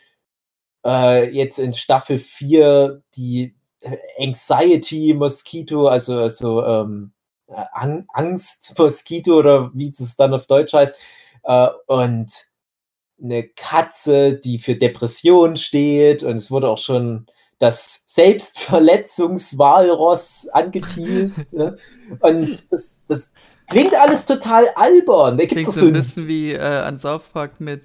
äh, jetzt in Staffel 4 die Anxiety Mosquito, also, also ähm, Angst Mosquito oder wie es dann auf Deutsch heißt. Äh, und eine Katze, die für Depression steht. Und es wurde auch schon das Selbstverletzungswalross angeteased. ne? Und das, das, klingt alles total albern. Da gibt's klingt so ein bisschen wie äh, an South Park mit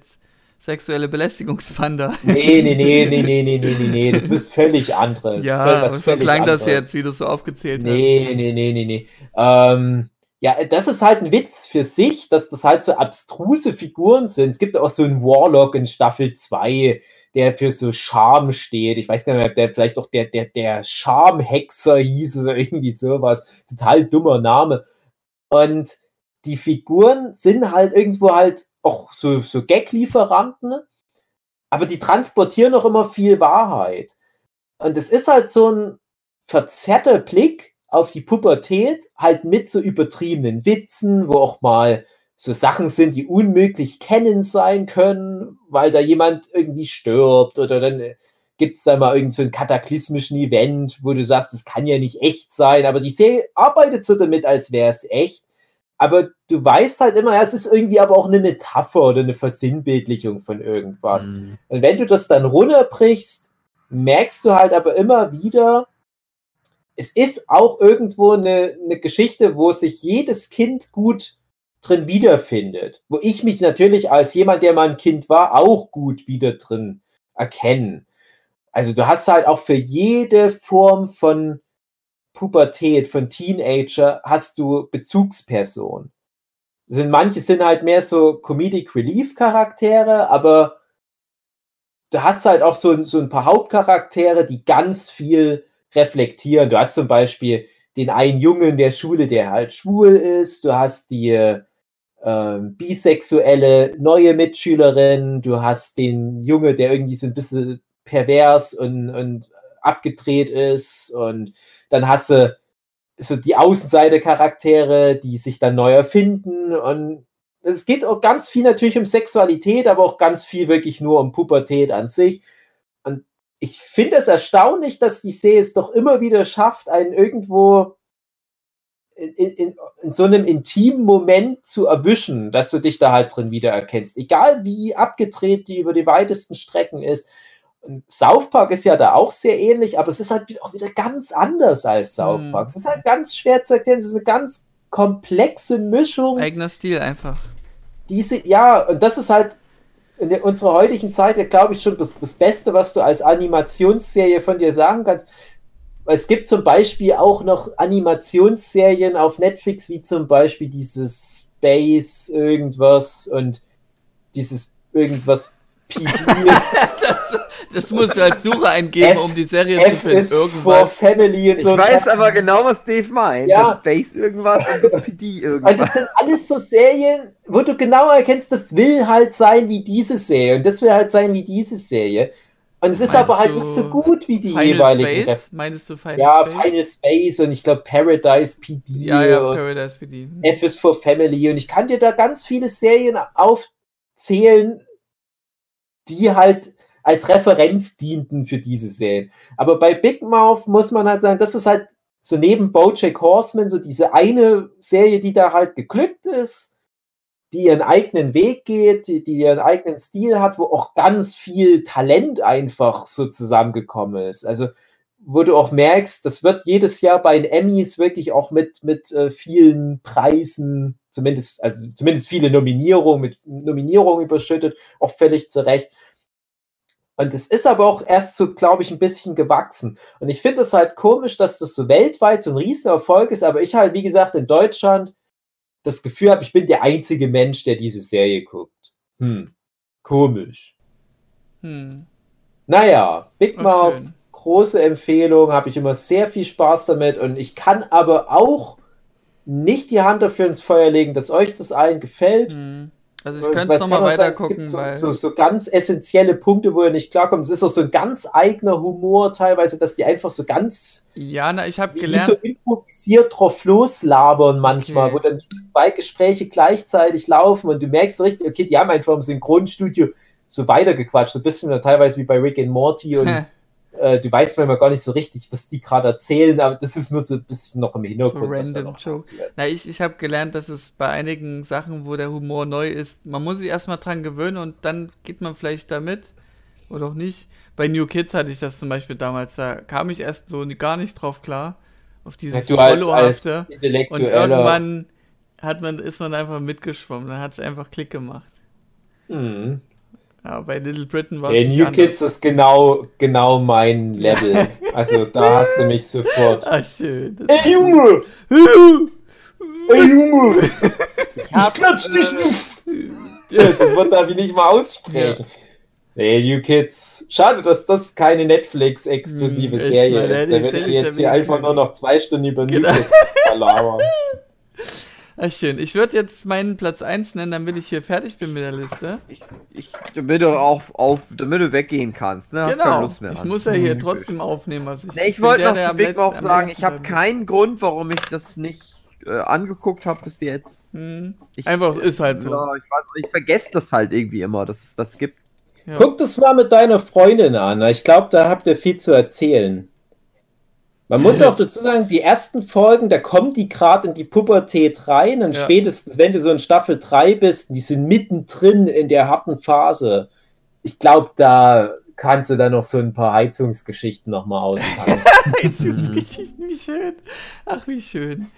sexuelle Belästigungsfanda. Nee, nee, nee, nee, nee, nee, nee, nee, das ist völlig anderes. Ja, völlig, so klang anderes. das jetzt, wie du so aufgezählt nee, hast. Nee, nee, nee, nee, ähm, ja, das ist halt ein Witz für sich, dass das halt so abstruse Figuren sind. Es gibt auch so einen Warlock in Staffel 2, der für so Charme steht. Ich weiß gar nicht mehr, der vielleicht auch der, der, der Charmhexer hieß oder irgendwie sowas. Total dummer Name. Und die Figuren sind halt irgendwo halt auch so, so Gag-Lieferanten, aber die transportieren auch immer viel Wahrheit. Und es ist halt so ein verzerrter Blick auf die Pubertät, halt mit so übertriebenen Witzen, wo auch mal so Sachen sind, die unmöglich kennen sein können, weil da jemand irgendwie stirbt oder dann gibt es da mal irgendeinen so kataklysmischen Event, wo du sagst, das kann ja nicht echt sein, aber die Serie arbeitet so damit, als wäre es echt. Aber du weißt halt immer, ja, es ist irgendwie aber auch eine Metapher oder eine Versinnbildlichung von irgendwas. Mhm. Und wenn du das dann runterbrichst, merkst du halt aber immer wieder, es ist auch irgendwo eine, eine Geschichte, wo sich jedes Kind gut drin wiederfindet. Wo ich mich natürlich als jemand, der mal ein Kind war, auch gut wieder drin erkenne. Also du hast halt auch für jede Form von Pubertät, von Teenager, hast du Bezugspersonen. Sind, manche sind halt mehr so Comedic Relief Charaktere, aber du hast halt auch so, so ein paar Hauptcharaktere, die ganz viel reflektieren. Du hast zum Beispiel den einen Jungen der Schule, der halt schwul ist. Du hast die äh, bisexuelle neue Mitschülerin. Du hast den Junge, der irgendwie so ein bisschen pervers und, und abgedreht ist. Und dann hast du so die Außenseite-Charaktere, die sich dann neu erfinden. Und es geht auch ganz viel natürlich um Sexualität, aber auch ganz viel wirklich nur um Pubertät an sich. Und ich finde es erstaunlich, dass die Serie es doch immer wieder schafft, einen irgendwo in, in, in, so einem intimen Moment zu erwischen, dass du dich da halt drin wiedererkennst. Egal wie abgedreht die über die weitesten Strecken ist. South Park ist ja da auch sehr ähnlich, aber es ist halt auch wieder ganz anders als South hm. Park. Es ist halt ganz schwer zu erkennen. Es ist eine ganz komplexe Mischung. Eigener Stil einfach. Diese, ja, und das ist halt in der, unserer heutigen Zeit, ja, glaube ich, schon das, das Beste, was du als Animationsserie von dir sagen kannst. Es gibt zum Beispiel auch noch Animationsserien auf Netflix, wie zum Beispiel dieses Space irgendwas und dieses irgendwas PD. das, das musst du als Suche eingeben, F, um die Serie F zu finden. Ist irgendwas. For Family und so. Ich weiß aber genau, was Dave meint. Ja. Das Space irgendwas und das PD irgendwas. Und das sind alles so Serien, wo du genau erkennst, das will halt sein wie diese Serie und das will halt sein wie diese Serie. Und es ist Meinst aber halt nicht so gut wie die Final jeweiligen. Space? Meinst du Final ja, Space? Ja, Final Space und ich glaube Paradise PD. Ja, ja, Paradise PD. F is for Family und ich kann dir da ganz viele Serien aufzählen, die halt als Referenz dienten für diese Serien. Aber bei Big Mouth muss man halt sagen, das ist halt so neben Bojack Horseman so diese eine Serie, die da halt geglückt ist, die ihren eigenen Weg geht, die, die ihren eigenen Stil hat, wo auch ganz viel Talent einfach so zusammengekommen ist. Also wo du auch merkst, das wird jedes Jahr bei den Emmys wirklich auch mit, mit äh, vielen Preisen, zumindest, also zumindest viele Nominierungen, mit Nominierungen überschüttet, auch völlig zu Recht. Und es ist aber auch erst so, glaube ich, ein bisschen gewachsen. Und ich finde es halt komisch, dass das so weltweit so ein Riesenerfolg ist, aber ich halt, wie gesagt, in Deutschland das Gefühl habe, ich bin der einzige Mensch, der diese Serie guckt. Hm, komisch. Hm. Naja, Big Mouth, große Empfehlung, habe ich immer sehr viel Spaß damit und ich kann aber auch nicht die Hand dafür ins Feuer legen, dass euch das allen gefällt. Hm. Also ich könnte es nochmal weiter gucken. Es gibt so, so, so, ganz essentielle Punkte, wo ihr nicht klarkommt. Es ist auch so ein ganz eigener Humor teilweise, dass die einfach so ganz ja, na, ich habe gelernt. so improvisiert drauf loslabern manchmal, okay. wo dann zwei Gespräche gleichzeitig laufen und du merkst so richtig, okay, die haben einfach im Synchronstudio so weitergequatscht, so ein bisschen teilweise wie bei Rick and Morty und äh, du weißt manchmal gar nicht so richtig, was die gerade erzählen, aber das ist nur so ein bisschen noch im Hintergrund. So random Joke. Na, ich, ich habe gelernt, dass es bei einigen Sachen, wo der Humor neu ist, man muss sich erstmal dran gewöhnen und dann geht man vielleicht damit oder auch nicht. Bei New Kids hatte ich das zum Beispiel damals, da kam ich erst so gar nicht drauf klar, auf dieses ja, Rollohafte. Und irgendwann hat man, ist man einfach mitgeschwommen, dann hat es einfach Klick gemacht. Mhm. Ja, bei Little Britain war es. Hey, New anders. Kids ist genau, genau mein Level. Also da hast du mich sofort. Ach, schön. Ey, Junge! Ey, Junge! Ich, ich klatsch dich nicht! Ja, das Wort darf ich nicht mal aussprechen. Ja. Hey, New Kids. Schade, dass das keine Netflix-exklusive hm, Serie ist. Da wird jetzt hier einfach nur noch zwei Stunden über New genau. Kids Ach, schön. Ich würde jetzt meinen Platz 1 nennen, damit ich hier fertig bin mit der Liste. Ich, ich, damit du auch auf, damit du weggehen kannst. Ne? Genau. ich an. muss ja hier mhm. trotzdem aufnehmen, was ich. Nee, ich wollte noch zu Big auch sagen, ich habe keinen Grund, warum ich das nicht äh, angeguckt habe bis jetzt. Hm. Ich, Einfach, ist halt so. Ja, ich, ich vergesse das halt irgendwie immer, dass es das gibt. Ja. Guck das mal mit deiner Freundin an. Ich glaube, da habt ihr viel zu erzählen. Man muss auch dazu sagen, die ersten Folgen, da kommen die gerade in die Pubertät rein und ja. spätestens, wenn du so in Staffel 3 bist, die sind mittendrin in der harten Phase. Ich glaube, da kannst du dann noch so ein paar Heizungsgeschichten nochmal auspacken. Heizungsgeschichten, wie schön. Ach, wie schön.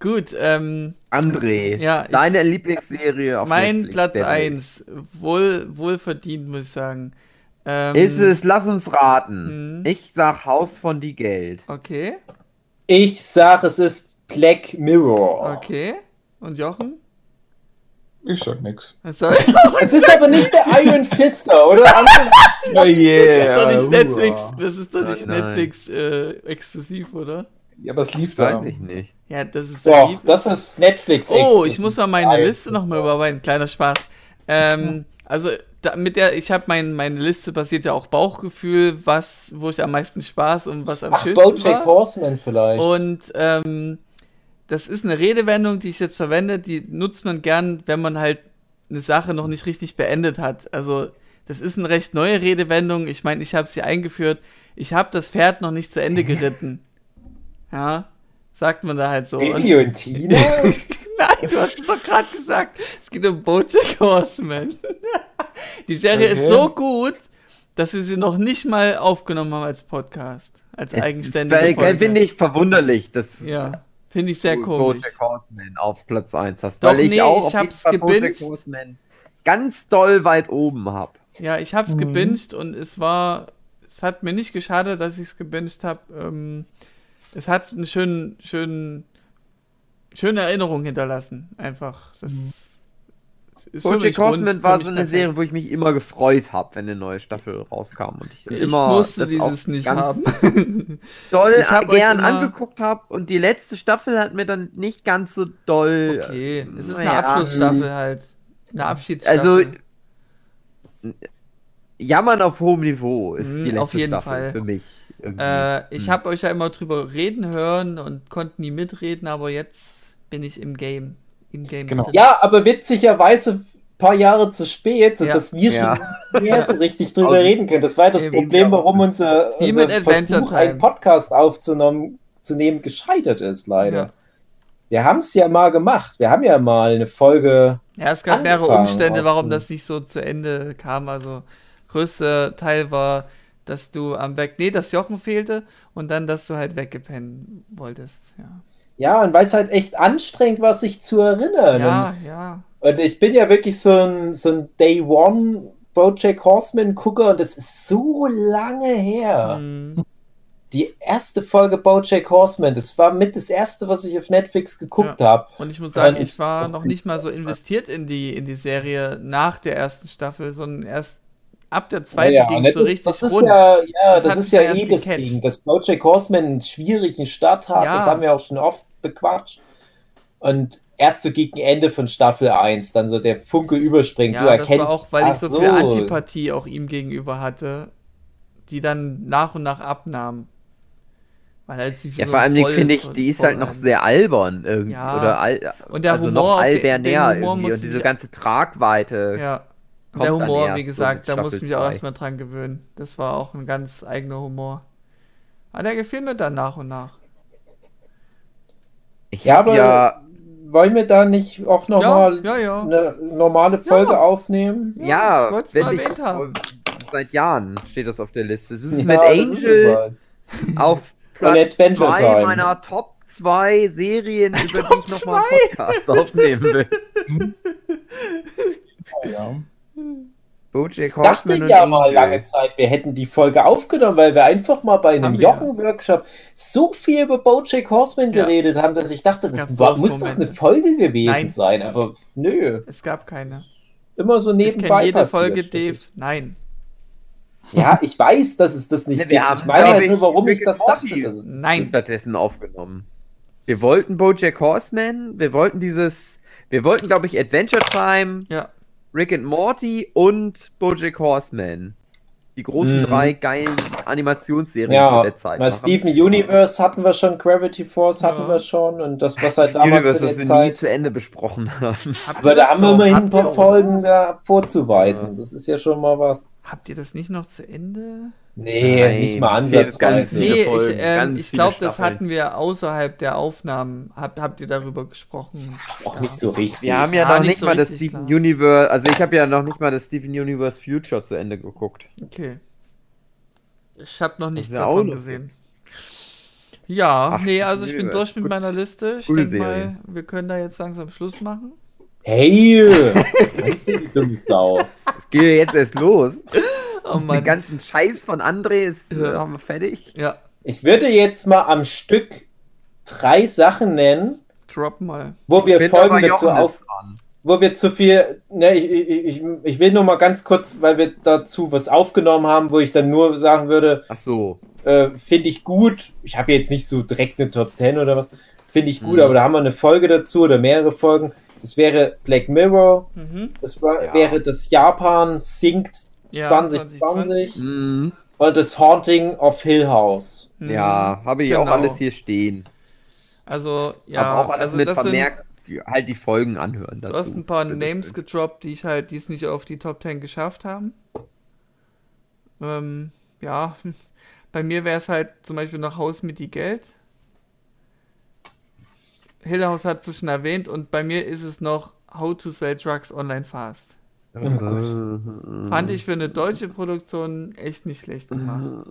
Gut, ähm. André, ja, deine ich, Lieblingsserie auf Mein Netflix, Platz 1, wohl, wohl verdient, muss ich sagen. Ähm, ist es, lass uns raten. Hm. Ich sag Haus von die Geld. Okay. Ich sag, es ist Black Mirror. Okay. Und Jochen? Ich sag nix. Es ist aber nicht der Iron Fister, oder? oh yeah. Das ist doch nicht Netflix, das ist doch nicht Netflix äh, exklusiv, oder? Ja, aber es lief da. Weiß ich nicht. Ja, das ist Doch, das ist Netflix. Oh, ich muss mal meine Liste nochmal überarbeiten. Kleiner Spaß. Ähm, also da, mit der, ich habe mein, meine Liste basiert ja auch Bauchgefühl, was, wo ich am meisten Spaß und was am Ach, schönsten Bojack Horseman vielleicht. Und ähm, das ist eine Redewendung, die ich jetzt verwende, die nutzt man gern, wenn man halt eine Sache noch nicht richtig beendet hat. Also das ist eine recht neue Redewendung. Ich meine, ich habe sie eingeführt. Ich habe das Pferd noch nicht zu Ende geritten. Ja, sagt man da halt so. Baby und, und Tina? Nein, du hast es doch gerade gesagt. Es geht um Bojack Horseman. Die Serie okay. ist so gut, dass wir sie noch nicht mal aufgenommen haben als Podcast. Als es eigenständige Folge. Finde ich verwunderlich, dass ja, finde ich sehr komisch. Bojack Horseman auf Platz 1 hast. Doch, weil ich nee, auch ich hab's gebinged. ganz doll weit oben habe. Ja, ich hab's mhm. gebinged und es war, es hat mir nicht geschadet, dass ich es gebinged habe. Ähm, es hat eine schöne, schönen, schöne Erinnerung hinterlassen. Einfach. Das mhm. Bojack Horseman war so eine Serie, wo ich mich immer gefreut habe, wenn eine neue Staffel rauskam und ich, ich immer musste dieses nicht haben. doll ich hab gern angeguckt habe und die letzte Staffel hat mir dann nicht ganz so doll. Okay, es ist eine ja, Abschlussstaffel halt, eine Abschiedsstaffel. Also Jammern auf hohem Niveau ist mhm, die letzte auf jeden Staffel Fall. für mich. Äh, ich habe euch ja immer drüber reden hören und konnte nie mitreden, aber jetzt bin ich im Game. Im Game genau. Ja, aber witzigerweise ein paar Jahre zu spät, sodass ja. wir ja. schon mehr so richtig drüber reden können. Das war das Problem, warum unser, unser Versuch, einen Podcast aufzunehmen zu nehmen, gescheitert ist, leider. Ja. Wir haben es ja mal gemacht. Wir haben ja mal eine Folge. Ja, es gab mehrere Umstände, warum das nicht so zu Ende kam. Also, größter Teil war dass du am Weg, nee, dass Jochen fehlte und dann, dass du halt weggepennen wolltest, ja. Ja, und weil es halt echt anstrengend war, sich zu erinnern. Ja, und, ja. Und ich bin ja wirklich so ein, so ein Day One Bojack Horseman-Gucker und das ist so lange her. Mhm. Die erste Folge Bojack Horseman, das war mit das erste, was ich auf Netflix geguckt ja. habe. Und ich muss sagen, ich war noch nicht mal so investiert in die, in die Serie nach der ersten Staffel, sondern erst ab der zweiten ja, ging es so richtig das ist rund. Ja, ja, das, das ist ja eh das Ding, dass Bojack Horseman einen schwierigen Start hat, ja. das haben wir auch schon oft bequatscht. Und erst so gegen Ende von Staffel 1 dann so der Funke überspringt. Ja, du erkennst, das war auch, weil ich so, so viel Antipathie auch ihm gegenüber hatte, die dann nach und nach abnahm. Weil halt sie ja, so vor allem finde ich, die ist halt noch sehr albern irgendwie. Ja. Oder al und der also Humor noch albernär irgendwie. Und diese ganze Tragweite. Ja der Humor, wie gesagt, da muss ich mich auch erstmal dran gewöhnen. Das war auch ein ganz eigener Humor. Aber der gefiel mir dann nach und nach. Ich ja, aber ja wollen wir da nicht auch nochmal ja, ja, ja. eine normale Folge aufnehmen? Ja, ja wenn ich, seit Jahren steht das auf der Liste. Es ist mit Angel auf Platz 2 meiner Top 2 Serien, über die ich nochmal einen Podcast aufnehmen will. ja. Bojack Horseman dachte ich ja mal lange Zeit, wir hätten die Folge aufgenommen, weil wir einfach mal bei einem Jochen-Workshop so viel über Bojack Horseman ja. geredet haben, dass ich dachte, das war, muss doch eine Folge gewesen Nein. sein, aber nö. Es gab keine. Immer so nebenbei jede Folge, Dave. Nein. Ja, ich weiß, dass es das nicht ne, gibt. Ich meine halt nur, warum ich das dachte. Dass es Nein. Stattdessen aufgenommen. Wir wollten Bojack Horseman, wir wollten dieses, wir wollten, glaube ich, Adventure Time, ja. Rick and Morty und Bojack Horseman. Die großen mhm. drei geilen Animationsserien ja, zu der Zeit. Bei Steven Universe hatten wir schon, Gravity Force hatten ja. wir schon und das, was halt damals Universe, in der was wir nie zu Ende besprochen haben. Aber da haben wir immerhin ein paar Folgen da vorzuweisen. Ja. Das ist ja schon mal was. Habt ihr das nicht noch zu Ende? Nee, Nein, nicht mal ansatzweise. Nee, ich, ähm, ich glaube, das hatten wir außerhalb der Aufnahmen. Hab, habt ihr darüber gesprochen? Auch ja. nicht so richtig. Wir haben ja, ja noch nicht, nicht so mal das Steven klar. Universe, also ich habe ja noch nicht mal das Steven Universe Future zu Ende geguckt. Okay. Ich habe noch nichts davon gesehen. Ja, Ach, nee, also ich bin durch mit gut. meiner Liste. Ich denke mal, wir können da jetzt langsam Schluss machen. Hey! dumme Sau. Es geht jetzt erst los. Oh Den ganzen Scheiß von André ist ja. haben wir fertig. Ja. Ich würde jetzt mal am Stück drei Sachen nennen. Drop mal. Wo wir Folgen dazu auf. Wo wir zu viel. Ne, ich, ich, ich will nur mal ganz kurz, weil wir dazu was aufgenommen haben, wo ich dann nur sagen würde. Ach so. Äh, Finde ich gut. Ich habe jetzt nicht so direkt eine Top 10 oder was. Finde ich gut, mhm. aber da haben wir eine Folge dazu oder mehrere Folgen. Das wäre Black Mirror. Mhm. Das war, ja. wäre das Japan sinkt ja, 2020. 2020. Mhm. Und das Haunting of Hill House. Mhm. Ja, habe ich genau. auch alles hier stehen. Also, ja. Aber auch alles also mit Vermerk, halt die Folgen anhören. Dazu. Du hast ein paar Names gedroppt, die ich halt, die es nicht auf die Top 10 geschafft haben. Ähm, ja, bei mir wäre es halt zum Beispiel noch Haus mit die Geld. Hillhouse hat es schon erwähnt und bei mir ist es noch How to Sell Drugs Online Fast. Oh Fand ich für eine deutsche Produktion echt nicht schlecht gemacht.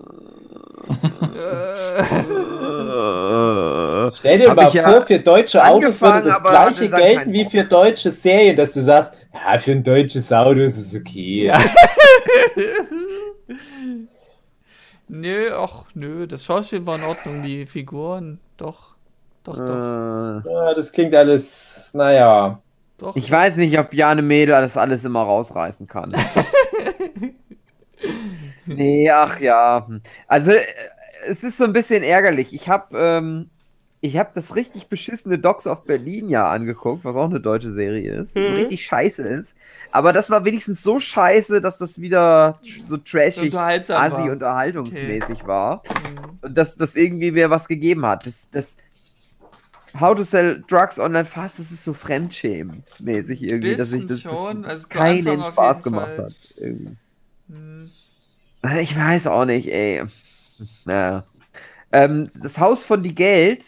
Stell dir Hab mal vor, ja für deutsche Autos würde das gleiche gelten wie für deutsche Serien, dass du sagst, ja, für ein deutsches Auto ist es okay. Ja. nö, ach nö, das Schauspiel war in Ordnung, die Figuren, doch, doch, doch. Äh. Ja, das klingt alles, naja. Doch. Ich weiß nicht, ob Jane Mädel das alles immer rausreißen kann. nee, ach ja. Also, äh, es ist so ein bisschen ärgerlich. Ich habe ähm, ich hab das richtig beschissene Dogs of Berlin ja angeguckt, was auch eine deutsche Serie ist. Mhm. richtig scheiße ist. Aber das war wenigstens so scheiße, dass das wieder so trashig, asi-unterhaltungsmäßig okay. war. Mhm. Und dass das irgendwie mehr was gegeben hat. Das, das, How to Sell Drugs Online Fast, das ist so Fremdschämen-mäßig irgendwie, dass ich das, das, das keinen Spaß gemacht Fall. hat. Hm. Ich weiß auch nicht, ey. Naja. Ähm, das Haus von die Geld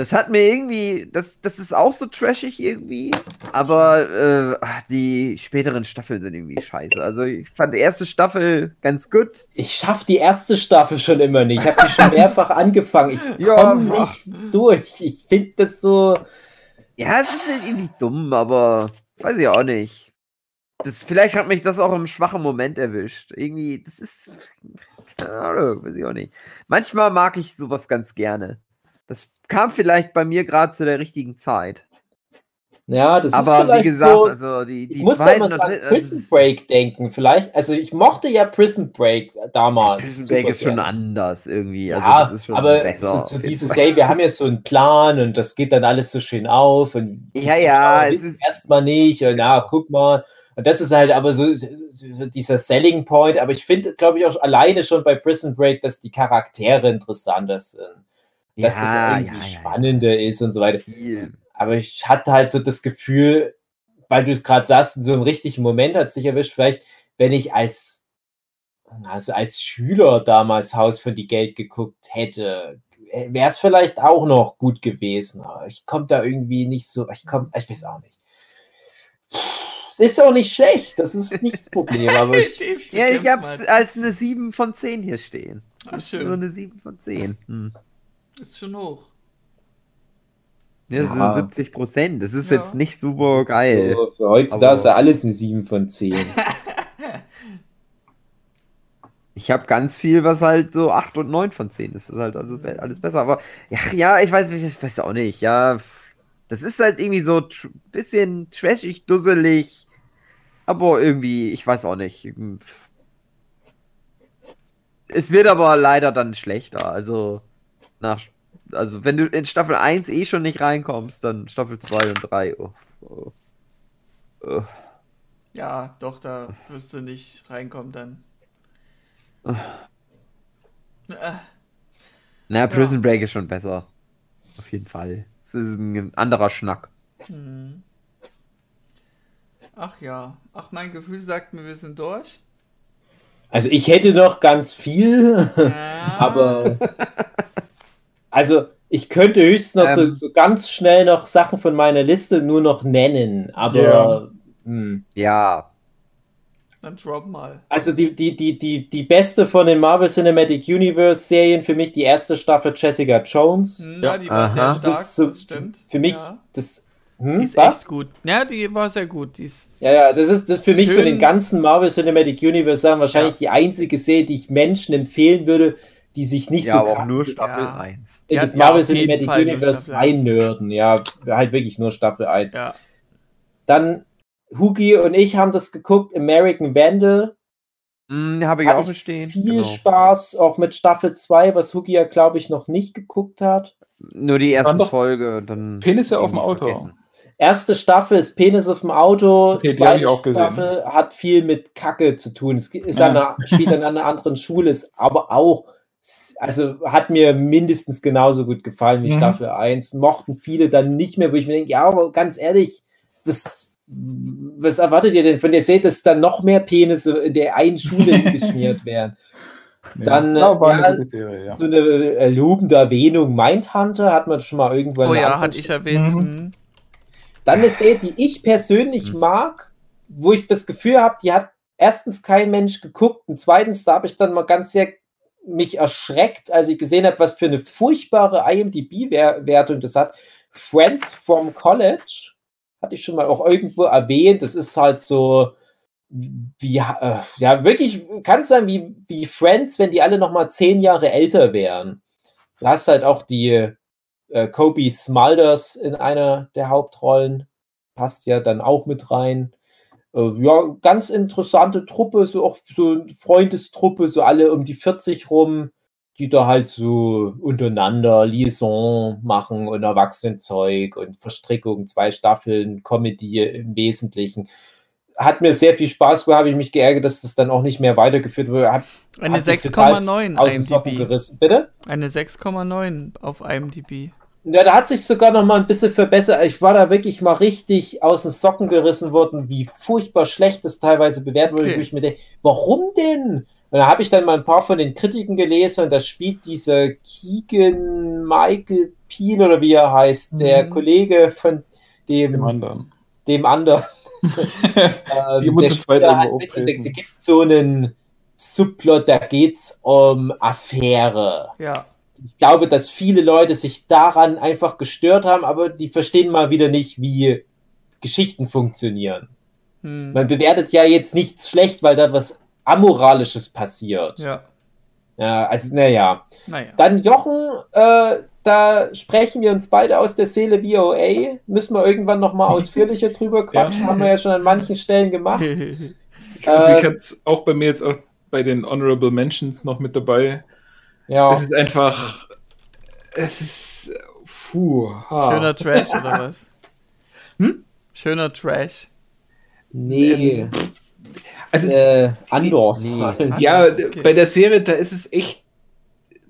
das hat mir irgendwie, das, das ist auch so trashig irgendwie, aber äh, die späteren Staffeln sind irgendwie scheiße. Also ich fand die erste Staffel ganz gut. Ich schaff die erste Staffel schon immer nicht. Ich habe die schon mehrfach angefangen. Ich komme ja, nicht durch. Ich finde das so. Ja, es ist halt irgendwie dumm, aber weiß ich auch nicht. Das, vielleicht hat mich das auch im schwachen Moment erwischt. Irgendwie, das ist. Keine Ahnung, weiß ich auch nicht. Manchmal mag ich sowas ganz gerne. Das kam vielleicht bei mir gerade zu der richtigen Zeit. Ja, das Aber ist vielleicht wie gesagt, so, also die, die ich muss da immer an Prison Break denken, vielleicht. Also ich mochte ja Prison Break damals. Prison Break ist schon anders irgendwie. Also ja, das ist schon aber besser. So, so dieses, hey, wir haben jetzt so einen Plan und das geht dann alles so schön auf und ja, ja, es ist erstmal nicht und na, guck mal. Und das ist halt aber so, so dieser Selling Point. Aber ich finde, glaube ich, auch alleine schon bei Prison Break, dass die Charaktere interessanter sind dass ja, das irgendwie ja, spannender ja. ist und so weiter. Aber ich hatte halt so das Gefühl, weil du es gerade sagst, in so einem richtigen Moment hat es dich erwischt, vielleicht, wenn ich als, also als Schüler damals Haus für die Geld geguckt hätte, wäre es vielleicht auch noch gut gewesen. Aber ich komme da irgendwie nicht so, ich komme, ich weiß auch nicht. Es ist auch nicht schlecht, das ist nicht das Problem. Aber ich, ja, ich habe es als eine 7 von 10 hier stehen. Ach, schön. Nur eine 7 von 10. Hm. Ist schon hoch. Ja, ja. so 70 Prozent. Das ist ja. jetzt nicht super geil. So, für heutzutage ist ja alles eine 7 von 10. ich habe ganz viel, was halt so 8 und 9 von 10 ist. Das ist halt also alles besser. Aber ja, ja ich, weiß, ich weiß auch nicht. Ja, das ist halt irgendwie so tr bisschen trashig, dusselig. Aber irgendwie, ich weiß auch nicht. Es wird aber leider dann schlechter. Also nach Also, wenn du in Staffel 1 eh schon nicht reinkommst, dann Staffel 2 und 3. Oh, oh. Oh. Ja, doch, da wirst du nicht reinkommen dann. Na, Prison ja. Break ist schon besser. Auf jeden Fall. Es ist ein anderer Schnack. Hm. Ach ja. Ach, mein Gefühl sagt mir, wir sind durch. Also ich hätte noch ganz viel, ja. aber also ich könnte höchstens noch ähm, so, so, ganz schnell noch Sachen von meiner Liste nur noch nennen, aber ja. Hm. ja. Dann drop mal. Also die, die, die, die, die beste von den Marvel Cinematic Universe Serien für mich die erste Staffel Jessica Jones. Hm, ja, die war Aha. sehr stark, das, so, das stimmt. Für mich ja. das hm, die ist was? echt gut. Ja, die war sehr gut. Die ist ja, ja, das ist das für mich für den ganzen Marvel Cinematic Universe sagen wahrscheinlich ja. die einzige Serie, die ich Menschen empfehlen würde, die sich nicht ja, so krass nur Staffel ja. 1. In das Marvel Cinematic Universe einnörden. Ja, halt wirklich nur Staffel 1. Ja. Dann Hugi und ich haben das geguckt, American Vandal. Mm, habe ich Hatte auch bestehen. Viel genau. Spaß, auch mit Staffel 2, was Hugi ja, glaube ich, noch nicht geguckt hat. Nur die erste Folge. Dann Penis ja auf dem Auto. Vergessen. Erste Staffel ist Penis auf dem Auto. Okay, Zweite Staffel hat viel mit Kacke zu tun. Es ist ja. eine, spielt an einer anderen Schule, ist aber auch, also hat mir mindestens genauso gut gefallen wie mhm. Staffel 1. Mochten viele dann nicht mehr, wo ich mir denke, ja, aber ganz ehrlich, das, was erwartet ihr denn von der Seht, dass dann noch mehr Penisse in der einen Schule geschmiert werden? Dann ja, ja, Serie, ja. so eine äh, lobende Erwähnung Mindhunter hat man schon mal irgendwann. Oh ja, hatte ich erwähnt. Mhm. mhm. Dann eine Serie, die ich persönlich mhm. mag, wo ich das Gefühl habe, die hat erstens kein Mensch geguckt und zweitens, da habe ich dann mal ganz sehr mich erschreckt, als ich gesehen habe, was für eine furchtbare IMDb-Wertung das hat. Friends from College, hatte ich schon mal auch irgendwo erwähnt. Das ist halt so, wie, äh, ja, wirklich, kann es sein, wie, wie Friends, wenn die alle noch mal zehn Jahre älter wären. Du hast halt auch die äh, Kobe Smulders in einer der Hauptrollen. Passt ja dann auch mit rein. Äh, ja, ganz interessante Truppe, so auch so eine Freundestruppe, so alle um die 40 rum, die da halt so untereinander Liaison machen und Erwachsenenzeug und Verstrickung, zwei Staffeln, Comedy im Wesentlichen hat mir sehr viel Spaß gemacht, habe ich mich geärgert, dass das dann auch nicht mehr weitergeführt wurde. Hab, Eine 6,9 IMDb. Gerissen. Bitte? Eine 6,9 auf IMDb. Ja, da hat sich sogar noch mal ein bisschen verbessert. Ich war da wirklich mal richtig aus den Socken gerissen worden, wie furchtbar schlecht das teilweise bewertet wurde. Okay. Ich mir denke, warum denn? Und da habe ich dann mal ein paar von den Kritiken gelesen und da spielt dieser Keegan Michael Peel oder wie er heißt, mhm. der Kollege von dem, dem anderen. Dem anderen. Die immer zu zweit auftreten. Da, da gibt so einen Subplot, da geht es um Affäre. Ja ich glaube, dass viele Leute sich daran einfach gestört haben, aber die verstehen mal wieder nicht, wie Geschichten funktionieren. Hm. Man bewertet ja jetzt nichts schlecht, weil da was Amoralisches passiert. Ja. Ja, also, naja. naja. Dann Jochen, äh, da sprechen wir uns beide aus der Seele VOA. Müssen wir irgendwann nochmal ausführlicher drüber quatschen. Ja. Haben wir ja schon an manchen Stellen gemacht. also ich hatte es auch bei mir jetzt auch bei den Honorable Mentions noch mit dabei. Ja. Es ist einfach. Es ist. Puh. Ha. Schöner Trash oder was? Hm? Schöner Trash. Nee. Also, äh, Andor. Nee. Ja, okay. bei der Serie, da ist es echt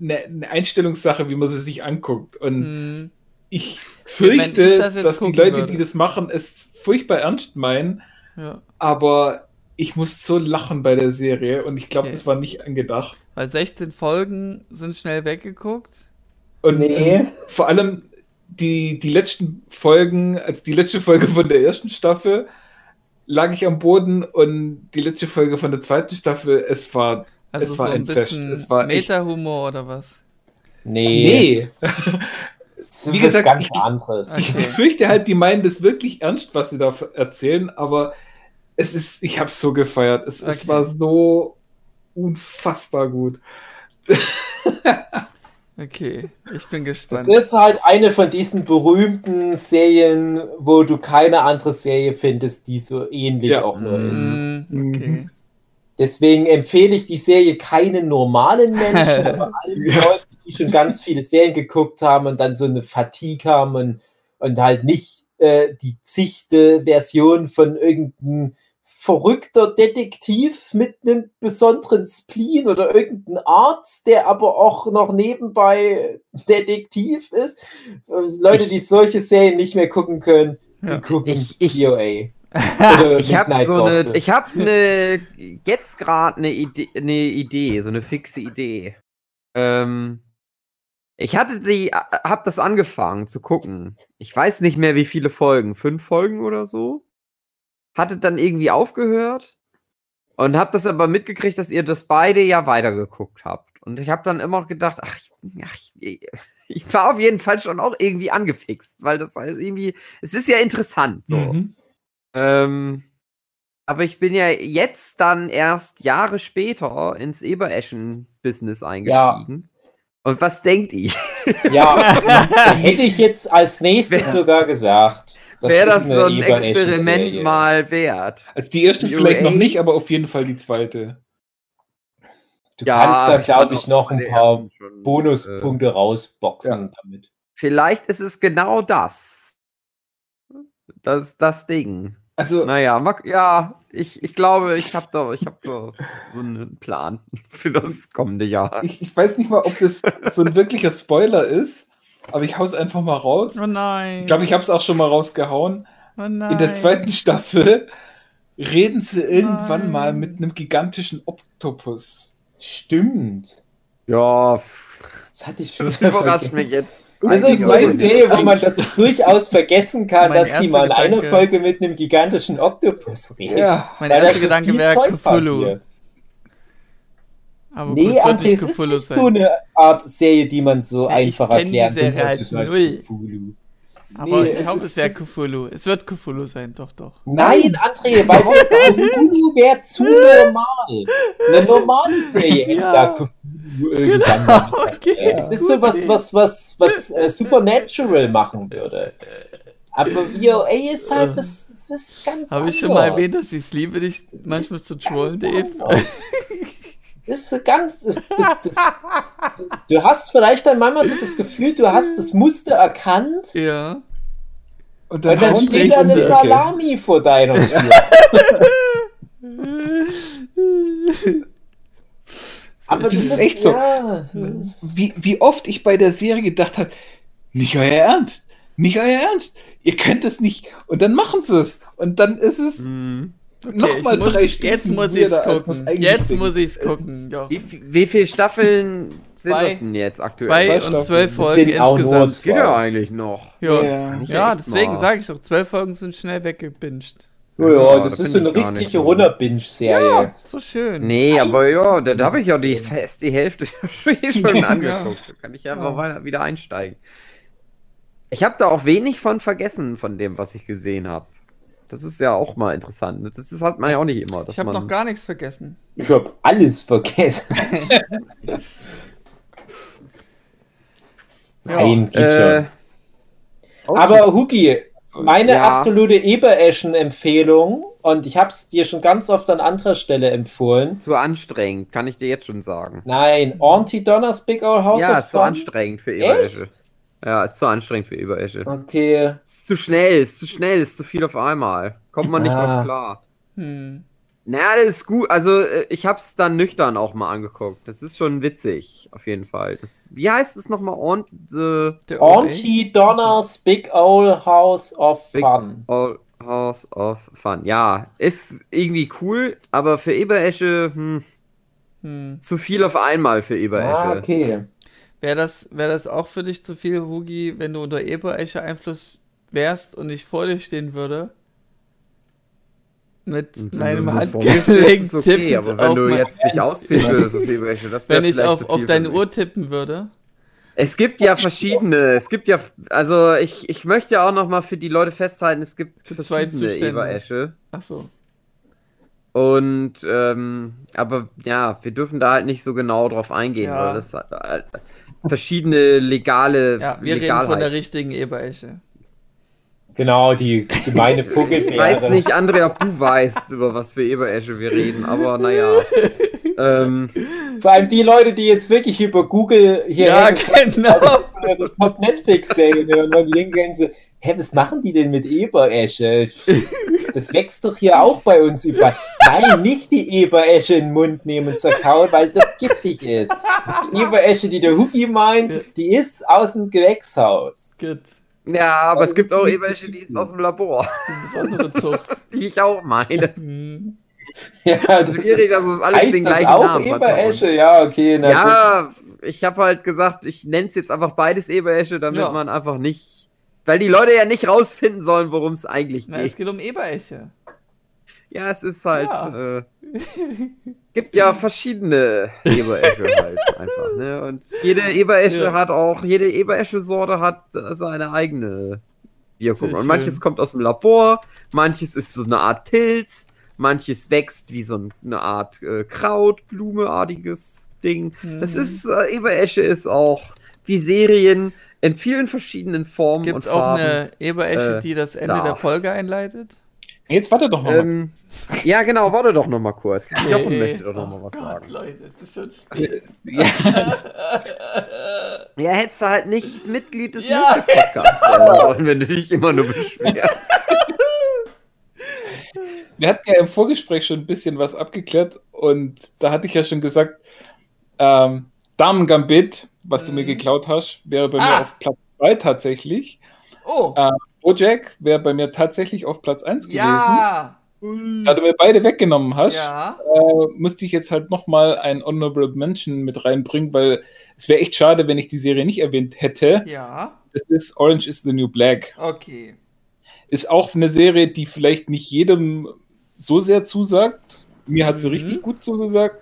eine, eine, Einstellungssache, wie man sie sich anguckt. Und hm. ich fürchte, ich das dass die Leute, würde. die das machen, es furchtbar ernst meinen. Ja. Aber ich muss so lachen bei der Serie und ich glaube, okay. das war nicht angedacht. Weil 16 Folgen sind schnell weggeguckt. Und nee. vor allem die, die letzten Folgen, als die letzte Folge von der ersten Staffel, lag ich am Boden und die letzte Folge von der zweiten Staffel, es war, also es so war ein bisschen Es war Meta-Humor oder was? Nee. Nee. Wie gesagt, ganz ich, anderes. Ich, ich fürchte halt, die meinen das wirklich ernst, was sie da erzählen, aber es ist, ich habe es so gefeiert. Es, okay. es war so unfassbar gut. okay, ich bin gespannt. Das ist halt eine von diesen berühmten Serien, wo du keine andere Serie findest, die so ähnlich ja. auch nur ist. Mm, okay. Mhm. Deswegen empfehle ich die Serie keinen normalen Menschen, aber allen Leuten, die die schon ganz viele Serien geguckt haben und dann so eine Fatigue haben und, und halt nicht äh, die zichte Version von irgendeinem verrückter Detektiv mit einem besonderen Spleen oder irgendein Arzt, der aber auch noch nebenbei Detektiv ist. Leute, die solche Serien nicht mehr gucken können, die ja. gucken ich, ich, POA. ich habe so eine, ich habe eine, jetzt gerade eine Idee, eine Idee, so eine fixe Idee. Ähm, ich hatte die, hab das angefangen zu gucken. Ich weiß nicht mehr, wie viele Folgen, fünf Folgen oder so. Hatte dann irgendwie aufgehört und hab das aber mitgekriegt, dass ihr das beide ja weitergeguckt habt. Und ich habe dann immer gedacht, ach, ach ich, ich, war auf jeden Fall schon auch irgendwie angefixt, weil das halt irgendwie, es ist ja interessant so. Mhm. Ähm, aber ich bin ja jetzt dann erst Jahre später ins Ebereschen-Business eingestiegen. Ja. Und was denkt ihr? Ja, hätte ich jetzt als nächstes sogar gesagt. Wäre das so ein Experiment mal wert? Also die erste die vielleicht noch nicht, aber auf jeden Fall die zweite. Du ja, kannst da, glaube ich, noch ein paar schon, Bonuspunkte äh, rausboxen ja. damit. Vielleicht ist es genau das. Das, das Ding. Also, naja, ja, ich, ich glaube, ich habe da, hab da so einen Plan für das kommende Jahr. Ich, ich weiß nicht mal, ob das so ein wirklicher Spoiler ist, aber ich hau's einfach mal raus. Oh nein. Ich glaube, ich habe es auch schon mal rausgehauen. Oh nein. In der zweiten Staffel reden sie irgendwann nein. mal mit einem gigantischen Oktopus. Stimmt. Ja, das hatte ich schon. Das überrascht mich jetzt. Das ist so eine Serie, wo man das durchaus vergessen kann, dass die mal in einer Folge mit einem gigantischen Oktopus reden. Ja, mein erster Gedanke wäre Cthulhu. Aber nee, André, es ist nicht sein. so eine Art Serie, die man so ja, einfach erklären kann. Halt null. Aber nee, ich hoffe, es wäre Cthulhu. Es wird Cthulhu sein, doch, doch. Nein, André, weil Cthulhu wäre zu normal. Eine normale Serie ja. da Cthulhu genau, okay, Das ist so was, was, was, was äh, Supernatural machen würde. Aber VOA ist halt, das, das ist ganz Habe ich schon mal erwähnt, dass ich es liebe, dich manchmal zu trollen, Dave? Ist ganz. Das, das, das, du hast vielleicht dann manchmal so das Gefühl, du hast das Muster erkannt. Ja. Und dann, und dann steht da eine Salami vor deiner Tür. Aber das, das ist echt so. Ja, wie, wie oft ich bei der Serie gedacht habe, nicht euer Ernst, nicht euer Ernst, ihr könnt es nicht. Und dann machen sie es. Und dann ist es. Mhm. Okay, Nochmal muss, drei Stunden. Jetzt muss ich es gucken. Jetzt muss ich es gucken. Wie, wie viele Staffeln sind zwei, das denn jetzt aktuell? Zwei, und zwölf Folgen insgesamt. Das geht ja eigentlich noch. Ja, ja. ja deswegen sage ich doch, zwölf Folgen sind schnell weggebinged. Ja, ja, das, das ist so eine richtige Runter-Binge-Serie. Ja, so schön. Nee, aber ja, da, da habe ich ja die, fast die Hälfte schon angeguckt. Da kann ich ja. wieder einsteigen. Ich habe da auch wenig von vergessen, von dem, was ich gesehen habe. Das ist ja auch mal interessant. Das, das hat man ja auch nicht immer. Ich habe noch gar nichts vergessen. Ich habe alles vergessen. Nein, ja, äh, Aber Huki, meine ja. absolute Ebereschen-Empfehlung, und ich habe es dir schon ganz oft an anderer Stelle empfohlen. Zu anstrengend, kann ich dir jetzt schon sagen. Nein, Auntie Donner's Big Old House Ja, zu anstrengend für Eberesche. Ja, ist zu anstrengend für Eberesche. Okay. Ist zu schnell, ist zu schnell, ist zu viel auf einmal. Kommt man nicht ah. drauf klar. Hm. Naja, das ist gut. Also, äh, ich hab's dann nüchtern auch mal angeguckt. Das ist schon witzig, auf jeden Fall. Das, wie heißt es nochmal? Aunt, the, the Auntie Donner's Big Old House of Big Fun. Old House of Fun. Ja, ist irgendwie cool, aber für Eberesche, hm, hm. zu viel auf einmal für Eberesche. Ah, okay. Wäre das, wär das auch für dich zu viel, Hugi, wenn du unter Eberesche Einfluss wärst und ich vor dir stehen würde? Mit und meinem handgelegten okay, Tippen. Aber wenn du jetzt dich ausziehen würdest auf Eberesche, das Wenn ich auf, auf deine Uhr tippen würde. Es gibt ja verschiedene. Es gibt ja, also ich, ich möchte ja auch noch mal für die Leute festhalten, es gibt für verschiedene Eberesche. Ach so. Und ähm, aber ja, wir dürfen da halt nicht so genau drauf eingehen, ja. weil das halt, verschiedene legale. Ja, wir reden von der richtigen Eberesche. Genau, die gemeine Vogelbeere. Ich weiß nicht, André, ob du weißt, über was für Eberesche wir reden, aber naja. ähm, Vor allem die Leute, die jetzt wirklich über Google hier ja, genau. Top Netflix-Serien hören und denken so, hä, was machen die denn mit Eberesche? Das wächst doch hier auch bei uns überall. Nein, nicht die Eberesche in den Mund nehmen und zerkauen, weil das giftig ist. Die Eberesche, die der Hugi meint, die ist aus dem Gewächshaus. Gut. Ja, aber es gibt auch Eberesche, die ist aus dem Labor. Eine besondere Zucht. Die ich auch meine. Ja, das ist schwierig, dass es alles den gleichen auch Namen Eberesche? Ja, okay. ja, ich habe halt gesagt, ich nenne es jetzt einfach beides Eberesche, damit ja. man einfach nicht. Weil die Leute ja nicht rausfinden sollen, worum es eigentlich geht. Na, es geht um Eberesche. Ja, es ist halt. Ja. Äh, gibt ja verschiedene Eberesche halt einfach. Ne? Und jede Eberesche ja. hat auch, jede Eberesche-Sorte hat seine eigene Wirkung. Und manches kommt aus dem Labor, manches ist so eine Art Pilz, manches wächst wie so eine Art äh, Kraut, Blumeartiges Ding. Mhm. Das ist, äh, Eberesche ist auch wie Serien in vielen verschiedenen Formen Gibt's und Farben. Gibt auch eine Eberesche, äh, die das Ende darf. der Folge einleitet? Jetzt warte doch noch mal. Ähm, ja, genau, warte doch noch mal kurz. Jochen möchte doch noch mal was oh sagen. Leute, es ist schon spät. Ja. ja, hättest du halt nicht Mitglied des ja. Podcasts sein wenn du dich immer nur beschwerst. Wir hatten ja im Vorgespräch schon ein bisschen was abgeklärt und da hatte ich ja schon gesagt, ähm, Damen Gambit, was du mir mhm. geklaut hast, wäre bei ah. mir auf Platz 2 tatsächlich. Oh. Äh, Bojack wäre bei mir tatsächlich auf Platz 1 gewesen. Ja. Da du mir beide weggenommen hast, ja. äh, musste ich jetzt halt nochmal ein Honorable Mention mit reinbringen, weil es wäre echt schade, wenn ich die Serie nicht erwähnt hätte. Ja. Das ist Orange is the New Black. Okay. Ist auch eine Serie, die vielleicht nicht jedem so sehr zusagt. Mir hat sie mhm. richtig gut zugesagt.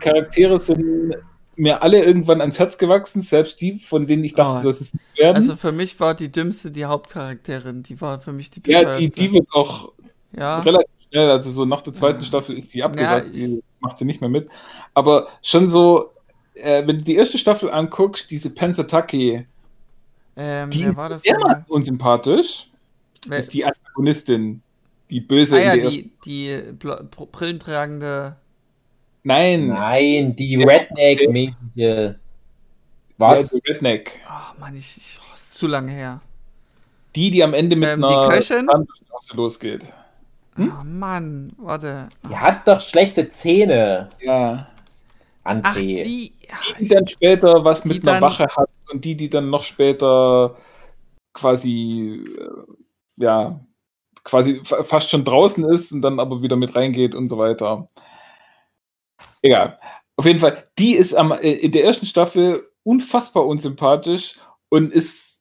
Charaktere sind mir alle irgendwann ans Herz gewachsen, selbst die, von denen ich dachte, oh. dass es nicht werden. Also für mich war die dümmste die Hauptcharakterin, die war für mich die Ja, die, die wird auch ja. relativ schnell, also so nach der zweiten Staffel ist die abgesagt, ja, die macht sie nicht mehr mit. Aber schon so, äh, wenn du die erste Staffel anguckst, diese Pensataki, ähm, die ist sehr unsympathisch. Wer? Das ist die Antagonistin, die böse ah, ja, die, die brillentragende Nein. Nein, die Redneck-mäßige. Was? Ja, Redneck. Oh Mann, ich, ich oh, ist zu lange her. Die, die am Ende mit ähm, einer Köchin? losgeht. Hm? Oh Mann, warte. Die hat doch schlechte Zähne. Ja. André. Ach, die, die, die dann später was mit einer dann... Wache hat und die, die dann noch später quasi, äh, ja, quasi fast schon draußen ist und dann aber wieder mit reingeht und so weiter. Egal. Auf jeden Fall, die ist am, äh, in der ersten Staffel unfassbar unsympathisch und ist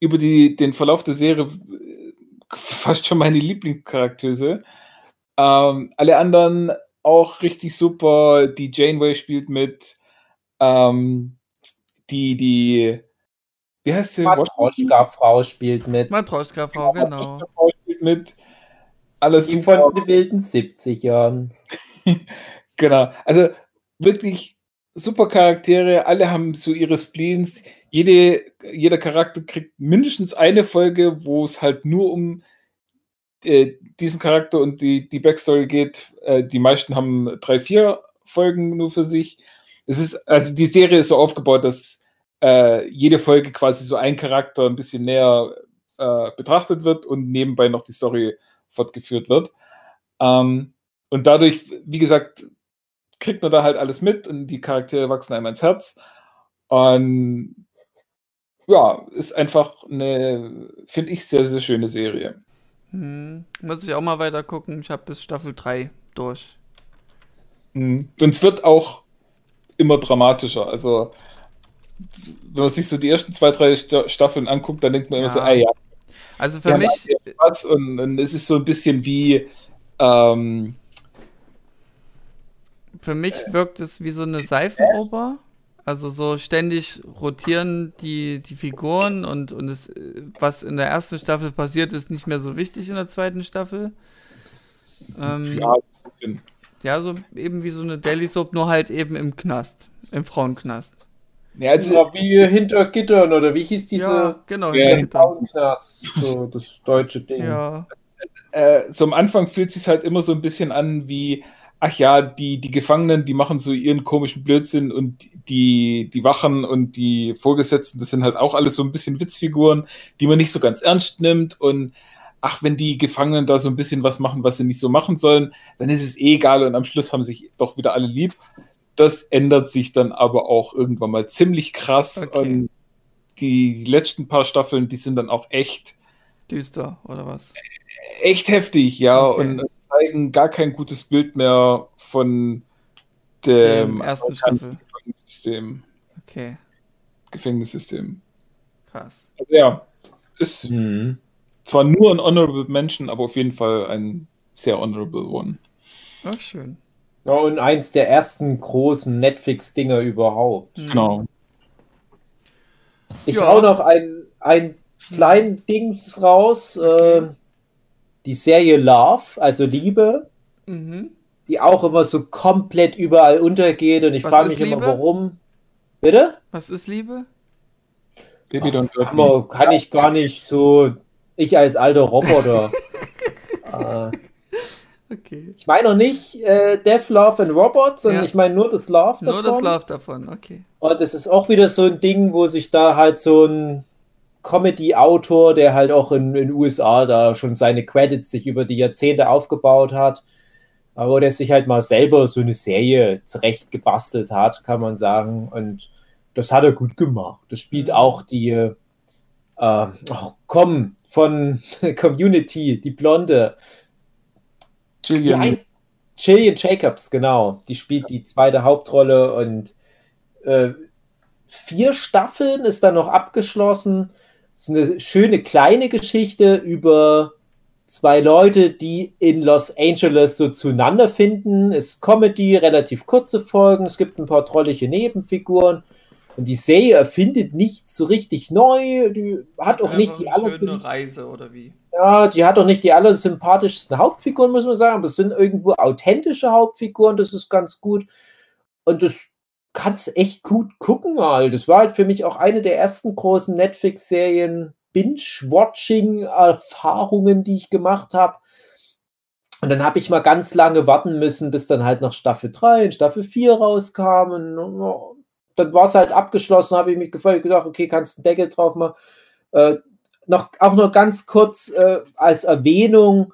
über die, den Verlauf der Serie äh, fast schon meine Lieblingscharaktere. Ähm, alle anderen auch richtig super. Die Janeway spielt mit. Ähm, die, die, wie heißt sie? Matroschka-Frau spielt mit. Matroschka-Frau, genau. Matroschka spielt mit. Alles die super. von den wilden 70ern. Genau. Also wirklich super Charaktere, alle haben so ihre Spleens. Jede, jeder Charakter kriegt mindestens eine Folge, wo es halt nur um äh, diesen Charakter und die, die Backstory geht. Äh, die meisten haben drei, vier Folgen nur für sich. Es ist, also die Serie ist so aufgebaut, dass äh, jede Folge quasi so ein Charakter ein bisschen näher äh, betrachtet wird und nebenbei noch die Story fortgeführt wird. Ähm, und dadurch, wie gesagt, kriegt man da halt alles mit und die Charaktere wachsen einem ins Herz. Und ja, ist einfach eine, finde ich, sehr, sehr schöne Serie. Hm. Muss ich auch mal weiter gucken. Ich habe bis Staffel 3 durch. Hm. Und es wird auch immer dramatischer. Also, wenn man sich so die ersten zwei, drei Staffeln anguckt, dann denkt man ja. immer so, ah ja. Also für mich. Und, und, es ist so ein bisschen wie ähm, für mich wirkt es wie so eine Seifenoper. Also so ständig rotieren die, die Figuren und, und es, was in der ersten Staffel passiert, ist nicht mehr so wichtig in der zweiten Staffel. Ähm, ja, ja, so eben wie so eine Daily Soap, nur halt eben im Knast, im Frauenknast. Ja, also, ja, wie hinter Gittern oder wie hieß diese? Ja, genau. Ja, Frauenknast, so das deutsche Ding. Ja. Äh, so am Anfang fühlt es sich halt immer so ein bisschen an wie, ach ja, die, die Gefangenen, die machen so ihren komischen Blödsinn und die, die Wachen und die Vorgesetzten, das sind halt auch alles so ein bisschen Witzfiguren, die man nicht so ganz ernst nimmt und ach, wenn die Gefangenen da so ein bisschen was machen, was sie nicht so machen sollen, dann ist es eh egal und am Schluss haben sich doch wieder alle lieb. Das ändert sich dann aber auch irgendwann mal ziemlich krass okay. und die letzten paar Staffeln, die sind dann auch echt düster oder was? Echt heftig, ja, okay. und zeigen gar kein gutes Bild mehr von dem, dem ersten Staffel. Gefängnissystem. Okay. Gefängnissystem. Krass. Also, ja, ist mhm zwar nur ein Honorable Mention, aber auf jeden Fall ein sehr Honorable One. Ach, schön. Ja, und eins der ersten großen Netflix-Dinger überhaupt. Mhm. Genau. Ich ja. hau noch ein, ein kleinen Dings raus. Okay. Äh, die Serie Love, also Liebe, mhm. die auch immer so komplett überall untergeht und ich frage mich Liebe? immer, warum. Bitte? Was ist Liebe? Baby Ach, kann ich gar nicht so ich als alter Roboter. äh, okay. Ich meine noch nicht äh, Death, Love and Robots, sondern ja. ich meine nur das Love davon. Nur das Love davon, okay. Und es ist auch wieder so ein Ding, wo sich da halt so ein Comedy-Autor, der halt auch in den USA da schon seine Credits sich über die Jahrzehnte aufgebaut hat, aber der sich halt mal selber so eine Serie zurecht gebastelt hat, kann man sagen. Und das hat er gut gemacht. Das spielt mhm. auch die, äh, oh, komm, von Community, die Blonde. Gillian. Gillian Jacobs, genau. Die spielt die zweite Hauptrolle und äh, vier Staffeln ist dann noch abgeschlossen. Es ist eine schöne kleine Geschichte über zwei Leute, die in Los Angeles so zueinander finden. Es ist Comedy, relativ kurze Folgen. Es gibt ein paar trollige Nebenfiguren. Und die Serie erfindet nichts so richtig neu. Die hat auch nicht die alles. Schöne Reise oder wie? Ja, die hat auch nicht die allersympathischsten Hauptfiguren, muss man sagen, aber es sind irgendwo authentische Hauptfiguren, das ist ganz gut. Und das kannst echt gut gucken, halt. Das war halt für mich auch eine der ersten großen Netflix-Serien, Binge-Watching-Erfahrungen, die ich gemacht habe. Und dann habe ich mal ganz lange warten müssen, bis dann halt noch Staffel 3 und Staffel 4 rauskamen dann war es halt abgeschlossen, habe ich mich gefreut, gedacht, okay, kannst einen Deckel drauf machen. Äh, noch, auch noch ganz kurz äh, als Erwähnung,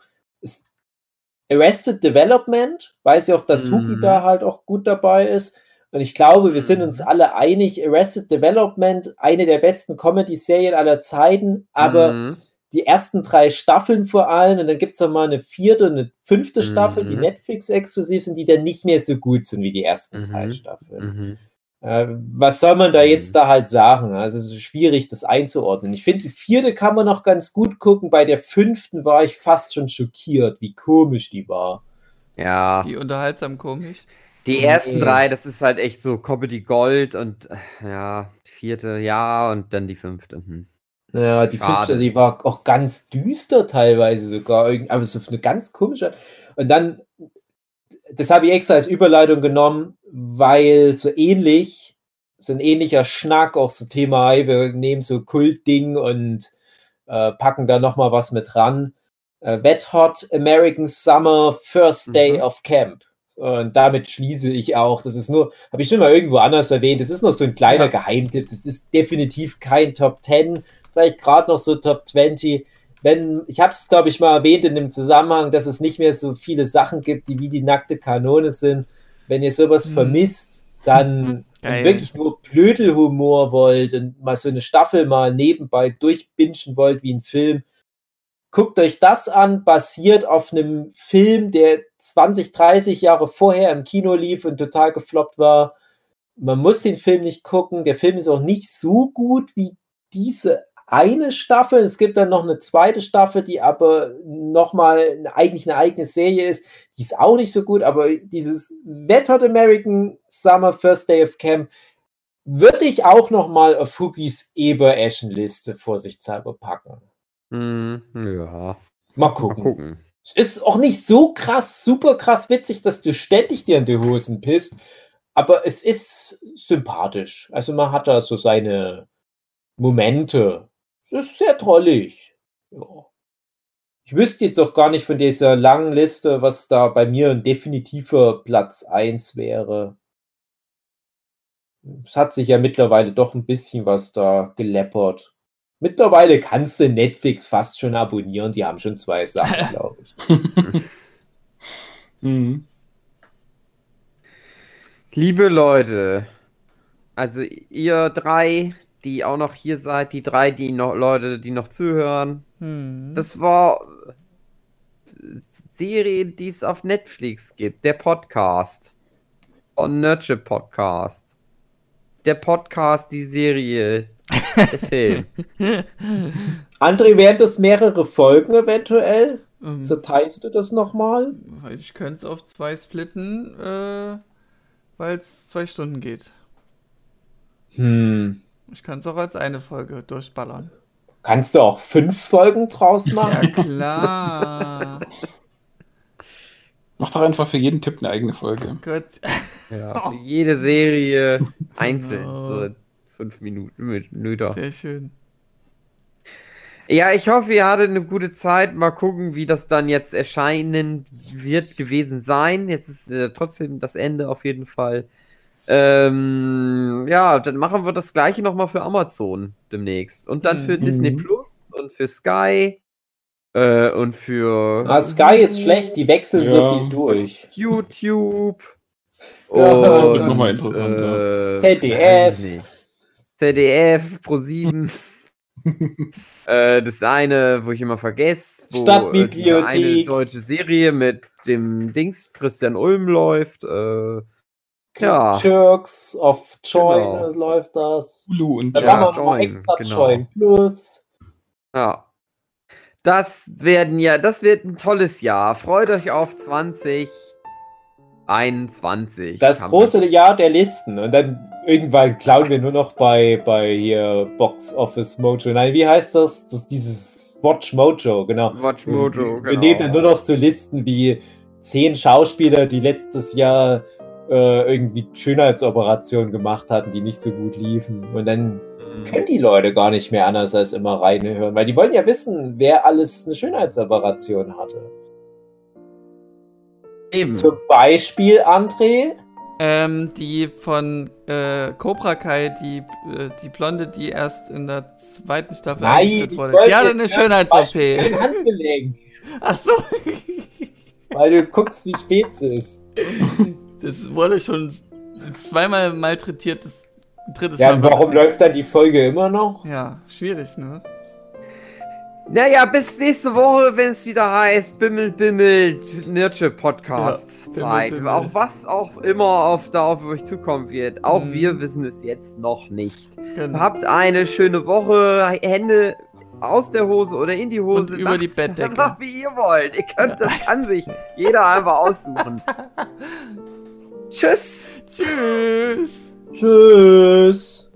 Arrested Development, weiß ich auch, dass mhm. Huki da halt auch gut dabei ist. Und ich glaube, wir sind uns mhm. alle einig, Arrested Development, eine der besten Comedy-Serien aller Zeiten, aber mhm. die ersten drei Staffeln vor allem, und dann gibt es noch mal eine vierte und eine fünfte Staffel, die mhm. Netflix exklusiv sind, die dann nicht mehr so gut sind wie die ersten drei mhm. Staffeln. Mhm. Äh, was soll man da jetzt mhm. da halt sagen? Also es ist schwierig, das einzuordnen. Ich finde, die vierte kann man noch ganz gut gucken. Bei der fünften war ich fast schon schockiert, wie komisch die war. Ja. Wie unterhaltsam komisch. Die ersten nee. drei, das ist halt echt so Comedy Gold und äh, ja, vierte, ja, und dann die fünfte. Hm. Ja, die Schade. fünfte, die war auch ganz düster teilweise sogar, aber so eine ganz komische. Und dann das habe ich extra als Überleitung genommen, weil so ähnlich, so ein ähnlicher Schnack, auch so Thema, wir nehmen so Kultding und äh, packen da nochmal was mit ran. Äh, Wet Hot American Summer First Day mhm. of Camp. Und damit schließe ich auch. Das ist nur, habe ich schon mal irgendwo anders erwähnt, das ist noch so ein kleiner ja. Geheimtipp. Das ist definitiv kein Top 10, vielleicht gerade noch so Top 20 wenn, ich habe es, glaube ich, mal erwähnt in dem Zusammenhang, dass es nicht mehr so viele Sachen gibt, die wie die nackte Kanone sind. Wenn ihr sowas mhm. vermisst, dann wirklich nur Blödelhumor wollt und mal so eine Staffel mal nebenbei durchbingen wollt wie ein Film, guckt euch das an, basiert auf einem Film, der 20, 30 Jahre vorher im Kino lief und total gefloppt war. Man muss den Film nicht gucken. Der Film ist auch nicht so gut wie diese eine Staffel. Es gibt dann noch eine zweite Staffel, die aber nochmal eigentlich eine eigene Serie ist. Die ist auch nicht so gut, aber dieses Wet Hot American Summer First Day of Camp würde ich auch nochmal auf Hookies Eber-Eschen-Liste vorsichtshalber packen. Mm, ja. Mal gucken. Mal gucken. Es ist auch nicht so krass, super krass witzig, dass du ständig dir in die Hosen pisst. aber es ist sympathisch. Also man hat da so seine Momente. Es ist sehr trollig. Ja. Ich wüsste jetzt auch gar nicht von dieser langen Liste, was da bei mir ein definitiver Platz 1 wäre. Es hat sich ja mittlerweile doch ein bisschen was da geleppert. Mittlerweile kannst du Netflix fast schon abonnieren. Die haben schon zwei Sachen, glaube ich. mhm. Liebe Leute, also ihr drei, die auch noch hier seid, die drei, die noch Leute, die noch zuhören, hm. das war Serie, die es auf Netflix gibt, der Podcast von Nurture Podcast, der Podcast, die Serie, der Film. André, wären das mehrere Folgen eventuell? Ähm, Zerteilst du das nochmal? Ich könnte es auf zwei splitten. Äh weil es zwei Stunden geht. Hm. Ich kann es auch als eine Folge durchballern. Kannst du auch fünf Folgen draus machen? Ja, klar. Mach doch einfach für jeden Tipp eine eigene Folge. Gut. Ja, für jede Serie einzeln. Genau. So fünf Minuten. Minuten. Sehr schön. Ja, ich hoffe, ihr hattet eine gute Zeit. Mal gucken, wie das dann jetzt erscheinen wird gewesen sein. Jetzt ist äh, trotzdem das Ende auf jeden Fall. Ähm, ja, dann machen wir das gleiche nochmal für Amazon demnächst. Und dann für mhm. Disney Plus und für Sky. Äh, und für. Ah, Sky ist schlecht, die wechseln ja. so viel durch. YouTube. Ja, und, wird nochmal interessant. Äh, ZDF. ZDF, Pro 7. äh, das eine, wo ich immer vergesse, wo Stadtbibliothek. eine deutsche Serie mit dem Dings Christian Ulm läuft. Äh, ja. Jerks of Join genau. läuft das. Hulu und Dann haben wir noch extra genau. Join Plus. Ja. Das werden ja, das wird ein tolles Jahr. Freut euch auf 2021. Das große Jahr der Listen. Und dann irgendwann klauen wir nur noch bei, bei hier Box Office Mojo. Nein, wie heißt das? das dieses Watch Mojo, genau. Watch Mojo, wir, genau. Wir nehmen dann nur noch so Listen wie zehn Schauspieler, die letztes Jahr äh, irgendwie Schönheitsoperationen gemacht hatten, die nicht so gut liefen. Und dann mhm. können die Leute gar nicht mehr anders als immer reinhören, weil die wollen ja wissen, wer alles eine Schönheitsoperation hatte. Eben. Zum Beispiel, André, ähm, die von äh, Cobra Kai, die, äh, die Blonde, die erst in der zweiten Staffel Nein, eingeführt wurde. Die hatte eine Schönheits-OP. Handgelenk. Ach so. Weil du guckst, wie spät es ist. Das wurde schon zweimal malträtiert, das drittes ja, Mal. Ja, warum läuft dann die Folge immer noch? Ja, schwierig, ne? Naja, bis nächste Woche, wenn es wieder heißt, bimmelt, bimmelt, Nurture Podcast ja, Zeit. Bimmel, bimmel. Auch was auch immer auf, da auf euch zukommen wird. Auch mhm. wir wissen es jetzt noch nicht. Genau. Habt eine schöne Woche. Hände aus der Hose oder in die Hose. Und über die Bettdecke. Macht wie ihr wollt. Ihr könnt das an sich jeder einfach aussuchen. Tschüss. Tschüss. Tschüss.